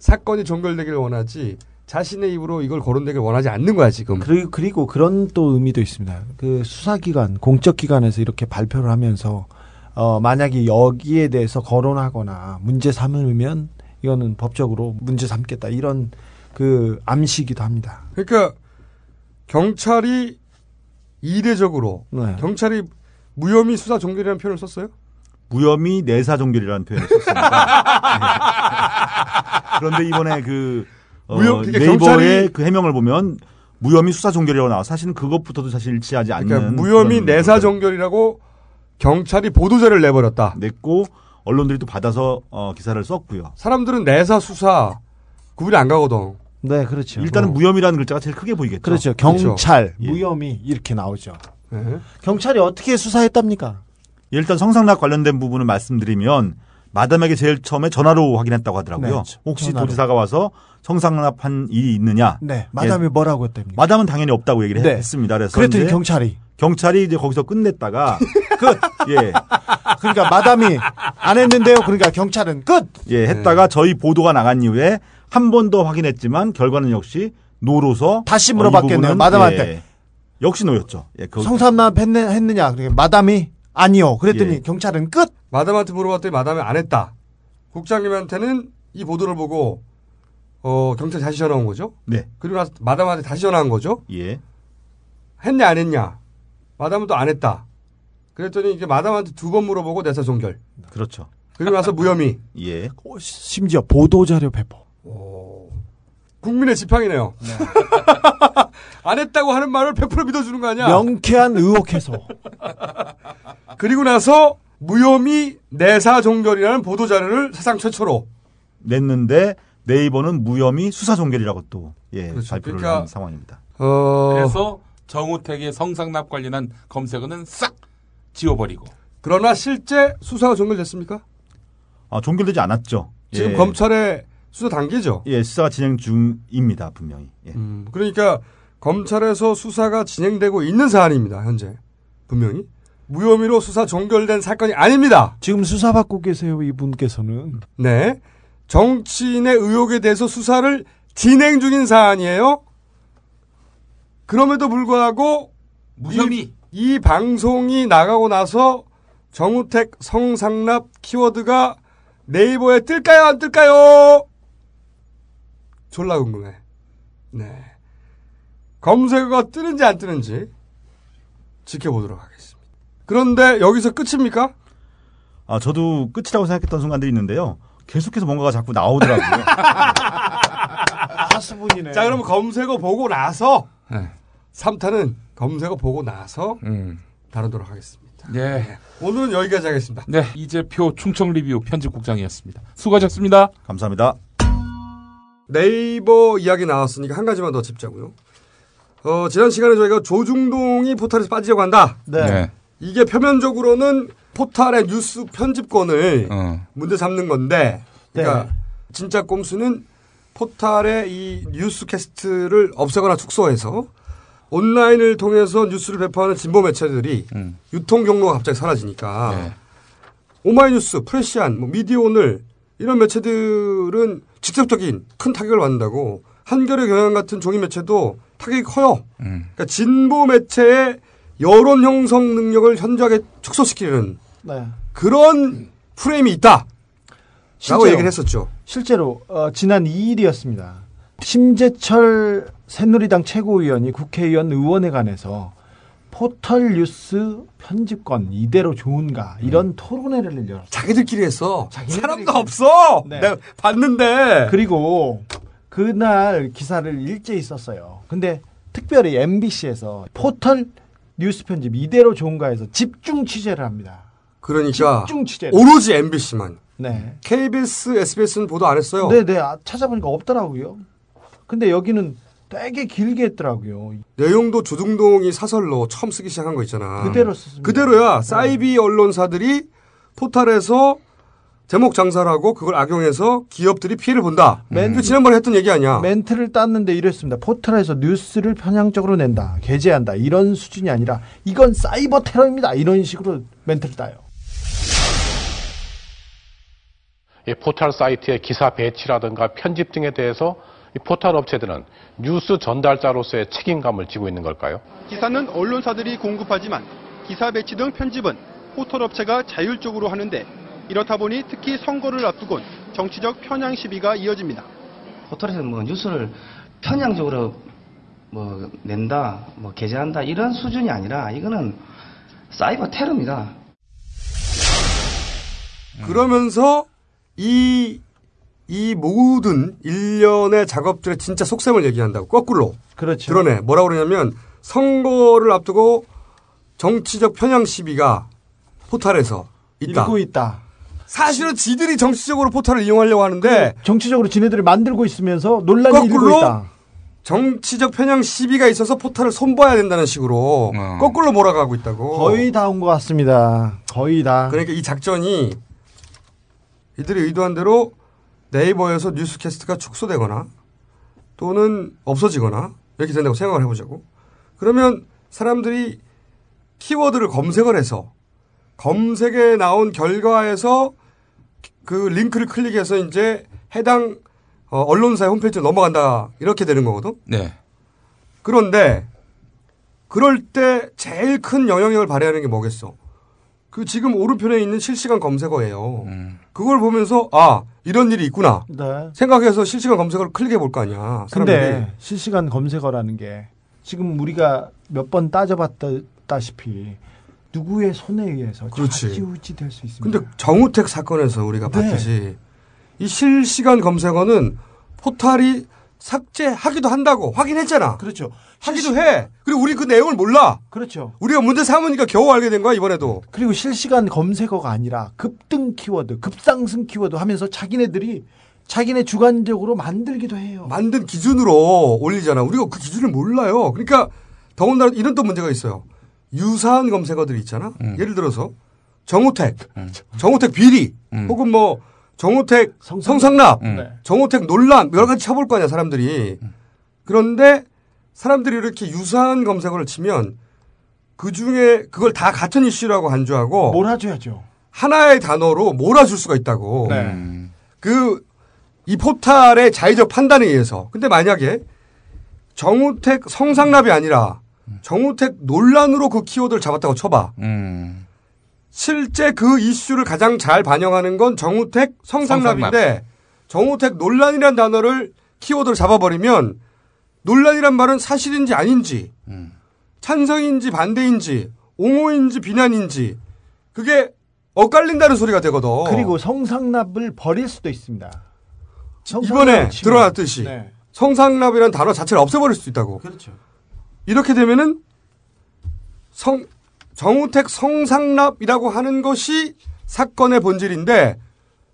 사건이 종결되기를 원하지 자신의 입으로 이걸 거론되길 원하지 않는 거야 지금. 그리고, 그리고 그런 또 의미도 있습니다. 그 수사기관, 공적기관에서 이렇게 발표를 하면서 어, 만약에 여기에 대해서 거론하거나 문제 삼으면 이거는 법적으로 문제 삼겠다 이런 그 암시기도 합니다. 그러니까 경찰이 이례적으로 네. 경찰이 무혐의 수사 종결이라는 표현을 썼어요? 무혐의 내사 종결이라는 표현을 썼습니다. 그런데 이번에 그 어, 무혐- 그러니까 네이버의 그 해명을 보면 무혐의 수사 종결이라고 나와 사실은 그것부터도 사실 일치하지 않는 그러니까 무혐의 내사 종결이라고 경찰이 보도자를 내버렸다. 냈고 언론들이 또 받아서 어, 기사를 썼고요. 사람들은 내사 수사 구분이 안 가거든. 네, 그렇죠. 일단은 무혐의라는 글자가 제일 크게 보이겠죠. 그렇죠. 경찰, 예. 무혐의 이렇게 나오죠. 네. 경찰이 어떻게 수사했답니까? 일단 성상납 관련된 부분을 말씀드리면 마담에게 제일 처음에 전화로 확인했다고 하더라고요. 네, 혹시 전화로. 도지사가 와서 성상납한 일이 있느냐? 네, 마담이 예. 뭐라고 했답니까? 마담은 당연히 없다고 얘기를 네. 했습니다. 그래서 그랬더니 경찰이 경찰이 이제 거기서 끝냈다가 [LAUGHS] 끝. 예. 그러니까 마담이 안 했는데요. 그러니까 경찰은 끝. 예, 했다가 저희 보도가 나간 이후에 한 번 더 확인했지만 결과는 역시 노로서 다시 어, 이 물어봤겠네요, 마담한테. 예, 역시 노였죠. 예, 그 성산납 했느, 했느냐? 그러니까 마담이 아니요. 그랬더니 예. 경찰은 끝. 마담한테 물어봤더니 마담이 안 했다. 국장님한테는 이 보도를 보고 어, 경찰 다시 전화 온 거죠. 네. 그리고 나서 마담한테 다시 전화 한 거죠. 예. 했냐 안 했냐. 마담은 또 안 했다. 그랬더니 이게 마담한테 두 번 물어보고 내사 종결. 그렇죠. 그리고 나서 무혐의. 예. 어, 심지어 보도자료 배포. 국민의 지팡이네요. [LAUGHS] 안 했다고 하는 말을 100% 믿어주는 거 아니야? 명쾌한 의혹 해소. [LAUGHS] 그리고 나서 무혐의 내사 종결이라는 보도 자료를 사상 최초로 냈는데 네이버는 무혐의 수사 종결이라고 또 예, 그렇죠. 발표를 그러니까 한 상황입니다. 어... 그래서 정우택의 성상납 관련한 검색어는 싹 지워버리고. 그러나 실제 수사가 종결됐습니까? 아, 종결되지 않았죠. 지금 예. 검찰의 수사 단계죠. 예, 수사가 진행 중입니다, 분명히. 예. 음, 그러니까 검찰에서 수사가 진행되고 있는 사안입니다. 현재 분명히 무혐의로 수사 종결된 사건이 아닙니다. 지금 수사받고 계세요, 이분께서는. 네, 정치인의 의혹에 대해서 수사를 진행 중인 사안이에요. 그럼에도 불구하고 무혐의. 이, 이 방송이 나가고 나서 정우택 성상납 키워드가 네이버에 뜰까요 안 뜰까요? 졸라 궁금해. 네. 검색어가 뜨는지 안 뜨는지 지켜보도록 하겠습니다. 그런데 여기서 끝입니까? 아, 저도 끝이라고 생각했던 순간들이 있는데요. 계속해서 뭔가가 자꾸 나오더라고요. [LAUGHS] 하수분이네. 자, 그러면 검색어 보고 나서 네. 3탄은 검색어 보고 나서 음. 다루도록 하겠습니다. 네. 오늘은 여기까지 하겠습니다. 네. 이재표 충청 리뷰 편집국장이었습니다. 수고하셨습니다. 감사합니다. 네이버 이야기 나왔으니까 한 가지만 더 짚자고요. 어, 지난 시간에 저희가 조중동이 포탈에서 빠지려고 한다. 네. 이게 표면적으로는 포탈의 뉴스 편집권을 어. 문제 삼는 건데, 그러니까 네. 진짜 꼼수는 포탈의 이 뉴스 캐스트를 없애거나 축소해서 온라인을 통해서 뉴스를 배포하는 진보 매체들이 음. 유통 경로가 갑자기 사라지니까 네. 오마이뉴스, 프레시안, 뭐 미디어 오늘 이런 매체들은 직접적인 큰 타격을 받는다고 한겨레 경향 같은 종이 매체도 타격이 커요. 음. 그러니까 진보 매체의 여론 형성 능력을 현저하게 축소시키는 네. 그런 프레임이 있다. 라고 실제로. 얘기를 했었죠. 실제로 어, 지난 2일이었습니다. 심재철 새누리당 최고위원이 국회의원 의원회관에서 포털 뉴스 편집권 이대로 좋은가 이런 토론회를 열었어요. 자기들끼리 했어. 사람도 없어. 네. 내가 봤는데. 그리고 그날 기사를 일제히 썼어요. 근데 특별히 MBC에서 포털 뉴스 편집 이대로 좋은가에서 집중 취재를 합니다. 그러니까 집중 취재. 오로지 MBC만. 네. KBS, SBS는 보도 안 했어요. 네네 아, 찾아보니까 없더라고요. 근데 여기는 되게 길게 했더라고요. 내용도 조중동이 사설로 처음 쓰기 시작한 거 있잖아. 그대로 썼습니다. 네. 그대로야. 사이비 언론사들이 포탈에서 제목 장사를 하고 그걸 악용해서 기업들이 피해를 본다. 맨- 그 지난번에 했던 얘기 아니야. 멘트를 땄는데 이랬습니다. 포털에서 뉴스를 편향적으로 낸다, 게재한다 이런 수준이 아니라 이건 사이버 테러입니다. 이런 식으로 멘트를 따요. 이 포털 사이트의 기사 배치라든가 편집 등에 대해서 이 포털 업체들은 뉴스 전달자로서의 책임감을 지고 있는 걸까요? 기사는 언론사들이 공급하지만 기사 배치 등 편집은 포털 업체가 자율적으로 하는데 이렇다 보니 특히 선거를 앞두곤 정치적 편향 시비가 이어집니다. 포털에서 뭐 뉴스를 편향적으로 뭐 낸다, 뭐 게재한다 이런 수준이 아니라 이거는 사이버 테러입니다. 그러면서 이, 이 모든 일련의 작업들의 진짜 속셈을 얘기한다고. 거꾸로. 그렇죠. 드러내. 뭐라고 그러냐면 선거를 앞두고 정치적 편향 시비가 포탈에서 있다. 일고 있다. 사실은 지들이 정치적으로 포탈을 이용하려고 하는데 정치적으로 지네들이 만들고 있으면서 논란이 일고 거꾸로 있다. 정치적 편향 시비가 있어서 포탈을 손봐야 된다는 식으로 거꾸로 몰아가고 있다고. 거의 다 온 것 같습니다. 거의 다. 그러니까 이 작전이 이들이 의도한 대로 네이버에서 뉴스캐스트가 축소되거나 또는 없어지거나 이렇게 된다고 생각을 해보자고. 그러면 사람들이 키워드를 검색을 해서 검색에 나온 결과에서 그 링크를 클릭해서 이제 해당 어, 언론사의 홈페이지로 넘어간다 이렇게 되는 거거든. 네. 그런데 그럴 때 제일 큰 영향력을 발휘하는 게 뭐겠어? 그 지금 오른편에 있는 실시간 검색어예요. 그걸 보면서 아 이런 일이 있구나 네. 생각해서 실시간 검색어를 클릭해 볼 거 아니야. 사람들이. 근데 실시간 검색어라는 게 지금 우리가 몇 번 따져봤다시피 누구의 손에 의해서 그렇지. 좌지우지 될 수 있습니다. 근데 정우택 사건에서 우리가 네. 봤듯이 이 실시간 검색어는 포탈이 삭제하기도 한다고 확인했잖아. 그렇죠. 하기도 해. 그리고 우리 그 내용을 몰라. 그렇죠. 우리가 문제 삼으니까 겨우 알게 된 거야 이번에도. 그리고 실시간 검색어가 아니라 급등 키워드, 급상승 키워드 하면서 자기네들이 자기네 주관적으로 만들기도 해요. 만든 기준으로 올리잖아. 우리가 그 기준을 몰라요. 그러니까 더군다나 이런 또 문제가 있어요. 유사한 검색어들이 있잖아. 예를 들어서 정우택, 정우택 비리, 혹은 뭐 정우택 성상납, 네. 정우택 논란 여러 가지 쳐볼 거 아니야 사람들이. 그런데 사람들이 이렇게 유사한 검색어를 치면 그 중에 그걸 다 같은 이슈라고 간주하고 몰아줘야죠. 하나의 단어로 몰아줄 수가 있다고. 네. 그 이 포탈의 자의적 판단에 의해서. 근데 만약에 정우택 성상납이 아니라 정우택 논란으로 그 키워드를 잡았다고 쳐봐. 실제 그 이슈를 가장 잘 반영하는 건 정우택 성상납인데 정우택 논란이라는 단어를 키워드로 잡아버리면 논란이란 말은 사실인지 아닌지 찬성인지 반대인지 옹호인지 비난인지 그게 엇갈린다는 소리가 되거든. 그리고 성상납을 버릴 수도 있습니다. 이번에 치면- 드러났듯이 네. 성상납이라는 단어 자체를 없애버릴 수도 있다고. 그렇죠. 이렇게 되면은 성 정우택 성상납이라고 하는 것이 사건의 본질인데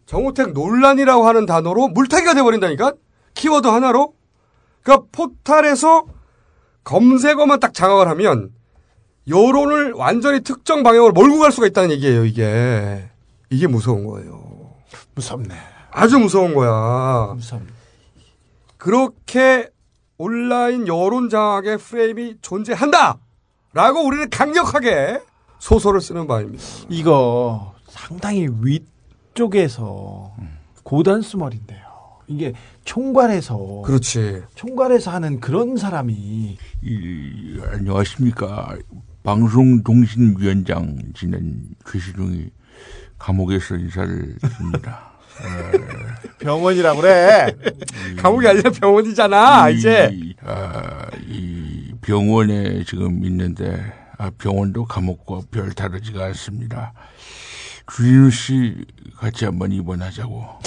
정우택 논란이라고 하는 단어로 물타기가 돼버린다니까? 키워드 하나로? 그러니까 포탈에서 검색어만 딱 장악을 하면 여론을 완전히 특정 방향으로 몰고 갈 수가 있다는 얘기예요 이게. 이게 무서운 거예요. 무섭네. 아주 무서운 거야. 무섭네. 그렇게 온라인 여론 장악의 프레임이 존재한다! 라고 우리는 강력하게 소설을 쓰는 바입니다. 이거 상당히 위쪽에서 고단수머리인데요. 이게 총괄해서 그렇지. 총괄해서 하는 그런 사람이 이, 안녕하십니까. 방송통신위원장 지낸 최시중이 감옥에서 인사를 드립니다. [LAUGHS] 병원이라고 그래. 감옥이 아니라 병원이잖아, 이, 이제. 아, 이 병원에 지금 있는데 아, 병원도 감옥과 별 다르지가 않습니다. 주진우 씨 같이 한번 입원하자고. 어,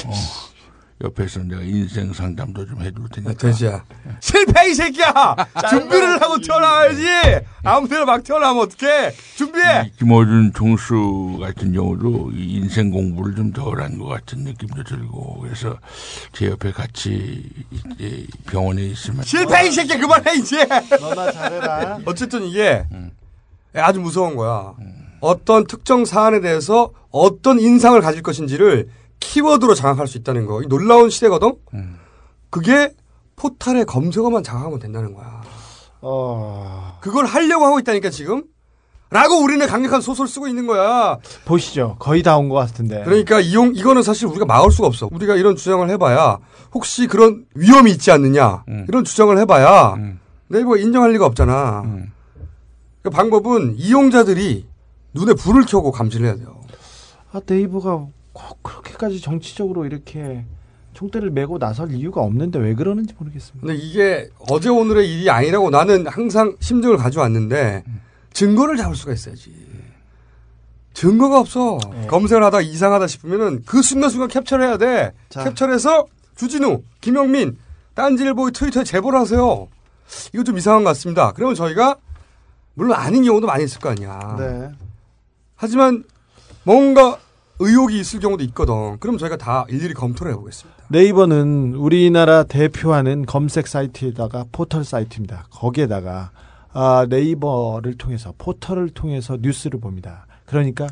옆에서 내가 인생 상담도 좀 해줄 테니까. 돼지야. 실패 이 새끼야. [LAUGHS] 준비를 하고 태어나야지. 아무 데나 막 태어나면 어떡해. 준비해. 김어준 총수 같은 경우도 이 인생 공부를 좀 덜 한 것 같은 느낌도 들고 그래서 제 옆에 같이 이제 병원에 있으면 실패 이 새끼야 그만해 이제. 너나 잘해라. [LAUGHS] 어쨌든 이게 아주 무서운 거야. 어떤 특정 사안에 대해서 어떤 인상을 가질 것인지를 키워드로 장악할 수 있다는 거. 이 놀라운 시대거든. 그게 포탈의 검색어만 장악하면 된다는 거야. 어... 그걸 하려고 하고 있다니까 지금. 라고 우리는 강력한 소설을 쓰고 있는 거야. 보시죠. 거의 다 온 것 같은데. 그러니까 이용 이거는 사실 우리가 막을 수가 없어. 우리가 이런 주장을 해봐야 혹시 그런 위험이 있지 않느냐 이런 주장을 해봐야 네이버 인정할 리가 없잖아. 그 방법은 이용자들이 눈에 불을 켜고 감지를 해야 돼요. 아, 네이버가 꼭 그렇게까지 정치적으로 이렇게 총대를 메고 나설 이유가 없는데 왜 그러는지 모르겠습니다. 근데 이게 어제 오늘의 일이 아니라고 나는 항상 심정을 가져왔는데 증거를 잡을 수가 있어야지. 증거가 없어. 검색을 하다 이상하다 싶으면은 그 순간순간 캡처를 해야 돼. 캡처해서 주진우, 김영민, 딴지일보 트위터에 제보를 하세요. 이거 좀 이상한 것 같습니다. 그러면 저희가 물론 아닌 경우도 많이 있을 거 아니야. 네. 하지만 뭔가 의혹이 있을 경우도 있거든. 그럼 저희가 다 일일이 검토를 해보겠습니다. 네이버는 우리나라 대표하는 검색 사이트에다가 포털 사이트입니다. 거기에다가 아, 네이버를 통해서 포털을 통해서 뉴스를 봅니다. 그러니까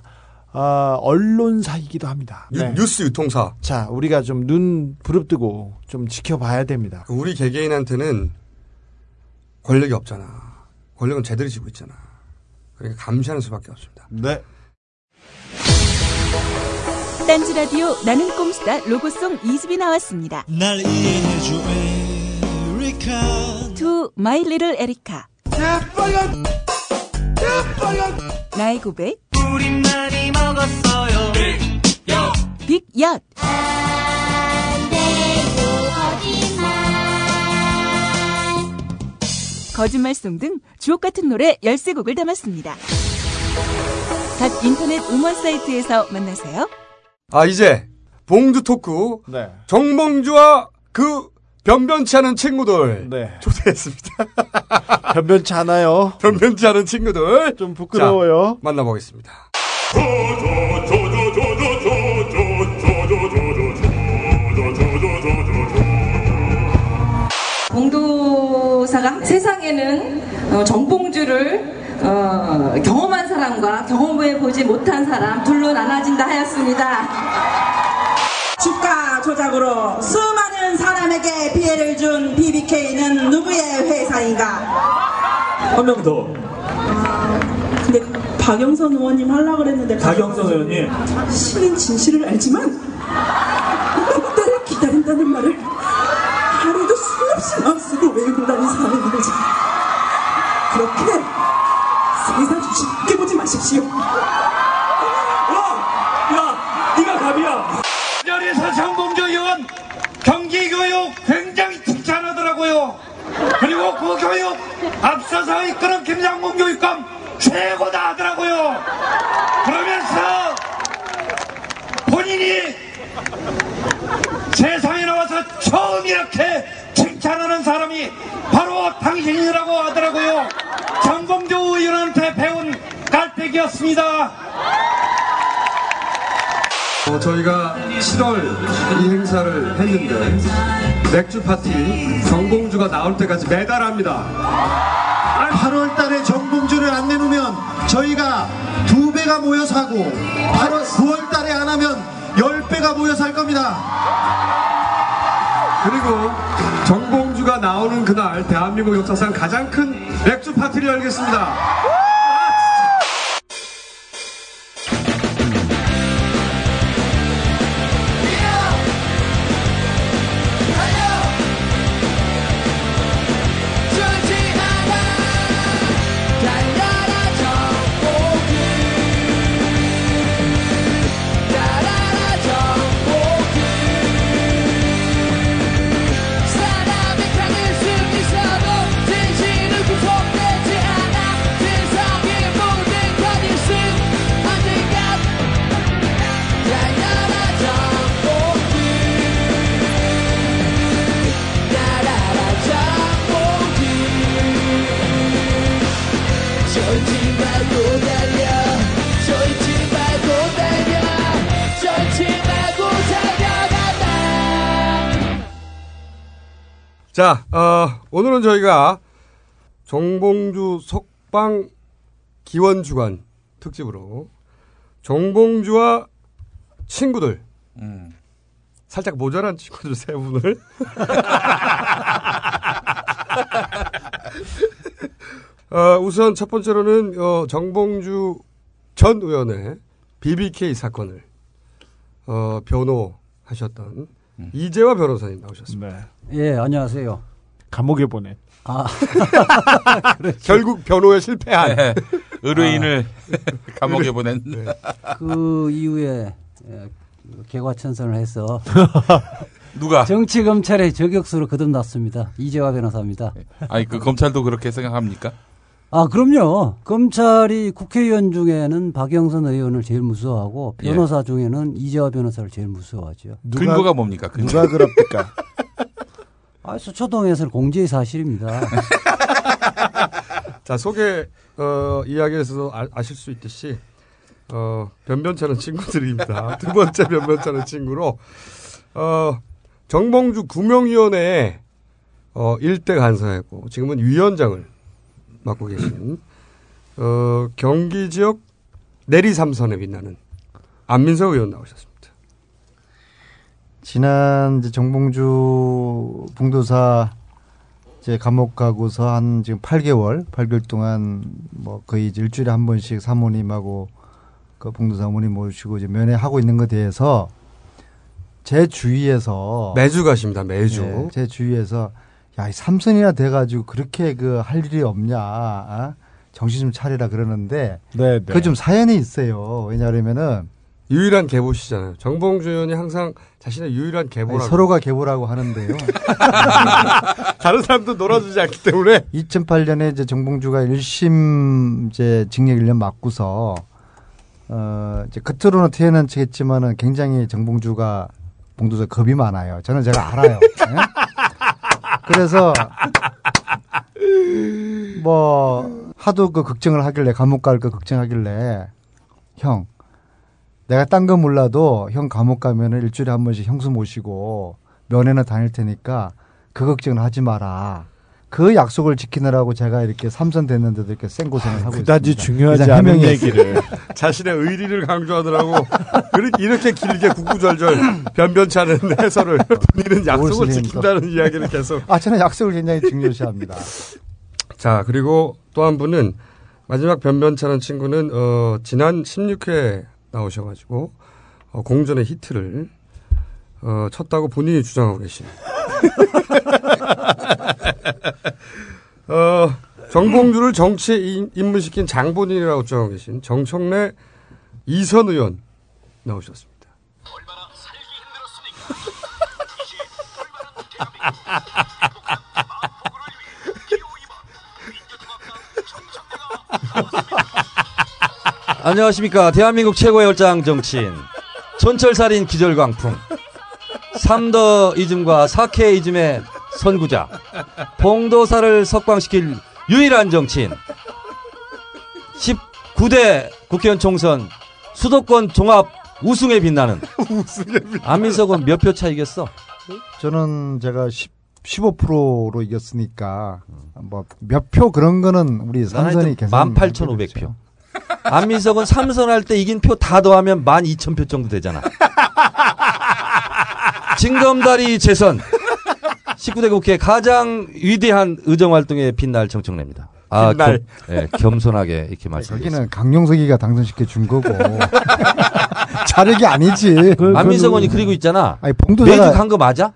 아, 언론사이기도 합니다. 뉴, 뉴스 유통사. 자, 우리가 좀 눈 부릅뜨고 좀 지켜봐야 됩니다. 우리 개개인한테는 권력이 없잖아. 권력은 제대로 지고 있잖아. 그러니까 감시하는 수밖에 없습니다. 네. 딴지 라디오 나는 꼼수다 로고송 2집이 나왔습니다. 날 이해해줘 에리카. To My Little Erica. 새빨간 새빨간 나의 고백. 우리 많이 먹었어요. 빅엿. 거짓말송 등 주옥 같은 노래 13곡을 담았습니다. 각 인터넷 음원 사이트에서 만나세요. 아, 이제 봉주 토크. 네. 정봉주와 그 변변치 않은 친구들 네. 초대했습니다. [LAUGHS] 변변치 않아요. 변변치 않은 친구들 좀 부끄러워요. 자, 만나보겠습니다. 봉도사가 세상에는 어, 정봉주를 어, 경험한 사람과 경험해 보지 못한 사람 둘로 나눠진다 하였습니다. 주가 조작으로 수많은 사람에게 피해를 준 BBK는 누구의 회사인가? 한 명 더. 근데 박영선 의원님 하려고 그랬는데 박영선 의원님. 신인 진실을 알지만 이때를 기다린다는 말을 하루도 수없이 마음속에 외우고 다닌 사람이 있는지 그렇게 마십시오. 야, 네가 갑이야. 열에서 정봉주 의원 경기교육 굉장히 칭찬하더라고요. 그리고 그 교육 앞서서 이끄는 김장군 교육감 최고다 하더라고요. 그러면서 본인이 세상에 나와서 처음 이렇게 칭찬하는 사람이 바로 당신이라고 하더라고요. 정봉주 의원한테 배운 깔때기였습니다. 어, 저희가 7월 이 행사를 했는데 맥주 파티 정봉주가 나올 때까지 매달 합니다. 8월 달에 정봉주를 안 내놓으면 저희가 두 배가 모여서 하고 8월 9월 달에 안 하면 10배가 모여서 할 겁니다. 그리고 정봉주가 나오는 그날 대한민국 역사상 가장 큰 맥주 파티를 열겠습니다. 자, 어, 오늘은 저희가 정봉주 석방 기원 주간 특집으로 정봉주와 친구들 음. 살짝 모자란 친구들 세 분을 [LAUGHS] 어, 우선 첫 번째로는 어, 정봉주 전 의원의 BBK 사건을 어, 변호하셨던 이재화 변호사님 나오셨습니다. 네. 예, 안녕하세요. 감옥에 보내. 아. [LAUGHS] 결국 변호에 실패한 네. 의뢰인을 감옥에 보낸. 그 이후에 예, 그 개과천선을 해서 [LAUGHS] 누가? 정치 검찰의 저격수로 거듭났습니다. 이재화 변호사입니다. 아니 그 검찰도 그렇게 생각합니까? 아, 그럼요. 검찰이 국회의원 중에는 박영선 의원을 제일 무서워하고 예. 변호사 중에는 이재화 변호사를 제일 무서워하죠. 누가- 근거가 뭡니까? 근거. 누가 그럽니까? [LAUGHS] 아, 수초동에서는 공지의 사실입니다. [LAUGHS] 자 소개 어, 이야기에서 아, 아실 수 있듯이 어, 변변찮은 친구들입니다. [LAUGHS] 두 번째 변변찮은 친구로 어, 정봉주 구명위원회의 어, 일대 간사였고 지금은 위원장을 맡고 계신 어, 경기 지역 내리 삼선에 빛나는 안민석 의원 나오셨습니다. 지난 이제 정봉주 봉도사 이제 감옥 가고서 한 지금 8개월, 8개월 동안 뭐 거의 이제 일주일에 한 번씩 사모님하고 그 봉도사 어머니 모시고 이제 면회하고 있는 것에 대해서 제 주위에서 매주 가십니다. 매주. 예, 제 주위에서 야, 이 삼선이나 돼가지고 그렇게 그 할 일이 없냐, 아? 정신 좀 차리라 그러는데 네, 네. 그좀 사연이 있어요. 왜냐하면은 유일한 계보시잖아요. 정봉주 의원이 항상 자신의 유일한 아니, 계보라고 서로가 계보라고 하는데요. [LAUGHS] 다른 사람도 놀아주지 않기 때문에 2008년에 이제 정봉주가 1심 이제 징역 1년 맞고서 어 이제 겉으로는 티에는 치겠지만은 굉장히 정봉주가 봉도사 겁이 많아요. 저는 제가 알아요. 예? 그래서 뭐 하도 그 걱정을 하길래 감옥 갈 거 걱정하길래 형 내가 딴 거 몰라도 형 감옥 가면은 일주일에 한 번씩 형수 모시고 면회는 다닐 테니까 그 걱정을 하지 마라. 그 약속을 지키느라고 제가 이렇게 삼선 됐는데도 이렇게 생고생을 하고 그다지 있습니다. 중요하지 않은 얘기를. [LAUGHS] 자신의 의리를 강조하느라고 이렇게 길게 구구절절 [LAUGHS] 변변치 않은 해설을 본인은 약속을 뭘 지킨다는 이야기를 계속. 아 저는 약속을 굉장히 중요시합니다. [LAUGHS] 자 그리고 또 한 분은 마지막 변변치 않은 친구는 어, 지난 16회 나오셔가지고 어, 공전의 히트를 어, 쳤다고 본인이 주장하고 계신. [LAUGHS] 어, 정봉주를 정치에 인- 입문시킨 장본인이라고 주장하고 계신 정청래 이선 의원 나오셨습니다. 안녕하십니까. 대한민국 최고의 열장 정치인. 촌철살인 기절광풍. 삼더 이즘과 사케 이즘의 선구자. 봉도사를 석방시킬 유일한 정치인. 19대 국회의원 총선 수도권 종합 우승에 빛나는. [LAUGHS] 우승에 빛나는. 안민석은 몇 표 차 이겼어? 저는 제가 10, 15%로 이겼으니까 뭐 몇 표 그런 거는 우리 삼선이 계산 18,500표. 안민석은 삼선할 때 이긴 표 다 더하면 12,000표 정도 되잖아. [LAUGHS] 징검다리 재선 19대 국회 가장 위대한 의정 활동에 빛날 정청래입니다. 아, 빛날. 겸, 예, 겸손하게 이렇게 말씀드리겠습니다. 여기는 강용석이가 당선시켜 준 거고 [LAUGHS] 자력이 아니지. 안민석 의원이 그리고 있잖아. 아니 봉도사가 매주 간 거 맞아?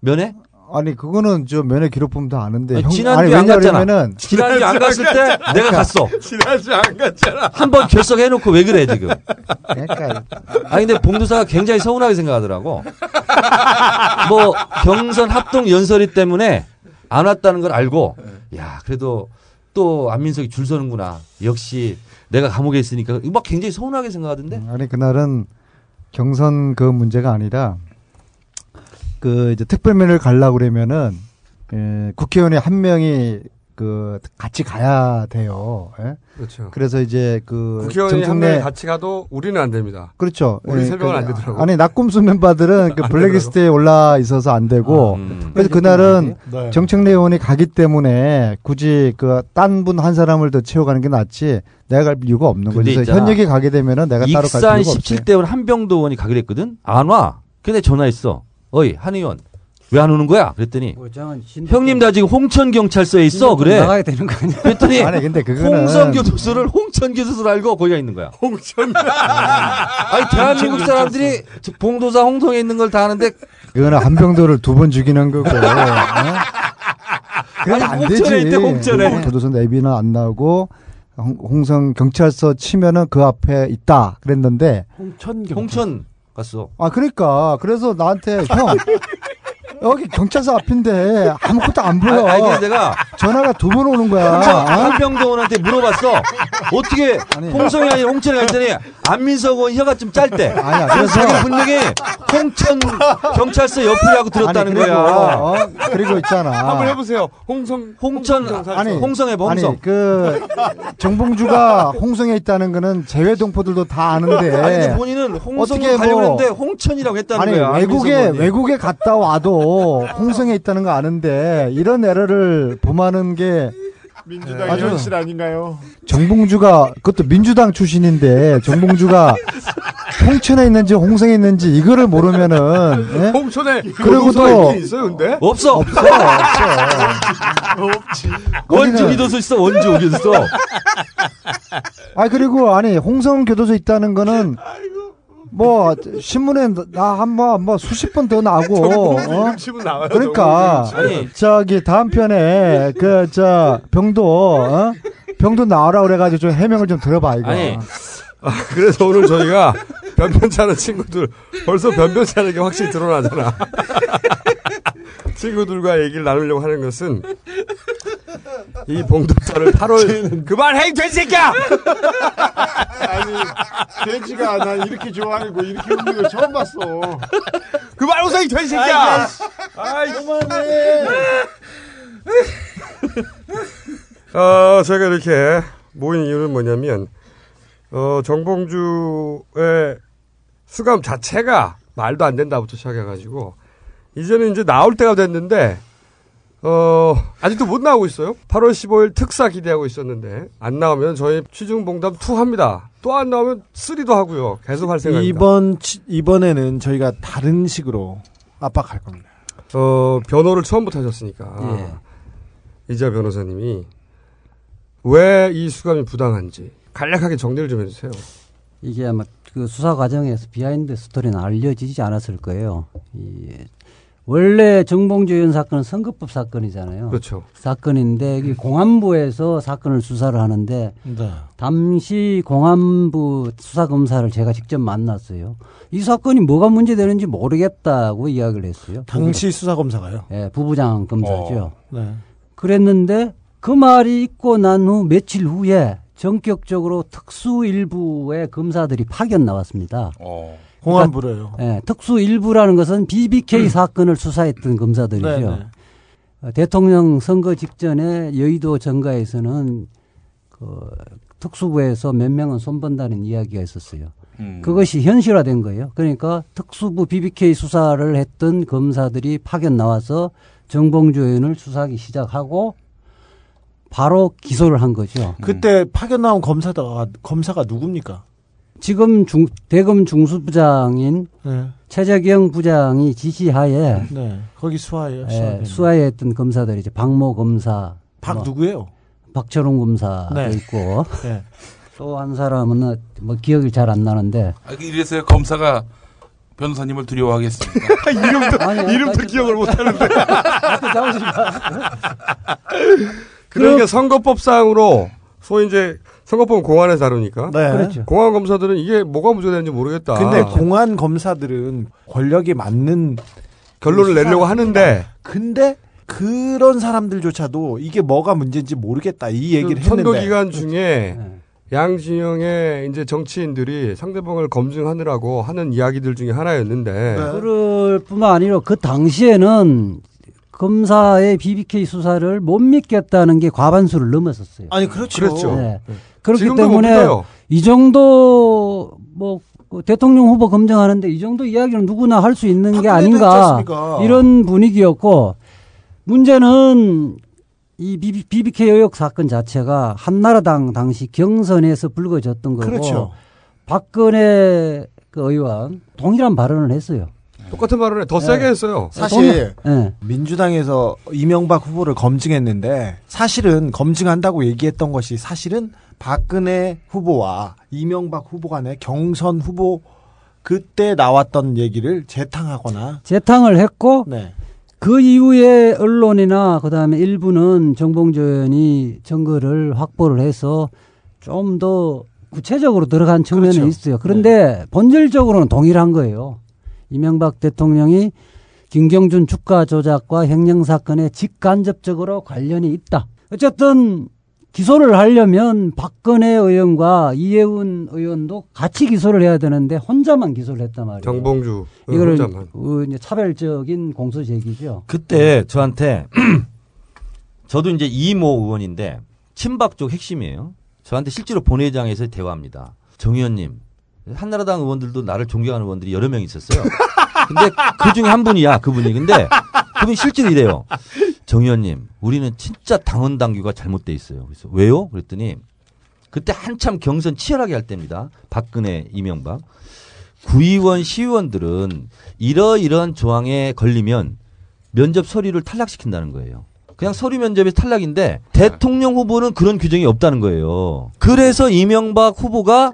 면회? 아니 그거는 저 면회 기록 보면 다 아는데 아니, 형- 지난주에 아니, 안 갔잖아. 왜냐면은 지난주에 안 갔을 때 내가 갔어. 지난주에 안 갔잖아. 한 번 결석해놓고 왜 그래 지금? 그러니까 아니 근데 봉도사가 굉장히 서운하게 생각하더라고. 뭐 경선 합동 연설이 때문에 안 왔다는 걸 알고, 야 그래도 또 안민석이 줄 서는구나. 역시 내가 감옥에 있으니까 막 굉장히 서운하게 생각하던데. 아니 그날은 경선 그 문제가 아니라 그 이제 특별면을 가려고 그러면은 예, 국회의원이 한 명이 그 같이 가야 돼요. 예? 그렇죠. 그래서 이제 그 국회의원이 한 정청래- 명이 같이 가도 우리는 안 됩니다. 그렇죠. 우리 예, 세 명은 [LAUGHS] 그- 안 되더라고. 아니 낙곰수 멤버들은 그안 블랙리스트에 올라 있어서 안 되고 그래서 했던 그날은 거 아니에요? 정청래 의원이 가기 때문에 굳이 그 딴 분 한 사람을 더 채워가는 게 낫지 내가 갈 이유가 없는 거죠. 그래서. 현역이 가게 되면은 내가 따로 갈 익산 필요가 없지. 17대 의원 한병도 의원이 가기로 했거든. 안 와. 근데 전화했어. 어이 한 의원 왜 안 오는 거야? 그랬더니 형님 나 지금 홍천 경찰서에 있어. 그래. 나가야 되는 거 아니야? 그랬더니 아니, 근데 그거는- 홍성 교도소를 홍천 교도소로 알고 거기가 있는 거야. 홍천. [LAUGHS] 아니 대한민국 사람들이 저 봉도사 홍성에 있는 걸 다 아는데 그거는 한병도를 두 번 죽이는 거고. 어? 그건 아니, 안 홍천에 되지. 있대, 홍천에. 교도소 내비는 안 나오고 홍- 홍성 경찰서 치면은 그 앞에 있다 그랬는데 홍천 홍천 갔어. 아 그러니까 그래서 나한테 형 여기 경찰서 앞인데 아무것도 안 보여. 아니, 아니, 내가 전화가 두 번 오는 거야. 홍천 어? 한병도 의원한테 물어봤어. 어떻게 홍성이 아니라 홍천에 갔더니 안민석 의원 혀가 좀 짧대. 아니야, 그래서 자기 분명히 홍천 경찰서 옆이라고 들었다는 아니, 그리고, 거야. 어, 그리고 있잖아. 한번 해보세요. 홍성 홍천 아니 홍성해봐 홍성. 아니 그 정봉주가 홍성에 있다는 거는 재외 동포들도 다 아는데 아니, 근데 본인은 홍성에 어떻게 가려고 뭐- 했는데 홍천이라고 했다는 아니 거야. 외국에. 외국에 갔다 와도 홍성에 있다는 거 아는데 이런 에러를 범하는 게 민주당 아주- 현실 아닌가요? 정봉주가 그것도 민주당 출신인데 정봉주가 홍천에 있는지 홍성에 있는지 이거를 모르면은 예? 홍천에 그리고도 교도소가 있긴 있어요, 근데? 없어. 없어 없어 없지. 원주 기도소 있어 원주 기도소. 아 그리고 아니 홍성 교도소 있다는 거는 뭐 신문에 나 한번 뭐 수십 번 더 나고 어? 나와요. 그러니까. 저기 다음 편에 그 저 병도 어? 병도 나오라 그래가지고 좀 해명을 좀 들어봐 이거. 아니, 아, 그래서 오늘 저희가 변변찮은 친구들 벌써 변변찮은 게 확실히 드러나잖아. [LAUGHS] 친구들과 얘기를 나누려고 하는 것은 이 봉독자를 8월 그만해 이 돼지새끼야! 아니 돼지가 나 이렇게 좋아하고 이렇게 웃는 거 처음 봤어. 그만 웃어 이 돼지새끼야! 아이 그만해. 어, 제가 이렇게 모인 이유는 뭐냐면, 어, 정봉주의 수감 자체가 말도 안 된다부터 시작해가지고, 이제는 이제 나올 때가 됐는데, 어, 아직도 못 나오고 있어요. 8월 15일 특사 기대하고 있었는데, 안 나오면 저희 취중봉담 2 합니다. 또 안 나오면 3도 하고요. 계속 할 생각입니다. 이번 치- 이번에는 저희가 다른 식으로 압박할 겁니다. 어, 변호를 처음부터 하셨으니까. 예. 이재화 변호사님이 왜 이 수감이 부당한지 간략하게 정리를 좀 해주세요. 이게 아마 그 수사 과정에서 behind story는 알려지지 않았을 거예요. 이 원래 정봉주 의원 사건은 선거법 사건이잖아요. 그렇죠. 사건인데 이 공안부에서 사건을 수사를 하는데 네. 당시 공안부 수사 검사를 제가 직접 만났어요. 이 사건이 뭐가 문제되는지 모르겠다고 이야기를 했어요. 당시 수사 검사가요. 예, 부부장 검사죠. 네. 그랬는데 그 말이 있고 난 후 며칠 후에 전격적으로 특수 일부의 검사들이 파견 나왔습니다. 공안부로요. 예, 특수 일부라는 것은 BBK 사건을 수사했던 검사들이죠. 네, 네. 어, 대통령 선거 직전에 여의도 정가에서는 그 특수부에서 몇 명은 손본다는 이야기가 있었어요. 음. 그것이 현실화된 거예요. 그러니까 특수부 BBK 수사를 했던 검사들이 파견 나와서 정봉주 의원을 수사하기 시작하고 바로 기소를 한 거죠. 그때 파견 나온 검사가 검사가 누굽니까? 지금 중, 대검 중수부장인 네. 최재경 부장이 지시하에 네. 거기 수하예요. 예. 수하에 했던 검사들이 이제 박모 검사, 박 뭐 누구예요? 박철웅 검사도 네. 있고 네. 또한 사람은 뭐 기억이 잘 안 나는데 아, 이래서 검사가 변호사님을 두려워하겠습니다. 이름도 아니, 이름도 아니, 기억을 못 하는데. 그 그러니까 선거법상으로 소위 이제 선거법은 공안에서 다루니까. 네. 그렇죠. 공안 검사들은 이게 뭐가 문제되는지 모르겠다. 근데 공안 검사들은 권력이 맞는 결론을 그 내려고 하는데 근데 그런 사람들조차도 이게 뭐가 문제인지 모르겠다 이 얘기를 그 선거 했는데 기간 중에 네. 양진영의 이제 정치인들이 상대방을 검증하느라고 하는 이야기들 중에 하나였는데 네. 그럴 뿐만 아니라 그 당시에는 검사의 BBK 수사를 못 믿겠다는 게 과반수를 넘었었어요. 아니 그렇죠. 그랬죠. 네. 그렇기 지금도 못 때문에. 이 정도 뭐그 대통령 후보 검증하는데 이 정도 이야기는 누구나 할 수 있는 게 아닌가? 이런 분위기였고 문제는 이 BBK 의혹 사건 자체가 한나라당 당시 경선에서 불거졌던 거고 그렇죠. 박근혜 그 의원 동일한 발언을 했어요. 똑같은 발언에 더 네. 세게 했어요. 사실 네. 민주당에서 이명박 후보를 검증했는데 사실은 검증한다고 얘기했던 것이 사실은 박근혜 후보와 이명박 후보 간의 경선 후보 그때 나왔던 얘기를 재탕하거나 재탕을 했고 네. 그 이후에 언론이나 그다음에 일부는 정봉주 의원이 증거를 확보를 해서 좀 더 구체적으로 들어간 측면이 그렇죠. 있어요. 그런데 본질적으로는 동일한 거예요. 이명박 대통령이 김경준 주가 조작과 횡령 사건에 직간접적으로 관련이 있다. 어쨌든 기소를 하려면 박근혜 의원과 이해운 의원도 같이 기소를 해야 되는데 혼자만 기소를 했단 말이에요. 정봉주 이거를 혼자만. 어, 이제 차별적인 공소 제기죠. 그때 저한테 [CLEARS THROAT] 저도 이제 이모 의원인데 친박 쪽 핵심이에요. 저한테 실제로 본회의장에서 대화합니다. 정 의원님, 한나라당 의원들도 나를 존경하는 의원들이 여러 명 있었어요. 근데 그 중에 한 분이야, 그분이. 근데 그분이 실제로 이래요. 정 의원님, 우리는 진짜 당원 당규가 잘못돼 있어요. 그래서 왜요? 그랬더니 그때 한참 경선 치열하게 할 때입니다. 박근혜, 이명박. 구의원, 시의원들은 이러이러한 조항에 걸리면 면접 서류를 탈락시킨다는 거예요. 그냥 서류 면접에서 탈락인데 대통령 후보는 그런 규정이 없다는 거예요. 그래서 이명박 후보가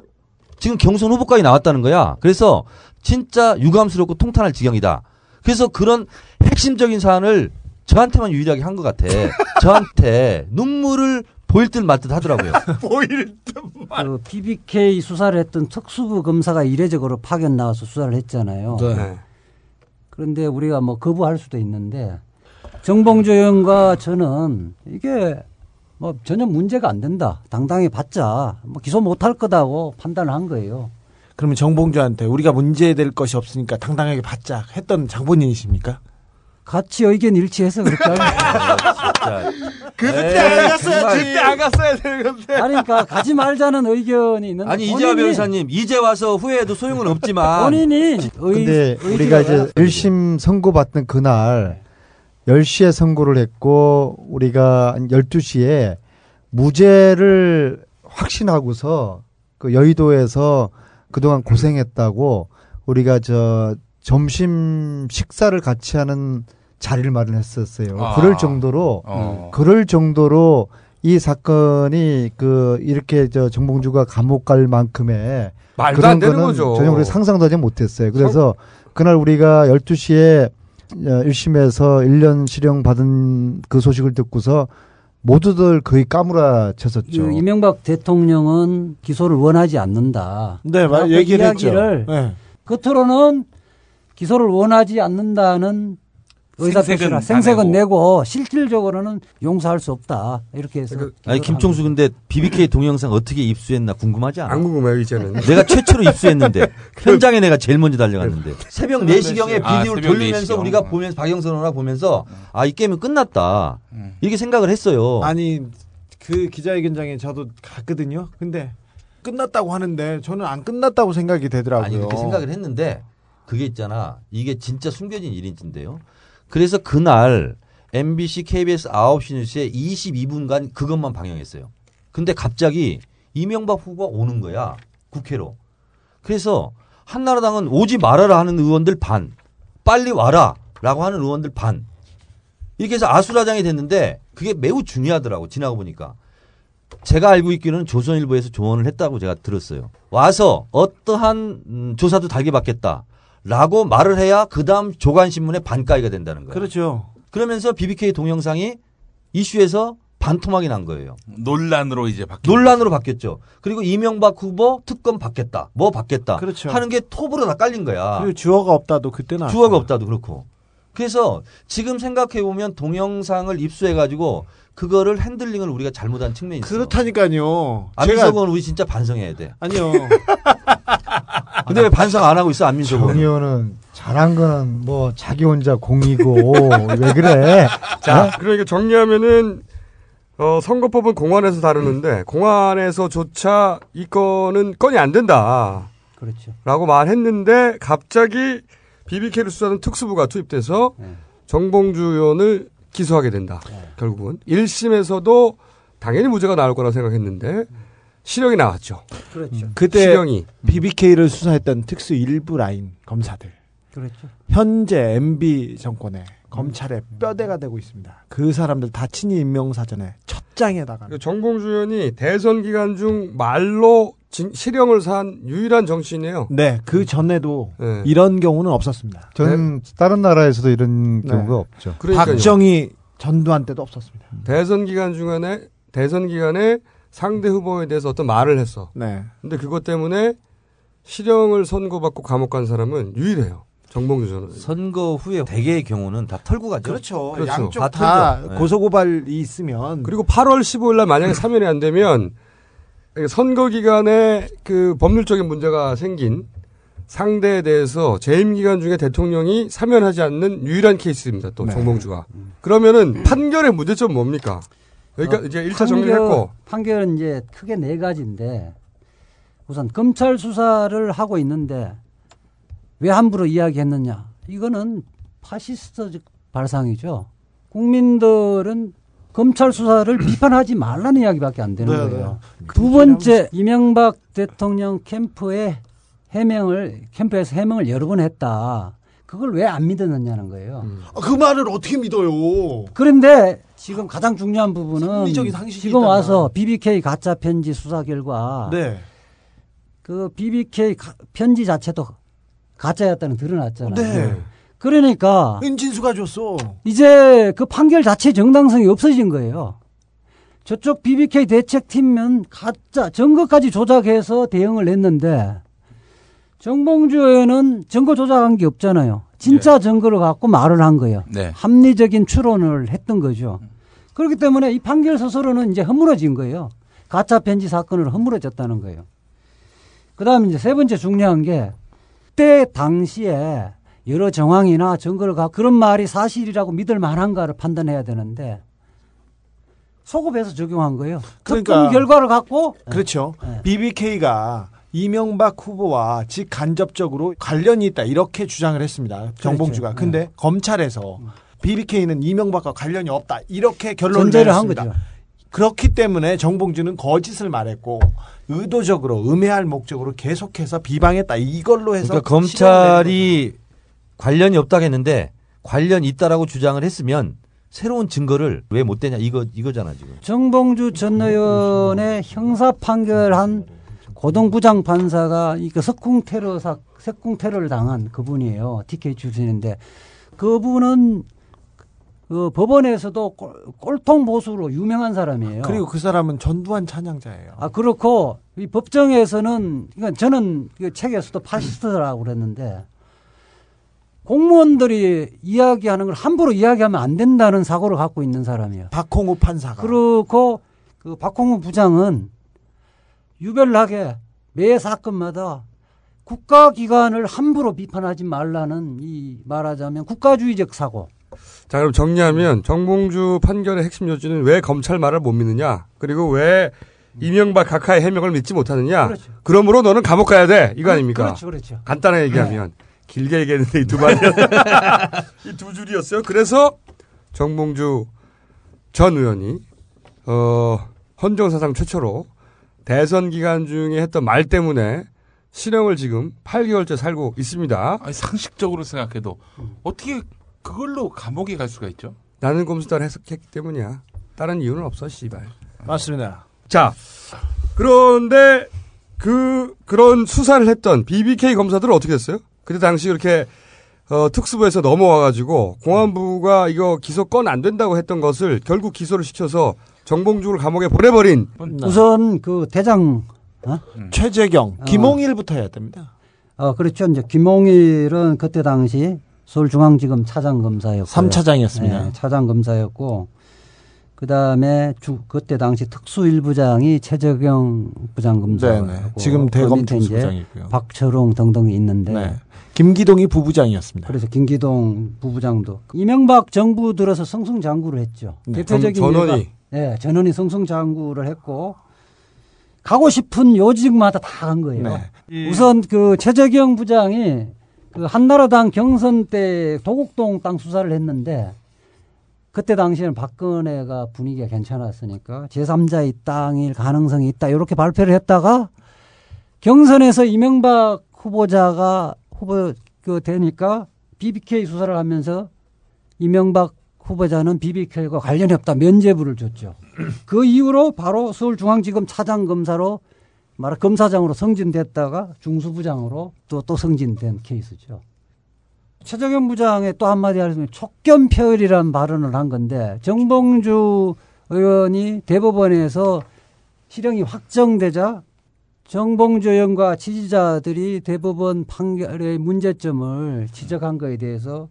지금 경선 후보까지 나왔다는 거야. 그래서 진짜 유감스럽고 통탄할 지경이다. 그래서 그런 핵심적인 사안을 저한테만 유일하게 한 것 같아. [LAUGHS] 저한테 눈물을 보일 듯 말 듯 하더라고요. [LAUGHS] 보일 그 BBK 수사를 했던 특수부 검사가 이례적으로 파견 나와서 수사를 했잖아요. 네. 그런데 우리가 뭐 거부할 수도 있는데 정봉주 의원과 저는 이게 뭐 전혀 문제가 안 된다. 당당히 받자. 뭐 기소 못 할 거다고 판단을 한 거예요. 그러면 정봉주한테 우리가 문제될 것이 없으니까 당당하게 받자 했던 장본인이십니까? 같이 의견 일치해서 그렇게 하는 진짜. 그때 안 갔어야지. 그때 안 갔어야 되는데. 아니, 그러니까 가지 말자는 의견이 있는데 아니 이재화 변호사님 이제 와서 후회해도 소용은 없지만 본인이 의, 근데 우리가 이제 올라가서 1심 선고 받던 그날 10시에 선고를 했고 우리가 한 12시에 무죄를 확신하고서 그 여의도에서 그동안 고생했다고 우리가 저 점심 식사를 같이 하는 자리를 마련했었어요. 아. 그럴 정도로 어. 그럴 정도로 이 사건이 그 이렇게 저 정봉주가 감옥 갈 만큼의 말도 그런 안 되는 거는. 전혀 우리 상상도 하지 못했어요. 그래서 그날 우리가 12시에 1심에서 1년 실형 받은 그 소식을 듣고서 모두들 거의 까무라쳤었죠. 그 이명박 대통령은 기소를 원하지 않는다. 네, 말- 그 얘기를 했죠. 네. 겉으로는 기소를 원하지 않는다는 의사표시라 생색은 내고 실질적으로는 용서할 수 없다 이렇게 해서 아니 김총수 근데 BBK 동영상 어떻게 입수했나 궁금하지 않아? 안 궁금해요 이제는. [LAUGHS] 내가 최초로 입수했는데 [LAUGHS] 현장에 내가 제일 먼저 달려갔는데 새벽 새벽 4시경에 4시. 아, 비디오를 새벽 돌리면서 4시경. 우리가 보면서 박영선 의원과 보면서 아 이 게임은 끝났다 이렇게 생각을 했어요. 아니 그 기자회견장에 저도 갔거든요. 근데 끝났다고 하는데 저는 안 끝났다고 생각이 되더라고요. 아니 그렇게 생각을 했는데 그게 있잖아 이게 진짜 숨겨진 일인지인데요. 그래서 그날 MBC, KBS 9시 뉴스에 22분간 그것만 방영했어요. 근데 갑자기 이명박 후보가 오는 거야 국회로. 그래서 한나라당은 오지 말아라 하는 의원들 반, 빨리 와라 라고 하는 의원들 반. 이렇게 해서 아수라장이 됐는데 그게 매우 중요하더라고 지나고 보니까. 제가 알고 있기로는 조선일보에서 조언을 했다고 제가 들었어요. 와서 어떠한 음, 조사도 달게 받겠다. 라고 말을 해야 그 다음 조간신문의 반가이가 된다는 거예요. 그렇죠. 그러면서 BBK 동영상이 이슈에서 반토막이 난 거예요. 논란으로 이제 바뀌 논란으로 바뀌었죠. 그리고 이명박 후보 특검 받겠다. 뭐 받겠다. 그렇죠. 하는 게 톱으로 다 깔린 거야. 그리고 주어가 없다도 그때는 주어가 없다도 그렇고. 그래서 지금 생각해 보면 동영상을 입수해 가지고 그거를 핸들링을 우리가 잘못한 측면이 있어. 그렇다니까요. 안민석은 우리 진짜 반성해야 돼. 아니요. [LAUGHS] 근데 왜 반성 안 하고 있어 안민석은? 정 의원은 잘한 거는 뭐 자기 혼자 공이고 [LAUGHS] 왜 그래? 자, 그러니까 정리하면은 어, 선거법은 공안에서 다루는데 공안에서조차 이 건은 건이 안 된다. 그렇죠. 라고 말했는데 갑자기 BBK를 수사하는 특수부가 투입돼서 네. 정봉주 의원을 기소하게 된다. 결국은 1심에서도 당연히 무죄가 나올 거라 생각했는데 실형이 나왔죠. 그렇죠. 그때 실형이 BBK를 수사했던 특수 일부 라인 검사들 그렇죠. 현재 MB 정권의 검찰의 뼈대가 되고 있습니다. 그 사람들 다 친위 임명 사전에 첫 장에다가 그 정봉주 의원이 대선 기간 중 말로 진- 실형을 산 유일한 정치인이에요. 네, 그 전에도 네. 이런 경우는 없었습니다. 전 다른 나라에서도 이런 네. 경우가 없죠. 그러니까요. 박정희 전두환 때도 없었습니다. 대선 기간 중간에 대선 기간에 상대 후보에 대해서 어떤 말을 했어. 네. 근데 그것 때문에 실형을 선고받고 감옥 간 사람은 유일해요. 정봉주 전 의원. 선거 후에 대개의 경우는 다 털고 가죠. 그렇죠. 그렇죠. 양쪽 다 다. 네. 고소고발이 있으면 그리고 8월 15일 날 만약에 [LAUGHS] 사면이 안 되면 선거 기간에 그 법률적인 문제가 생긴 상대에 대해서 재임 기간 중에 대통령이 사면하지 않는 유일한 케이스입니다. 또 네. 정봉주가. 그러면은 판결의 문제점 뭡니까? 그러니까 어, 이제 1차 정리를 했고 판결은 이제 크게 네 가지인데 우선 검찰 수사를 하고 있는데 왜 함부로 이야기했느냐? 이거는 파시스트적 발상이죠. 국민들은 검찰 수사를 [CLEARS THROAT] 비판하지 말라는 이야기밖에 안 되는 네, 거예요. 두 번째 이명박 대통령 캠프에 해명을 캠프에서 해명을 여러 번 했다. 그걸 왜 안 믿었느냐는 거예요. 아, 그 말을 어떻게 믿어요? 그런데 지금 가장 중요한 부분은 지금. 와서 BBK 가짜 편지 수사 결과 네. 그 BBK 가- 편지 자체도 가짜였다는 게 드러났잖아요. 네. 그러니까 은진수가 줬어. 이제 그 판결 자체 정당성이 없어진 거예요. 저쪽 BBK 대책팀은 가짜 증거까지 조작해서 대응을 했는데 정봉주 의원은 증거 조작한 게 없잖아요. 진짜 증거를 갖고 말을 한 거예요. 네. 합리적인 추론을 했던 거죠. 그렇기 때문에 이 판결 스스로는 이제 허물어진 거예요. 가짜 편지 사건을 허물어졌다는 거예요. 그 다음에 이제 세 번째 중요한 게 그때 당시에 여러 정황이나 증거를 갖고 그런 말이 사실이라고 믿을 만한가를 판단해야 되는데 소급해서 적용한 거예요. 그러니까- 결과를 갖고 그렇죠. 네. BBK가 이명박 후보와 직간접적으로 관련이 있다 이렇게 주장을 했습니다. 정봉주가. 그렇죠. 근데 검찰에서 BBK는 이명박과 관련이 없다 이렇게 결론을 전제를 한 내렸습니다. 거죠. 그렇기 때문에 정봉주는 거짓을 말했고 의도적으로 음해할 목적으로 계속해서 비방했다 이걸로 해서 그러니까 검찰이 관련이 없다고 했는데 관련 있다라고 주장을 했으면 새로운 증거를 왜 못 대냐 이거 이거잖아 지금. 정봉주 전 의원의 형사 판결한 고등부장 판사가 이그 석궁 테러 사 석궁 테러를 당한 그분이에요. TK 출신인데 그분은 그 법원에서도 꼴, 꼴통 보수로 유명한 사람이에요. 그리고 그 사람은 전두환 찬양자예요. 아 그렇고 이 법정에서는 그러니까 저는 그 책에서도 파시스트라고 그랬는데 공무원들이 이야기하는 걸 함부로 이야기하면 안 된다는 사고를 갖고 있는 사람이에요. 박홍우 판사가. 그렇고 그 박홍우 부장은 유별나게 매 사건마다 국가기관을 함부로 비판하지 말라는 이 말하자면 국가주의적 사고. 자, 그럼 정리하면 정봉주 판결의 핵심 요지는 왜 검찰 말을 못 믿느냐? 그리고 왜 이명박 각하의 해명을 믿지 못하느냐? 그렇죠. 그러므로 너는 감옥 가야 돼. 이거 아닙니까? 그렇죠, 그렇죠. 간단하게 얘기하면 길게 얘기했는데 이두 마디 [LAUGHS] 이두 줄이었어요. 그래서 정봉주 전 의원이 어 헌정사상 최초로 대선 기간 중에 했던 말 때문에 실형을 지금 8개월째 살고 있습니다. 아니, 상식적으로 생각해도 어떻게 그걸로 감옥에 갈 수가 있죠? 나는 곰수다를 해석했기 때문이야. 다른 이유는 없어, 씨발. 맞습니다. 자, 그런데 그 그런 수사를 했던 BBK 검사들은 어떻게 됐어요? 그때 당시 그렇게 어, 특수부에서 넘어와가지고 공안부가 이거 기소 건 안 된다고 했던 것을 결국 기소를 시켜서 정봉주를 감옥에 보내버린 우선 그 대장 어? 최재경, 어. 김홍일부터 해야 됩니다. 어 그렇죠. 이제 김홍일은 그때 당시 서울중앙지검 차장검사였고 삼차장이었습니다. 네, 차장검사였고 그 다음에 주 그때 당시 특수일부장이 최재경 부장검사고 네네. 지금 대검 특수부장이고요. 박철웅 등등이 있는데 네. 김기동이 부부장이었습니다. 그래서 김기동 부부장도 이명박 정부 들어서 성승장구를 했죠. 네. 대표적인 전- 전원이. 네, 전원이 성승장구를 했고 가고 싶은 요직마다 다 간 거예요. 네. 우선 그 최재경 부장이 그 한나라당 경선 때 도곡동 땅 수사를 했는데 그때 당시에는 박근혜가 분위기가 괜찮았으니까 제3자의 땅일 가능성이 있다 이렇게 발표를 했다가 경선에서 이명박 후보자가 후보 그 되니까 BBK 수사를 하면서 이명박 후보자는 BBK와 관련이 없다 면죄부를 줬죠. 그 이후로 바로 서울중앙지검 차장 검사로 말하 검사장으로 승진됐다가 중수부장으로 또또 승진된 케이스죠. 최정현 부장의 또 한마디 하면 촉견표율이라는 발언을 한 건데 정봉주 의원이 대법원에서 실형이 확정되자 정봉주 의원과 지지자들이 대법원 판결의 문제점을 지적한 거에 대해서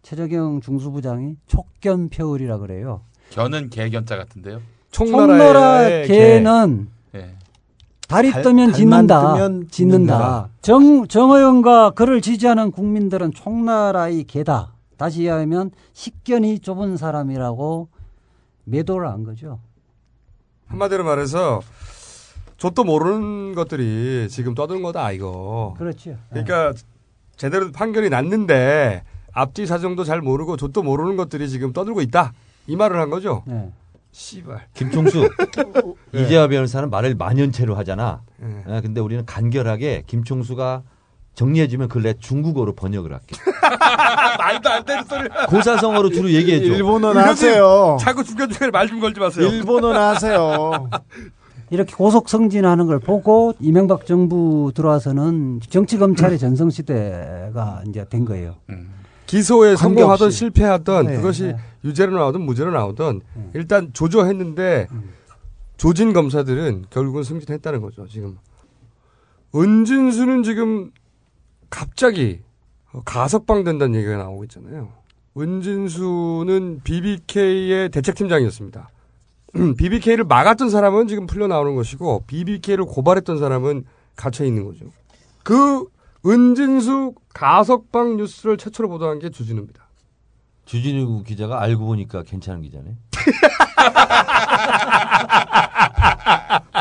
최정영 중수부장이 촉견 표율이라 그래요. 견은 개견자 같은데요. 총나라 개는 예. 다리 발- 뜨면 짓는다. 뜨면 짓는다. 정, 정의원과 그를 지지하는 국민들은 총나라의 개다. 다시 이야기하면 식견이 좁은 사람이라고 매도를 한 거죠. 한마디로 말해서 저도 모르는 것들이 지금 떠드는 거다 이거. 그렇죠. 그러니까 제대로 판결이 났는데 앞뒤 사정도 잘 모르고 저도 모르는 것들이 지금 떠들고 있다. 이 말을 한 거죠. 네. 씨발. 김총수 [LAUGHS] 예. 이재화 변호사는 말을 만연체로 하잖아. 예. 아, 근데 우리는 간결하게 김총수가 정리해주면 그걸 내 중국어로 번역을 할게. [LAUGHS] 말도 안 되는 소리. 고사성어로 주로 얘기해줘. 일본어는 하세요. 자꾸 중간중간에 말좀 걸지 마세요. 일본어는 하세요. [LAUGHS] 이렇게 고속 승진하는 걸 보고 이명박 정부 들어와서는 정치 검찰의 전성 시대가 이제 된 거예요. 기소에 관계없이. 성공하든 실패하든 네, 그것이 네. 유죄로 나오든 무죄로 나오든 일단 조조했는데 조진 검사들은 결국은 승진했다는 거죠. 지금 은진수는 지금 갑자기 가석방 된다는 얘기가 나오고 있잖아요. 은진수는 BBK의 대책팀장이었습니다. BBK를 막았던 사람은 지금 풀려 나오는 것이고 BBK를 고발했던 사람은 갇혀 있는 거죠. 그 은진수 가석방 뉴스를 최초로 보도한 게 주진우입니다. 주진우 기자가 알고 보니까 괜찮은 기자네. [LAUGHS]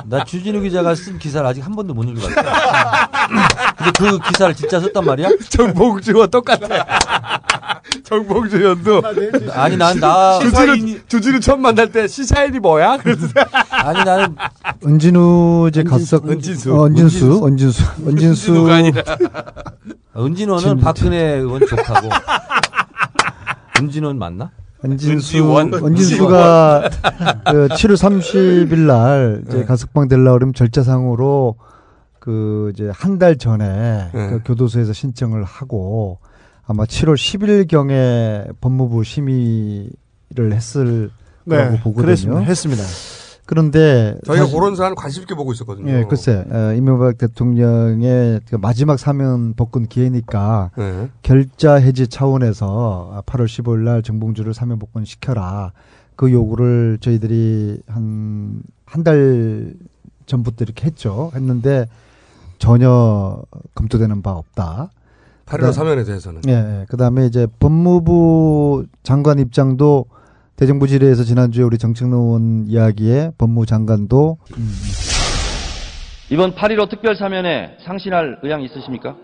나 주진우 기자가 쓴 기사를 아직 한 번도 못 읽어봤어. 근데 그 기사를 진짜 썼단 말이야? 정봉주와 똑같아. 정봉주 연도. 아니, 난 나- 주진우, 주진우 처음 만날 때 시사일이 뭐야? 그래서 아니 나는 은진우 이제 갔었 은진수. 어, 은진수 은진수 은진수 아니라. 은진원은 박근혜 의원 좋다고. 은진원 맞나? 은진수. 은진수가 [LAUGHS] 그 7월 30일 날 이제 네. 가석방 되려 그러면 절차상으로 그 이제 한 달 전에 네. 그 교도소에서 신청을 하고 아마 7월 10일 경에 법무부 심의를 했을 네, 거라고 보거든요. 그랬습니다. 했습니다. 그런데 저희가 사실- 그런 사안 관심 있게 보고 있었거든요. 예, 글쎄, 어, 이명박 대통령의 그 마지막 사면 복권 기회니까 네. 결자 해지 차원에서 8월 15일 날 정봉주를 사면 복권 시켜라. 그 요구를 저희들이 한, 한 달 전부터 이렇게 했죠. 했는데 전혀 검토되는 바 없다. 8.15 그다음- 사면에 대해서는. 예, 예. 그 다음에 이제 법무부 장관 입장도 대정부 질의에서 지난주에 우리 정책노 의원 이야기에 법무장관도 이번 8.15 특별 사면에 상신할 의향이 있으십니까?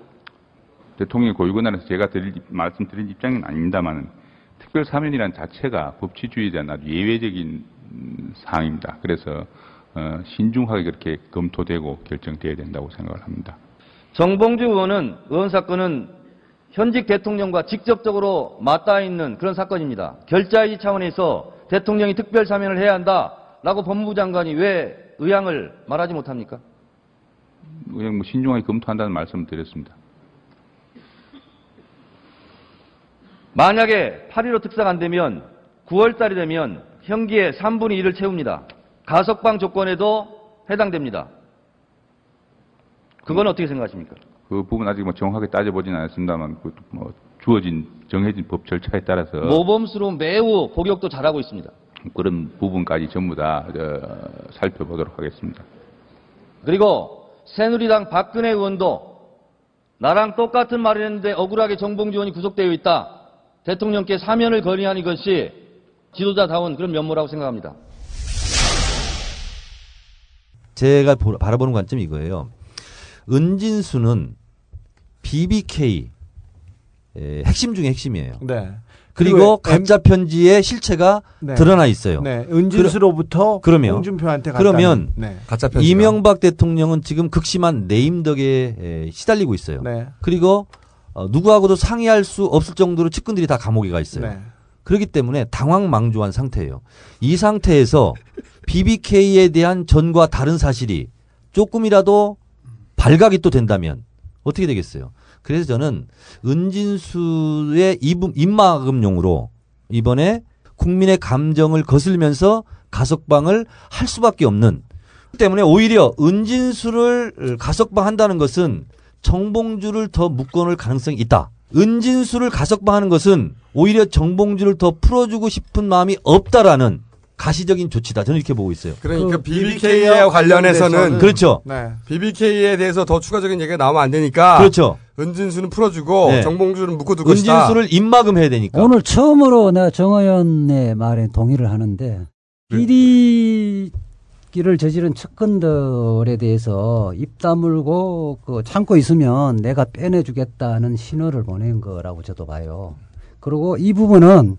대통령이 고유권한에서 제가 드릴, 말씀드린 입장은 아닙니다만 특별 사면이란 자체가 법치주의에 대한 아주 예외적인 음, 사항입니다. 그래서 어, 신중하게 그렇게 검토되고 결정돼야 된다고 생각을 합니다. 정봉주 의원은 의원 사건은 현직 대통령과 직접적으로 맞닿아 있는 그런 사건입니다. 결자의 차원에서 대통령이 특별 사면을 해야 한다라고 법무부 장관이 왜 의향을 말하지 못합니까? 그냥 뭐 신중하게 검토한다는 말씀을 드렸습니다. 만약에 8.15 특사가 안 되면 9월 달이 되면 형기의 3분의 1을 채웁니다. 가석방 조건에도 해당됩니다. 그건 어떻게 생각하십니까? 그 부분 아직 뭐 정확하게 따져보지는 않았습니다만 그뭐 주어진 정해진 법 절차에 따라서 모범수로 매우 복역도 잘하고 있습니다. 그런 부분까지 전부 다 어, 살펴보도록 하겠습니다. 그리고 새누리당 박근혜 의원도 나랑 똑같은 말을 했는데 억울하게 정봉주 의원이 구속되어 있다. 대통령께 사면을 건의하는 것이 지도자다운 그런 면모라고 생각합니다. 제가 보- 바라보는 관점이 이거예요. 은진수는 BBK 의 핵심 중에 핵심이에요. 네. 그리고 그리고 가짜 편지의 실체가 네. 드러나 있어요. 네, 은진수로부터 그러, 면 홍준표한테 그러면 네. 가짜 편지가. 이명박 대통령은 지금 극심한 네임덕에 에, 시달리고 있어요. 네. 그리고 어, 누구하고도 상의할 수 없을 정도로 측근들이 다 감옥에 가 있어요. 네. 그렇기 때문에 당황망조한 상태예요. 이 상태에서 BBK에 대한 전과 다른 사실이 조금이라도 발각이 또 된다면 어떻게 되겠어요? 그래서 저는 은진수의 입- 입막음용으로 이번에 국민의 감정을 거슬면서 가석방을 할 수밖에 없는 때문에 오히려 은진수를 가석방 한다는 것은 정봉주를 더 묶어놓을 가능성이 있다. 은진수를 가석방하는 것은 오히려 정봉주를 더 풀어주고 싶은 마음이 없다라는 가시적인 조치다. 저는 이렇게 보고 있어요. 그러니까 그 BBK와 관련해서는 그렇죠. 네. BBK에 대해서 더 추가적인 얘기가 나오면 안 되니까 그렇죠. 은진수는 풀어주고 네. 정봉주는 것이다. 은진수를 입막음해야 되니까. 오늘 처음으로 내가 정의원의 말에 동의를 하는데 비리 기를 저지른 측근들에 대해서 입 다물고 그 참고 있으면 내가 빼내주겠다는 신호를 보낸 거라고 저도 봐요. 그리고 이 부분은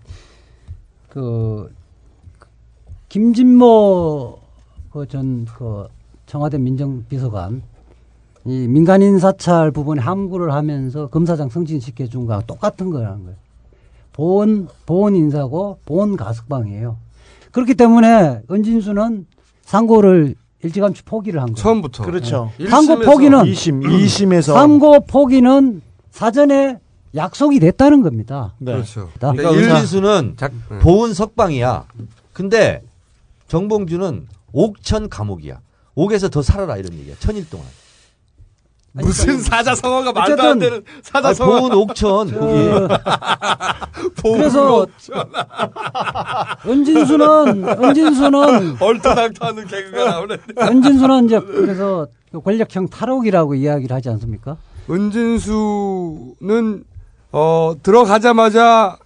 그 김진모 그전그 청와대 민정비서관 이 민간인 사찰 부분에 함구를 하면서 검사장 승진시켜 준 거랑 똑같은 거라는 거예요. 보온 보온 인사고 보온 가석방이에요. 그렇기 때문에 은진수는 상고를 일찌감치 포기를 한 거예요. 처음부터. 그렇죠. 네. 상고 포기는 이심, 이심에서 상고 포기는 사전에 약속이 됐다는 겁니다. 네. 그렇죠. 그러니까 일- 은진수는. 보은 석방이야. 근데 정봉주는 옥천 감옥이야. 옥에서 더 살아라 이런 얘기야. 천일 동안. 무슨 사자성어가 말도 안 되는 아, 사자성어. 보은 옥천 거기. [LAUGHS] 그래서 은진수는 은진수는 [LAUGHS] 얼토당토하는 개그가 나오네. [LAUGHS] 은진수는 이제 그래서 그 권력형 탈옥이라고 이야기를 하지 않습니까? 은진수는 어 들어가자마자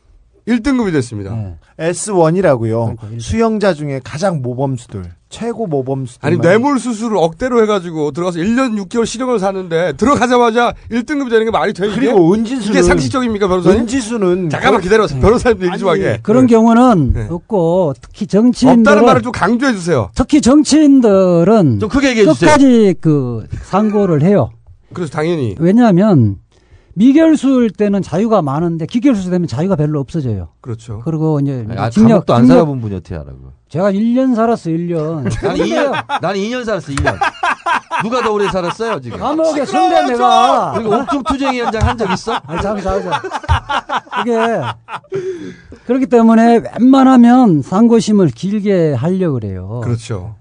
1등급이 됐습니다. 네. S1이라고요. 그러니까 일- 수영자 중에 가장 모범수들, 최고 모범수들. 아니 뇌물 수술을 억대로 해가지고 들어가서 1년 6개월 실형을 사는데 들어가자마자 1등급이 되는 게 말이 돼 이게? 그리고 은진수는 이게 상식적입니까 변호사님? 은지수는 잠깐만 기다려보세요. 변호사님 얘기 좀 하게. 그런 네. 경우는 네. 없고 특히 없다는 정치인들은 말을 좀 강조해 주세요. 특히 정치인들은 좀 크게 얘기해 주세요. 끝까지 그 상고를 해요. 그래서 당연히 왜냐하면 미결수일 때는 자유가 많은데 기결수 되면 자유가 별로 없어져요. 그렇죠. 그리고 이제 아, 징역, 감옥도 안 징역- 살아본 분이 어떻게 하라고. 제가 1년 살았어, 1년. 나는 2년, 나는 2년 살았어, 2년. 누가 더 오래 살았어요, 지금? 감옥에 순대 내가. 그리고 옥중 투쟁위 현장 한 적 있어? 아니, 잠시, 잠시. 그게, 그렇기 때문에 웬만하면 상고심을 길게 하려고 그래요. 그렇죠.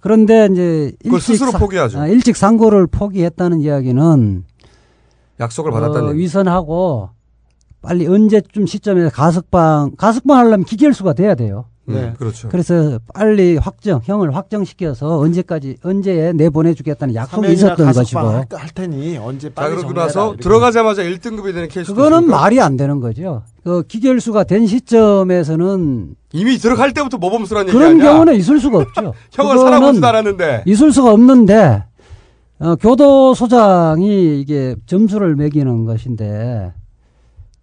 그런데 이제 그걸 스스로 사- 포기하죠. 아, 일찍 상고를 포기했다는 이야기는 약속을 어, 받았다는 얘기. 위선하고 빨리 언제쯤 시점에 가석방 가석방 하려면 기결수가 돼야 돼요. 네. 그렇죠. 그래서 빨리 확정 형을 확정시켜서 언제까지 언제에 내보내주겠다는 약속이 있었던 것이고 할, 할 테니 언제 자 빨리 그러고 정리해라, 나서 이렇게. 들어가자마자 1등급이 되는 케이스. 그거는 말이 안 되는 거죠. 그 기결수가 된 시점에서는 이미 들어갈 때부터 모범수라는 얘기 그런 아니야? 경우는 있을 수가 없죠. 형을 살아보지도 않았는데. 있을 수가 없는데 어, 교도소장이 이게 점수를 매기는 것인데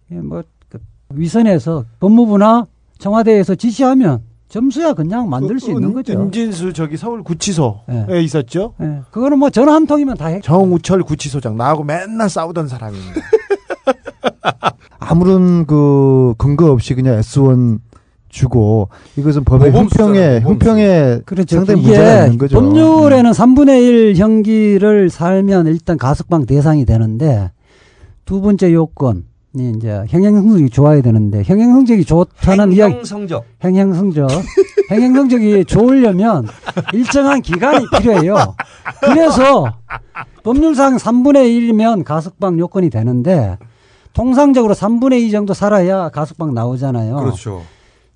뭐 그, 위선에서 법무부나 청와대에서 지시하면 점수야 그냥 만들 수 그 있는 은- 거죠. 은진수 저기 서울 구치소에 예. 있었죠. 예. 그거는 뭐 전화 한 통이면 다 해. 정우철 구치소장 나하고 맨날 싸우던 사람입니다. [LAUGHS] 아무런 그 근거 없이 그냥 S1 주고 이것은 법의 형평에. 형평에 그렇죠. 상당히 이게 문제가 있는 거죠. 음. 법률에는 3분의 1 형기를 살면 일단 가석방 대상이 되는데 두 번째 요건이 이제 형행성적이 좋아야 되는데 형행성적이 좋다는 이야기 행성적. 행행성적 행행성적이 좋으려면 일정한 기간이 필요해요. 그래서 법률상 3분의 1이면 가석방 요건이 되는데 통상적으로 3분의 2 정도 살아야 가석방 나오잖아요. 그렇죠.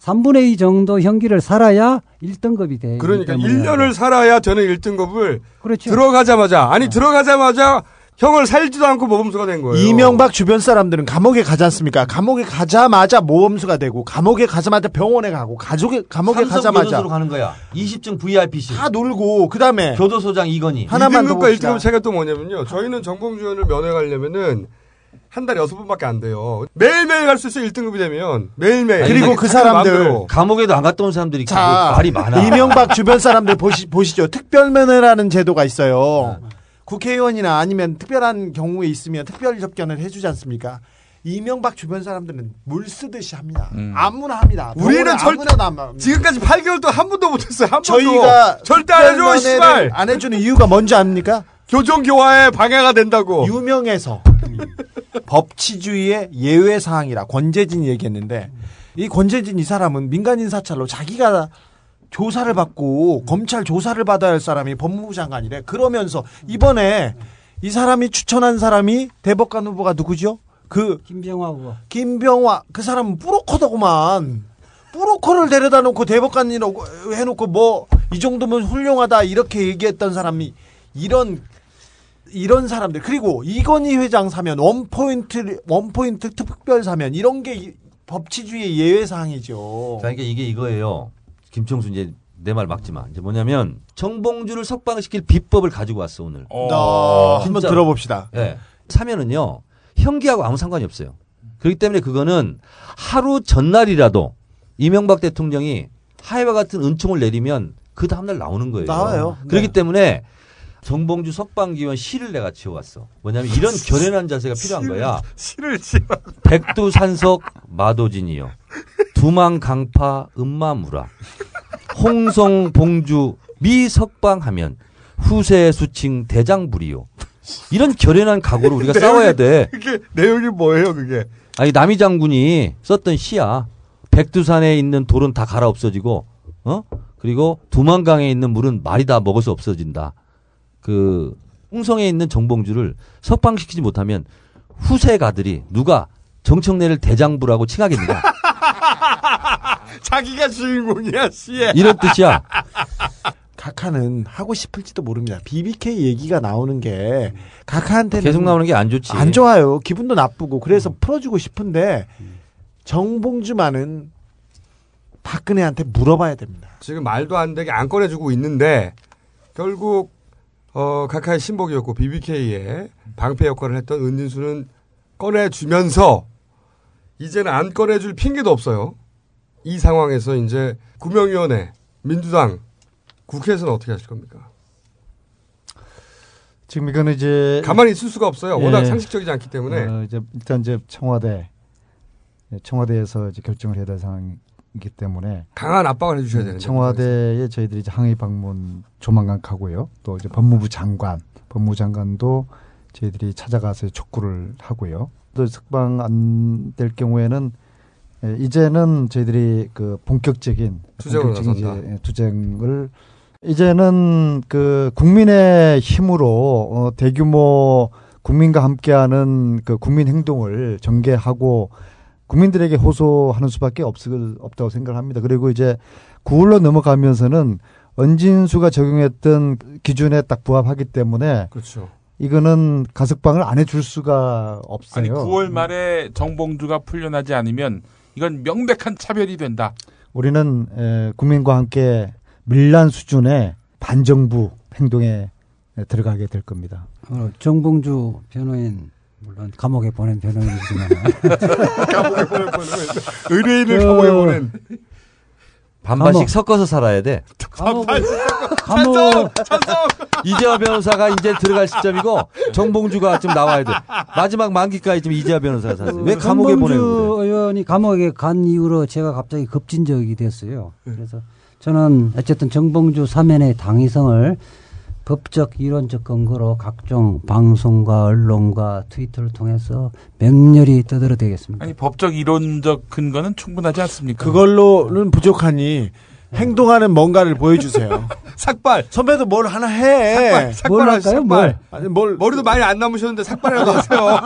3분의 2 정도 형기를 살아야 1등급이 돼요. 그러니까 1년을 살아야 되는 1등급을 그렇죠. 들어가자마자 아니 들어가자마자 형을 살지도 않고 모범수가 된 거예요. 이명박 주변 사람들은 감옥에 가지 않습니까? 감옥에 가자마자 모범수가 되고 감옥에 가자마자 병원에 가고 가족에 감옥에 가자마자 교도소로 가는 거야. 20층 VIP실. 다 놀고 그다음에 교도소장 이건희. 하나만 더 2등급과 봅시다. 1등급 차이가 또 뭐냐면요. 저희는 정봉주 의원을 면회 가려면은 한 달에 여섯 번밖에 안 돼요. 매일매일 갈 수 있어요. 1등급이 되면. 매일매일. 그리고 자기- 그 사람들 마음대로. 감옥에도 안 갔다 온 사람들이 자, 그 말이 많아. 이명박 주변 사람들 보시, 보시죠. 특별면회라는 제도가 있어요. 국회의원이나 아니면 특별한 경우에 있으면 특별 접견을 해주지 않습니까? 이명박 주변 사람들은 물 쓰듯이 합니다. 아무나 합니다. 우리는 절대 아무나 안 합니다. 지금까지 8개월 동안 한 번도 못했어요. 한 번도. 저희가 절대 안 해줘, 씨발. 안 해주는 이유가 뭔지 압니까? 교정 교화에 방해가 된다고. 유명해서 법치주의의 예외 사항이라 권재진이 얘기했는데 이 권재진 이 사람은 민간인 사찰로 자기가 조사를 받고 검찰 조사를 받아야 할 사람이 법무부 장관이래. 그러면서 이번에 이 사람이 추천한 사람이 대법관 후보가 누구죠? 그 김병화 후보. 김병화 그 사람은 뿌로커더구만. 뿌로커를 데려다 놓고 대법관이라고 해놓고 뭐 이 정도면 훌륭하다 이렇게 얘기했던 사람이 이런 이런 사람들 그리고 이건희 회장 사면 원 포인트 원 포인트 특별 사면 이런 게 이- 법치주의의 예외 사항이죠. 자, 그러니까 이게 이거예요. 김청수 이제 내 말 막지 마. 이제 뭐냐면 정봉주를 석방시킬 비법을 가지고 왔어 오늘. 어, 한번 진짜로. 들어봅시다. 예. 사면은요 형기하고 아무 상관이 없어요. 그렇기 때문에 그거는 하루 전날이라도 이명박 대통령이 하해와 같은 은총을 내리면 그 다음날 나오는 거예요. 나와요. 그렇기 때문에 정봉주 석방기원 시를 내가 지어왔어. 뭐냐면 이런 [LAUGHS] 결연한 자세가 필요한 거야. 시를 지어. 백두산석 마도진이요. 두망강파 음마무라. 홍성봉주 미석방하면 후세 수칭 대장불이요. 이런 결연한 각오로 우리가 싸워야 돼. 그게 내용이 뭐예요, 그게? 아니 남이 장군이 썼던 시야. 백두산에 있는 돌은 다 갈아 없어지고, 어? 그리고 두만강에 있는 물은 말이 다 먹어서 없어진다. 그 홍성에 있는 정봉주를 석방시키지 못하면 후세가들이 누가 정청래를 대장부라고 칭하겠느냐. [LAUGHS] 자기가 주인공이야, 시에. 이런 뜻이야. 각하는 하고 싶을지도 모릅니다. BBK 얘기가 나오는 게 각하한테는 계속 나오는 게 안 좋지. 안 좋아요. 기분도 나쁘고 그래서 풀어주고 싶은데 정봉주만은 박근혜한테 물어봐야 됩니다. 지금 말도 안 되게 안 꺼내주고 있는데 결국 어 카카의 신복이었고 BBK의 방패 역할을 했던 은진수는 꺼내주면서 이제는 안 꺼내줄 핑계도 없어요. 이 상황에서 이제 구명위원회 민주당 국회에서는 어떻게 하실 겁니까? 지금 이거는 이제 가만히 있을 수가 없어요. 워낙 예. 상식적이지 않기 때문에. 어, 이제 일단 이제 청와대 예, 청와대에서 이제 결정을 해야 될 상황이 기 때문에 강한 압박을 해주셔야 되는데. 청와대에 저희들이 이제 항의 방문 조만간 가고요. 또 이제 법무부 장관, 법무부 장관도 저희들이 찾아가서 촉구를 하고요. 또 석방 안 될 경우에는 예, 이제는 저희들이 그 본격적인 투쟁으로 본격적인 예, 투쟁을 이제는 그 국민의 힘으로 어, 대규모 국민과 함께하는 그 국민 행동을 전개하고 국민들에게 호소하는 수밖에 없을 없다고 생각합니다. 그리고 이제 9월로 넘어가면서는 언진수가 적용했던 기준에 딱 부합하기 때문에 그렇죠. 이거는 가석방을 안 해줄 수가 없어요. 아니 9월 말에 정봉주가 풀려나지 않으면 이건 명백한 차별이 된다. 우리는 에, 국민과 함께 밀란 수준의 반정부 행동에 에, 들어가게 될 겁니다. 어, 정봉주 변호인 물론 감옥에 보낸 변호인이지만 [LAUGHS] 감옥에 보낸 변호인. [LAUGHS] 의뢰인을 그 감옥에 보낸. 반반씩 감옥. 섞어서 살아야 돼. 감옥 찬성! 찬성! 이재화 변호사가 이제 들어갈 시점이고 정봉주가 좀 나와야 돼. 마지막 만기까지 지금 이재화 변호사가 살았어요. 왜 감옥에 정봉주 보내고 그래? 의원이 감옥에 간 이후로 제가 갑자기 급진적이 됐어요. 그래서 저는 어쨌든 정봉주 사면의 당위성을 법적 이론적 근거로 각종 방송과 언론과 트위터를 통해서 맹렬히 떠들어대겠습니다. 아니 법적 이론적 근거는 충분하지 않습니까? 그걸로는 부족하니 행동하는 뭔가를 보여주세요. [LAUGHS] 삭발. 선배도 뭘 하나 해. 삭발, 뭘 삭발. 할까요? 뭘? 아니 뭘 머리도 많이 안 남으셨는데 삭발이라도 하세요.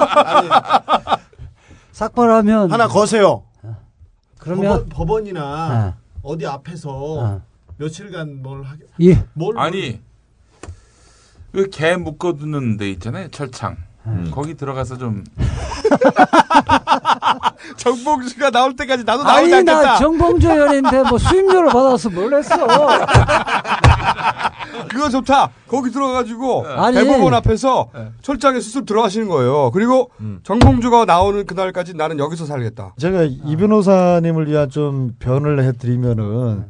[LAUGHS] 삭발하면 하나 거세요. 그러면 법원, 이나 아. 어디 앞에서 아. 며칠간 뭘 하게 예. 뭘 아니 그 개 묶어두는 데 있잖아요 철창 음. 거기 들어가서 좀 [LAUGHS] 정봉주가 나올 때까지 나도 나오지 아니 나 않겠다. 정봉주 의원인데 뭐 수임료를 받아서 뭘 했어? [LAUGHS] 그거 좋다. 거기 들어가가지고 아니. 대법원 앞에서 철장에 스스로 들어가시는 거예요. 그리고 정봉주가 나오는 그날까지 나는 여기서 살겠다. 제가 이 변호사님을 위한 좀 변을 해드리면은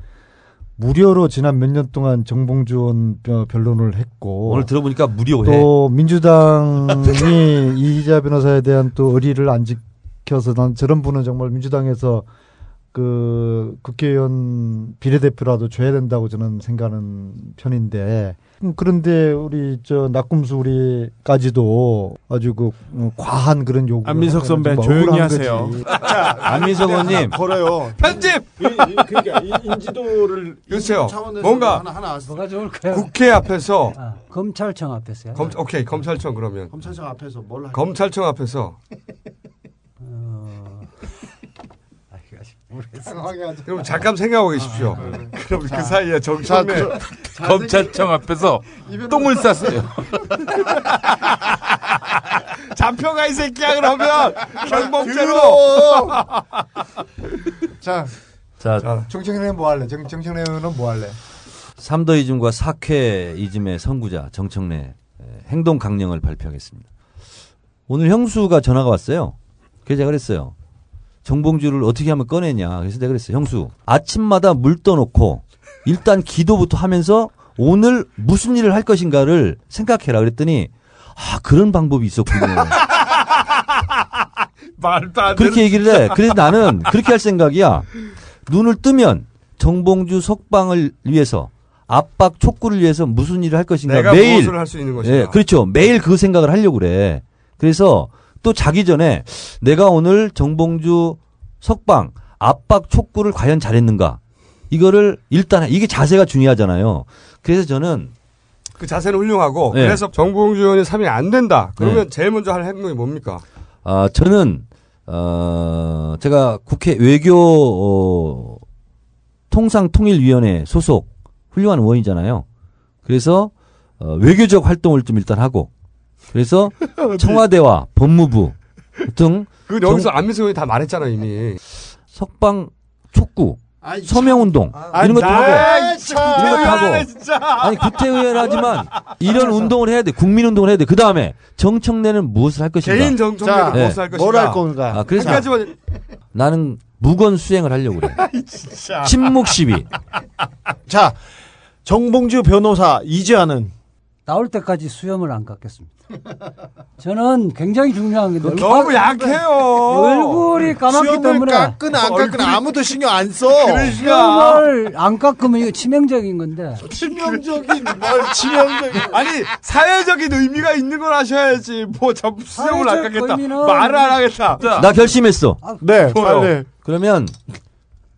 무료로 지난 몇 년 동안 정봉주원 변- 변론을 했고 오늘 들어보니까 무료해. 또 민주당이 [LAUGHS] 이기자 변호사에 대한 또 의리를 안 지켜서 난 저런 분은 정말 민주당에서 그 국회의원 비례대표라도 줘야 된다고 저는 생각하는 편인데 음, 그런데 우리 저 낙금수 우리까지도 아주 그 어, 과한 그런 요구 안민석 선배 조용히 하세요. 자, [LAUGHS] 안민석 의원님. 걸어요. 편집. 그러니까 이 인지도를 [LAUGHS] 그렇죠. 차원에서 뭔가 하나 하나 뭐가 좋을까요? 국회 앞에서 [LAUGHS] 아, 검찰청 앞에서요. 검, 오케이 검찰청 그러면 검찰청 앞에서 뭘 할? 검찰청 앞에서 그럼 잠깐 생각하고 계십시오. [LAUGHS] 그럼 그 사이에 정청래 자, 그- [LAUGHS] 검찰청 앞에서 똥을 쌌어요. [LAUGHS] 잡혀가 이 새끼야 그러면 경범죄로. 자, 자, 정청래 뭐 할래? 정, 정청래 의원은 뭐 할래? 삼더이즘과 사쾌이즘의 선구자 정청래 에, 행동 강령을 발표하겠습니다. 오늘 형수가 전화가 왔어요. 그래서 제가 그랬어요. 정봉주를 어떻게 하면 꺼내냐. 그래서 내가 그랬어요. 형수, 아침마다 물 떠놓고 일단 기도부터 하면서 오늘 무슨 일을 할 것인가를 생각해라. 그랬더니 아, 그런 방법이 있었군요. [LAUGHS] 말도 안 그렇게 얘기를 해. 그래서 나는 그렇게 할 생각이야. 눈을 뜨면 정봉주 석방을 위해서 압박 촉구를 위해서 무슨 일을 할 것인가 매일 할수 있는 것인가. 예, 그렇죠. 매일 그 생각을 하려고 그래. 그래서 또 자기 전에 내가 오늘 정봉주 석방 압박 촉구를 과연 잘했는가 이거를 일단 이게 자세가 중요하잖아요. 그래서 저는 그 자세는 훌륭하고 네. 그래서 정봉주 의원이 3위 안 된다. 그러면 네. 제일 먼저 할 행동이 뭡니까? 아, 저는, 어, 제가 국회 외교, 어, 통상통일위원회 소속 훌륭한 의원이잖아요. 그래서, 어, 외교적 활동을 좀 일단 하고, 그래서 [LAUGHS] 청와대와 법무부 등 그 여기서 안민석 의원이 다 말했잖아 이미. 석방 촉구, 서명운동, 이런 것도 하고, 아이, 참. 이런 것도 하고, 진짜. 아니, 구태의원 하지만, [LAUGHS] 이런 운동을 해야 돼. 국민운동을 해야 돼. 그 다음에, 정청래는 무엇을 할 것인가. 개인 정청래는 네. 무엇을 할 것인가. 뭘 할 건가? 아, 그래서 한 가지만 나는 무건 수행을 하려고 그래. [LAUGHS] 진짜. 침묵 시위. 자, 정봉주 변호사 이재환은 나올 때까지 수염을 안 깎겠습니다. 저는 굉장히 중요한 게 얼굴- 너무 약해요. 얼굴이 까맣기 수염을 때문에 깎거나 안 깎거나 아무도 신경 안 써. 수염을 안 깎으면 이거 치명적인 건데 치명적인 뭘 치명적인 아니 사회적인 의미가 있는 걸 하셔야지. 뭐 전부 수영을 안. 의미는- 말을 안 하겠다. 나 결심했어. 네, 뭐요? 빨리. 그러면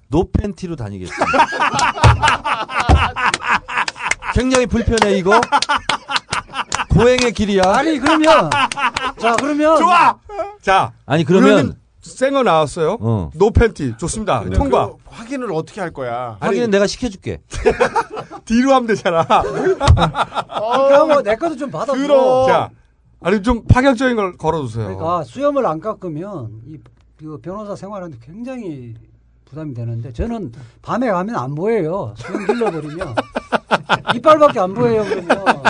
노 팬티로 다니겠습니다. [LAUGHS] 굉장히 불편해 이거. 고행의 길이야. 아니 그러면 자 그러면 좋아. 자, 아니 그러면 생거 나왔어요. 어. 노 팬티 좋습니다. 통과. 그 확인을 어떻게 할 거야? 확인은 내가 시켜줄게. [LAUGHS] 뒤로 하면 되잖아. 그럼 뭐 내 것도 좀 받아줘. 그럼. 자, 아니 좀 파격적인 걸 걸어주세요. 그러니까 수염을 안 깎으면 이, 그 변호사 생활하는데 굉장히 부담이 되는데 저는 밤에 가면 안 보여요. 수염 길러버리면 이빨밖에 안 보여요. 그러면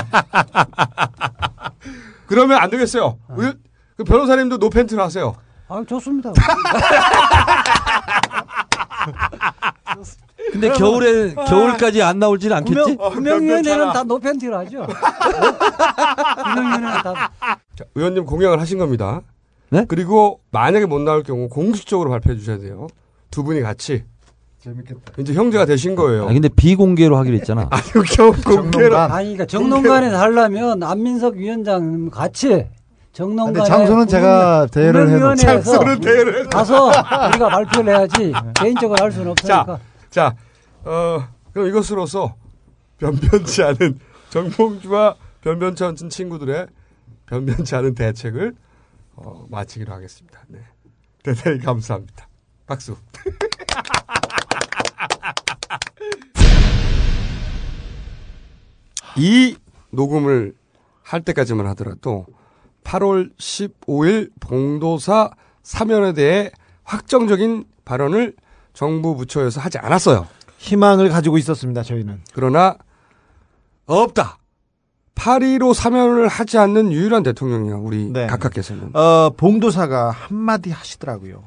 그러면 안 되겠어요. 우리 그 변호사님도 노 팬티로 하세요. 아 좋습니다. 근데 겨울에 겨울까지 안 나올지는 않겠지? 구명, 구명위원회는 다 노팬티로 하죠. 구명위원회는 다. 자, 의원님 공약을 하신 겁니다. 네? 그리고 만약에 못 나올 경우 공식적으로 발표해 주셔야 돼요. 두 분이 같이 재밌겠다. 이제 형제가 되신 거예요. 아, 근데 비공개로 하기로 했잖아. [LAUGHS] 아니 공개로 아니 그러니까 정론관에서 하려면 안민석 위원장 같이 정론관에 장소는 제가 대여를 해놓- 장소는 해놓- 가서 우리가 발표를 해야지 [LAUGHS] 개인적으로 할 수는 자, 없으니까. 자, 어, 그럼 이것으로서 변변치 않은 [LAUGHS] 정봉주와 변변치 않은 친구들의 변변치 않은 대책을 어, 마치기로 하겠습니다. 네. 대단히 감사합니다. 박수. 이 녹음을 할 때까지만 하더라도 8월 15일 봉도사 사면에 대해 확정적인 발언을 정부 부처에서 하지 않았어요. 희망을 가지고 있었습니다. 저희는. 그러나 없다. 8.15 사면을 하지 않는 유일한 대통령이야, 우리 각하께서는. 어, 봉도사가 한마디 하시더라고요.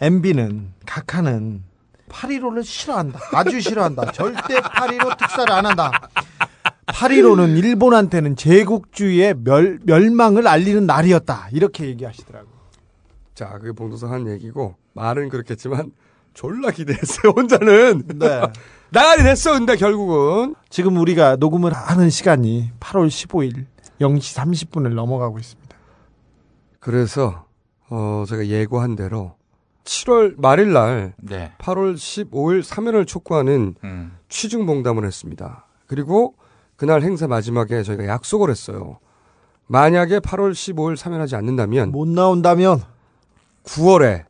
MB는, 각하는 8.15를 싫어한다. 아주 싫어한다. 절대 8.15 특사를 안 한다. 8.15는 일본한테는 제국주의의 멸, 멸망을 알리는 날이었다. 이렇게 얘기하시더라고요. 자, 그게 봉도사 한 얘기고, 말은 그렇겠지만, 졸라 기대했어요, 혼자는. 네. [LAUGHS] 나가리 됐어, 근데 결국은. 지금 우리가 녹음을 하는 시간이 8월 15일 0시 30분을 넘어가고 있습니다. 그래서, 어, 제가 예고한 대로, 7월 말일 날, 네. 8월 15일 사면을 촉구하는 음. 취중 봉담을 했습니다. 그리고 그날 행사 마지막에 저희가 약속을 했어요. 만약에 8월 15일 사면하지 않는다면 못 나온다면 9월에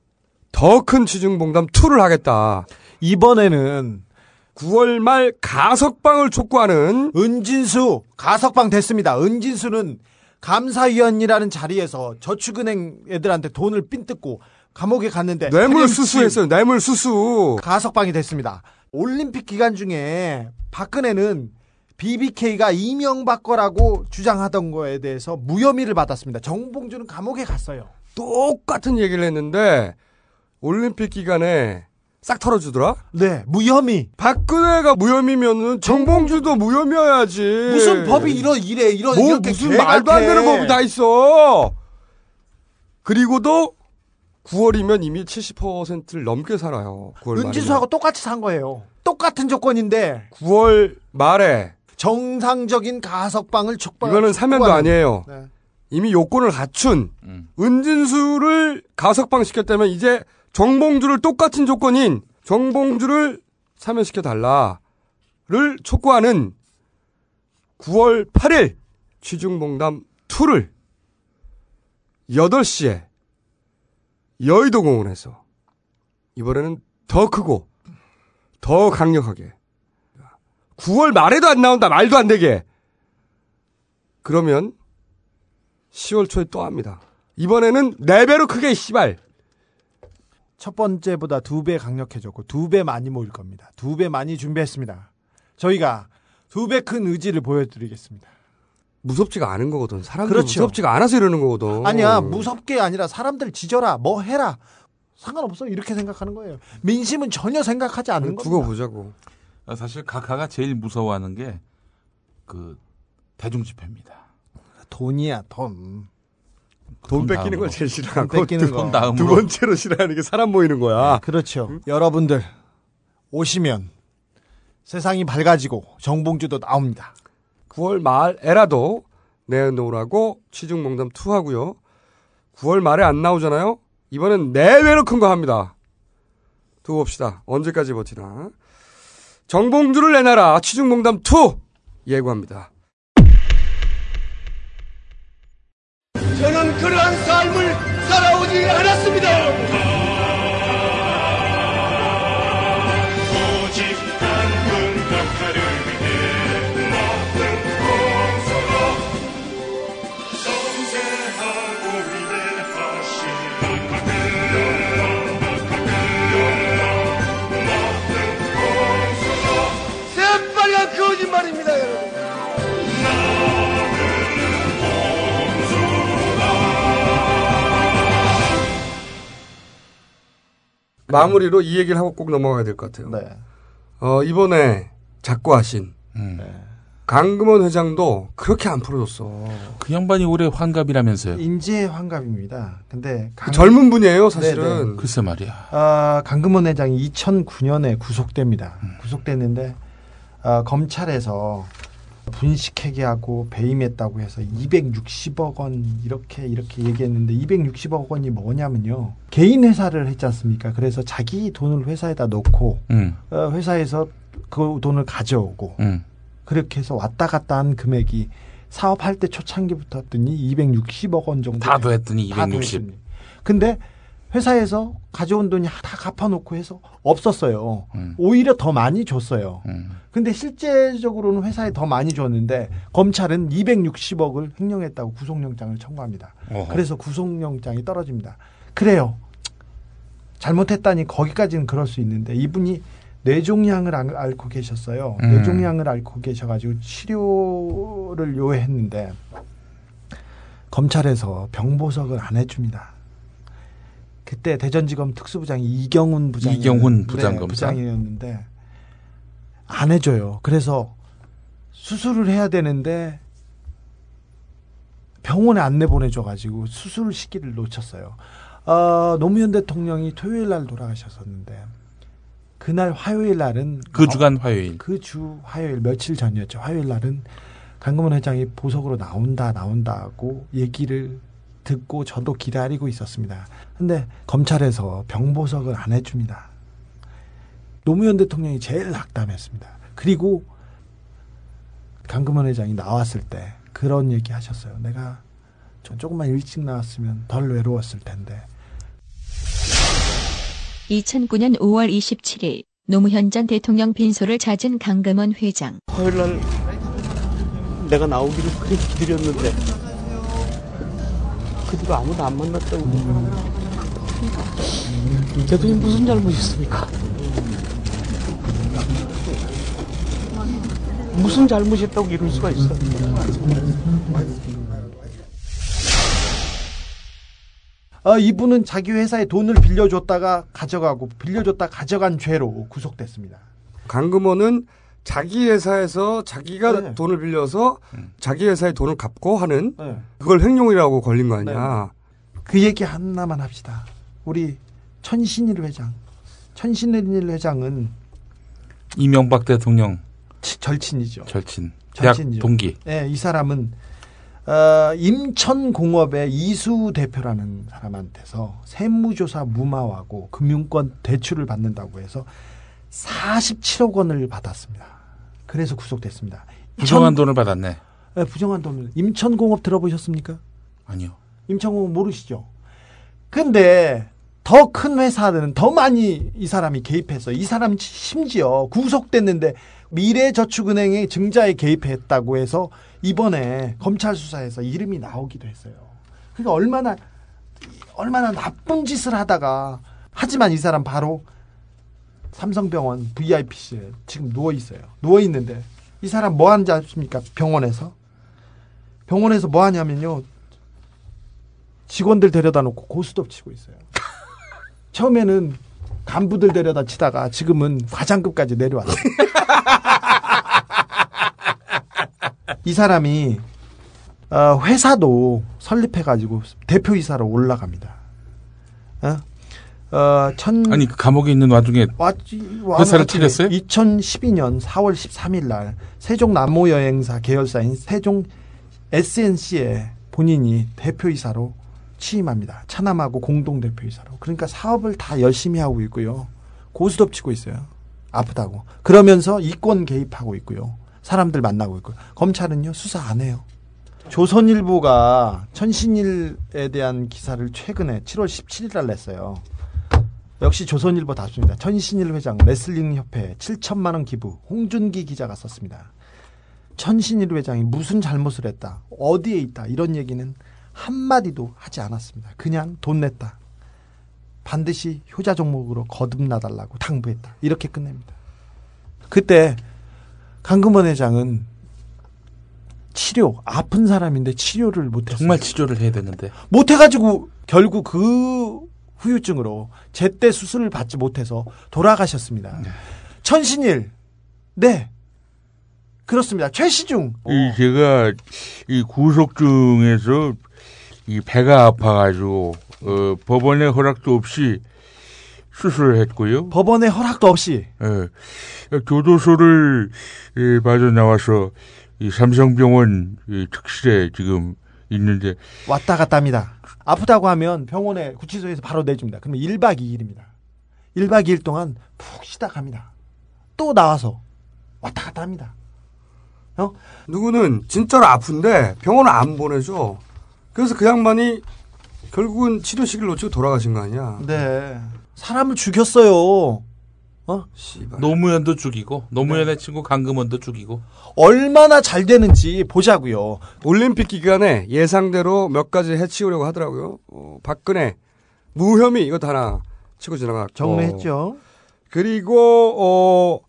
더 큰 취중 봉담 2를 하겠다. 이번에는 9월 말 가석방을 촉구하는 은진수 가석방 됐습니다. 은진수는 감사위원이라는 자리에서 저축은행 애들한테 돈을 삥 뜯고 감옥에 갔는데 뇌물 수수했어요. 뇌물 수수. 가석방이 됐습니다. 올림픽 기간 중에 박근혜는 BBK가 이명박 거라고 주장하던 거에 대해서 무혐의를 받았습니다. 정봉주는 감옥에 갔어요. 똑같은 얘기를 했는데 올림픽 기간에 싹 털어주더라? 네, 무혐의. 박근혜가 무혐의면은 정봉주도 무혐의여야지. 무슨 법이 이런 이래 이런 뭐 이렇게 무슨 개 말도 안. 되는 법이 다 있어. 그리고도 9월이면 이미 70%를 넘게 살아요. 9월 은지수하고 똑같이 산 거예요. 똑같은 조건인데 9월 말에 정상적인 가석방을 촉발. 이거는 사면도 아니에요. 네. 이미 요건을 갖춘 은진수를 가석방 시켰다면 이제 정봉주를 똑같은 조건인 정봉주를 사면시켜 달라를 촉구하는 9월 8일 취중봉담 2를 8시에 여의도 공원에서 이번에는 더 크고 더 강력하게 9월 말에도 안 나온다 말도 안 되게 그러면 10월 초에 또 합니다. 이번에는 4배로 크게 씨발 첫 번째보다 두 배 강력해졌고 두 배 많이 모일 겁니다. 두 배 많이 준비했습니다. 저희가 두 배 큰 의지를 보여드리겠습니다. 무섭지가 않은 거거든. 사람들 그렇죠. 무섭지가 않아서 이러는 거거든. 아니야 무섭게 아니라 사람들 지져라 뭐 해라 상관없어 이렇게 생각하는 거예요. 민심은 전혀 생각하지 않는 겁니다. 두고 보자고. 아, 사실 각하가 제일 무서워하는 게 그 대중 집회입니다. 돈이야 돈. 돈 뺏기는. 걸 제일 싫어하고 돈 뺏기는 두, 거. 두 번째로 싫어하는 게 사람 모이는 거야. 그렇죠. 여러분들 오시면 세상이 밝아지고 정봉주도 나옵니다. 9월 말에라도 내놓으라고 취중봉담 2 하고요. 9월 말에 안 나오잖아요. 이번엔 내외로 큰 거 합니다. 두고 봅시다. 언제까지 버티나. 정봉주를 내놔라. 취중봉담 2 예고합니다. 저는 그러한 삶을 살아오지 않았습니다. 마무리로 이 얘기를 하고 꼭 넘어가야 될 것 같아요. 네. 어, 이번에 작고하신 강금원 회장도 그렇게 안 풀어줬어. 그 양반이 올해 환갑이라면서요. 인재 환갑입니다. 근데 강- 젊은 분이에요, 사실은. 네네. 글쎄 말이야. 아, 강금원 회장이 2009년에 구속됩니다. 구속됐는데 아, 검찰에서 분식회계하고 배임했다고 해서 260억 원 이렇게 이렇게 얘기했는데 260억 원이 뭐냐면요. 개인 회사를 했지 않습니까? 그래서 자기 돈을 회사에다 놓고 음. 어, 회사에서 그 돈을 가져오고 음. 그렇게 해서 왔다 갔다 한 금액이 사업할 때 초창기부터 했더니 260억 원 정도 다 더했더니 다 260. 더했더니. 근데 회사에서 가져온 돈이 다 갚아놓고 해서 없었어요. 음. 오히려 더 많이 줬어요. 근데 실제적으로는 회사에 더 많이 줬는데 검찰은 260억을 횡령했다고 구속영장을 청구합니다. 어허. 그래서 구속영장이 떨어집니다. 그래요. 잘못했다니 거기까지는 그럴 수 있는데 이분이 뇌종양을 알- 앓고 계셨어요. 음. 뇌종양을 앓고 계셔가지고 치료를 요해했는데 검찰에서 병보석을 안 해줍니다. 그때 대전지검 특수부장이 이경훈 부장 이경훈 부장검사. 부장이었는데 안 해줘요. 그래서 수술을 해야 되는데 병원에 안 내 보내줘가지고 수술 시기를 놓쳤어요. 어, 노무현 대통령이 토요일 날 돌아가셨었는데 그날 화요일 날은 그 주간 화요일. 그 주 화요일 며칠 전이었죠. 화요일 날은 강금원 회장이 보석으로 나온다 나온다고 얘기를 듣고 저도 기다리고 있었습니다. 근데 검찰에서 병보석을 안 해줍니다. 노무현 대통령이 제일 낙담했습니다. 그리고 강금원 회장이 나왔을 때 그런 얘기 하셨어요. 내가 좀 조금만 일찍 나왔으면 덜 외로웠을 텐데 2009년 5월 27일 노무현 전 대통령 빈소를 찾은 강금원 회장. 화요일 날 내가 나오기를 그렇게 기다렸는데 그 뒤로 아무도 안 만났던데 대통령 무슨 잘못이었습니까? 무슨 잘못이었다고 이럴 수가 있어? 어, 이분은 자기 회사에 돈을 빌려줬다가 가져가고 빌려줬다 가져간 죄로 구속됐습니다. 강금원은 자기 회사에서 자기가 네. 돈을 빌려서 자기 회사에 돈을 갚고 하는 네. 그걸 횡령이라고 걸린 거 아니야. 그 얘기 하나만 합시다. 우리 천신일 회장. 천신일 회장은 이명박 대통령 치- 절친이죠. 절친. 대학 절친이죠. 동기. 네, 이 사람은 어, 임천공업의 이수 대표라는 사람한테서 세무조사 무마하고 금융권 대출을 받는다고 해서 47억 원을 받았습니다. 그래서 구속됐습니다. 부정한 천- 돈을 받았네. 네, 부정한 돈을. 임천공업 들어보셨습니까? 아니요. 임천공업 모르시죠? 근데 더 큰 회사들은 더 많이 이 사람이 개입해서 이 사람 심지어 구속됐는데 미래저축은행의 증자에 개입했다고 해서 이번에 검찰 수사에서 이름이 나오기도 했어요. 그러니까 얼마나 얼마나 나쁜 짓을 하다가 하지만 이 사람 바로 삼성병원 VIP실에 지금 누워 있어요. 누워 있는데 이 사람 뭐 하는지 아십니까? 병원에서 병원에서 뭐 하냐면요. 직원들 데려다 놓고 고스톱 치고 있어요. [LAUGHS] 처음에는 간부들 데려다 치다가 지금은 과장급까지 내려왔어요. [LAUGHS] 이 사람이 어, 회사도 설립해가지고 대표이사로 올라갑니다. 어? 어, 천... 아니 그 감옥에 있는 와중에 왔지, 회사를 차렸어요? 2012년 4월 13일 날 세종 남모 여행사 계열사인 세종 SNC에 본인이 대표이사로 취임합니다. 차남하고 공동 대표이사로. 그러니까 사업을 다 열심히 하고 있고요. 고스톱 치고 있어요. 아프다고. 그러면서 이권 개입하고 있고요. 사람들 만나고 있고요. 검찰은요 수사 안 해요. 조선일보가 천신일에 대한 기사를 최근에 7월 17일 날 냈어요. 역시 조선일보 다수입니다. 천신일 회장 레슬링 협회 7천만 원 기부 홍준기 기자가 썼습니다. 천신일 회장이 무슨 잘못을 했다, 어디에 있다 이런 얘기는 한 마디도 하지 않았습니다. 그냥 돈 냈다. 반드시 효자 종목으로 거듭나달라고 당부했다. 이렇게 끝냅니다. 그때 강금원 회장은 치료 아픈 사람인데 치료를 못했어요. 정말 치료를 해야 되는데. 못해가지고 결국 그 후유증으로 제때 수술을 받지 못해서 돌아가셨습니다. 천신일, 네, 그렇습니다. 최시중, 이 제가 이 구속 중에서 이 배가 아파가지고 어, 법원의 허락도 없이 수술을 했고요. 법원의 허락도 없이 예, 교도소를 예, 빠져 나와서 이 삼성병원 이 특실에 지금 있는데 왔다 갔다 합니다. 아프다고 하면 병원에 구치소에서 바로 내줍니다. 그러면 1박 2일입니다. 1박 2일 동안 푹 쉬다 갑니다. 또 나와서 왔다 갔다 합니다. 어? 누구는 진짜로 아픈데 병원을 안 보내줘. 그래서 그 양반이 결국은 치료 시기를 놓치고 돌아가신 거 아니야. 네. 사람을 죽였어요. 어? 노무현도 죽이고 노무현의 친구 강금원도 죽이고 얼마나 잘 되는지 보자고요. 올림픽 기간에 예상대로 몇 가지 해치우려고 하더라고요. 어, 박근혜 무혐의 이거 다 하나 치고 지나갔고 정리했죠. 그리고 어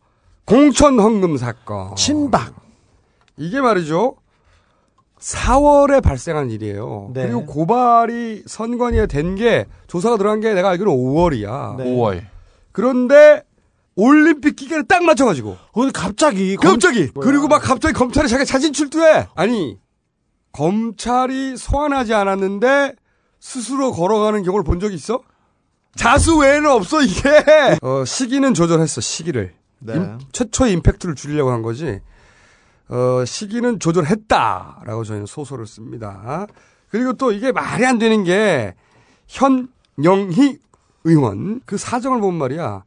공천 헌금 사건. 친박. 이게 말이죠. 4월에 발생한 일이에요. 네. 그리고 고발이 선관위에 된 게 조사가 들어간 게 내가 알기로 5월이야. 네. 5월. 그런데 올림픽 기간에 딱 맞춰가지고. 오늘 갑자기 갑자기 그리고 막 갑자기 검찰이 자기 자진 출두해. 아니 검찰이 소환하지 않았는데 스스로 걸어가는 경우를 본 적이 있어? 자수 외에는 없어 이게. [LAUGHS] 어, 시기는 조절했어 시기를. 네. 임- 최초의 임팩트를 줄이려고 한 거지. 어, 시기는 조절했다라고 저희는 소설을 씁니다. 그리고 또 이게 말이 안 되는 게 현영희 의원 그 사정을 보면 말이야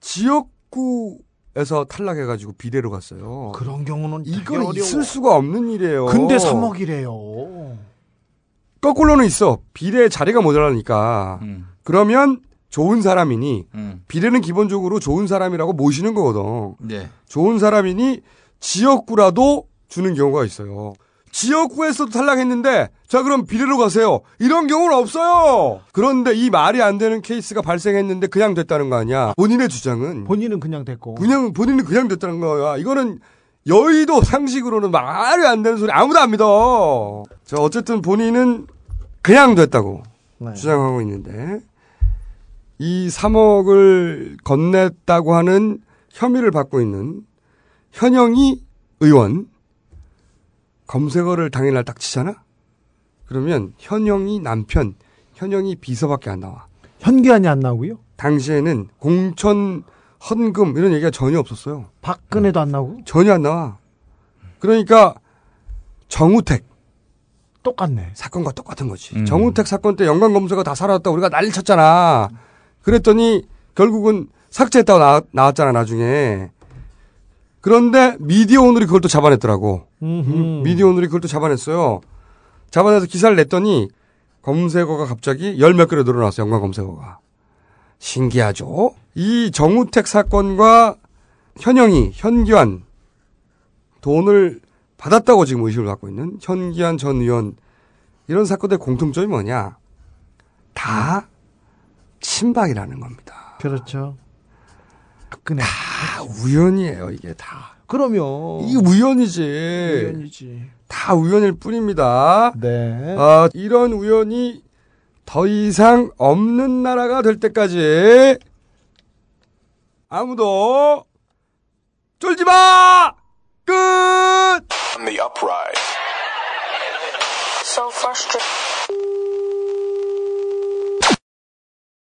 지역 구에서 탈락해가지고 비대로 갔어요. 그런 경우는 이건 어려워. 있을 수가 없는 일이에요. 근데 3억이래요. 거꾸로는 있어. 비례 자리가 모자라니까. 음. 그러면 좋은 사람이니 음. 비례는 기본적으로 좋은 사람이라고 모시는 거거든. 네. 좋은 사람이니 지역구라도 주는 경우가 있어요. 지역구에서도 탈락했는데 자 그럼 비례로 가세요. 이런 경우는 없어요. 그런데 이 말이 안 되는 케이스가 발생했는데 그냥 됐다는 거 아니야. 본인의 주장은 본인은 그냥 됐고. 그냥 본인은 그냥 됐다는 거야. 이거는 여의도 상식으로는 말이 안 되는 소리 아무도 안 믿어. 자 어쨌든 본인은 그냥 됐다고 네. 주장하고 있는데 이 3억을 건넸다고 하는 혐의를 받고 있는 현영이 의원 검색어를 당일날 딱 치잖아? 그러면 현영이 남편, 현영이 비서밖에 안 나와. 현기환이 안 나오고요. 당시에는 공천 헌금 이런 얘기가 전혀 없었어요. 박근혜도 안 나오고. 전혀 안 나와. 그러니까 정우택 똑같네. 사건과 똑같은 거지. 음. 정우택 사건 때 연관 검색어 다 사라졌다 우리가 난리 쳤잖아. 그랬더니 결국은 삭제했다고 나, 나왔잖아 나중에. 그런데 미디어 오늘이 그걸 또 잡아냈더라고. 음, 미디어 오늘이 그걸 또 잡아냈어요. 잡아내서 기사를 냈더니 검색어가 갑자기 열 몇 개로 늘어났어요. 연관 검색어가. 신기하죠? 이 정우택 사건과 현영이, 현기환 돈을 받았다고 지금 의심을 갖고 있는 현기환 전 의원 이런 사건의 공통점이 뭐냐? 다 친박이라는 겁니다. 그렇죠. 박근혜. 다 우연이에요, 이게 다. 그러면 이게 우연이지. 우연이지. 다 우연일 뿐입니다. 네. 아, 이런 우연이 더 이상 없는 나라가 될 때까지 아무도 쫄지 마! 끝!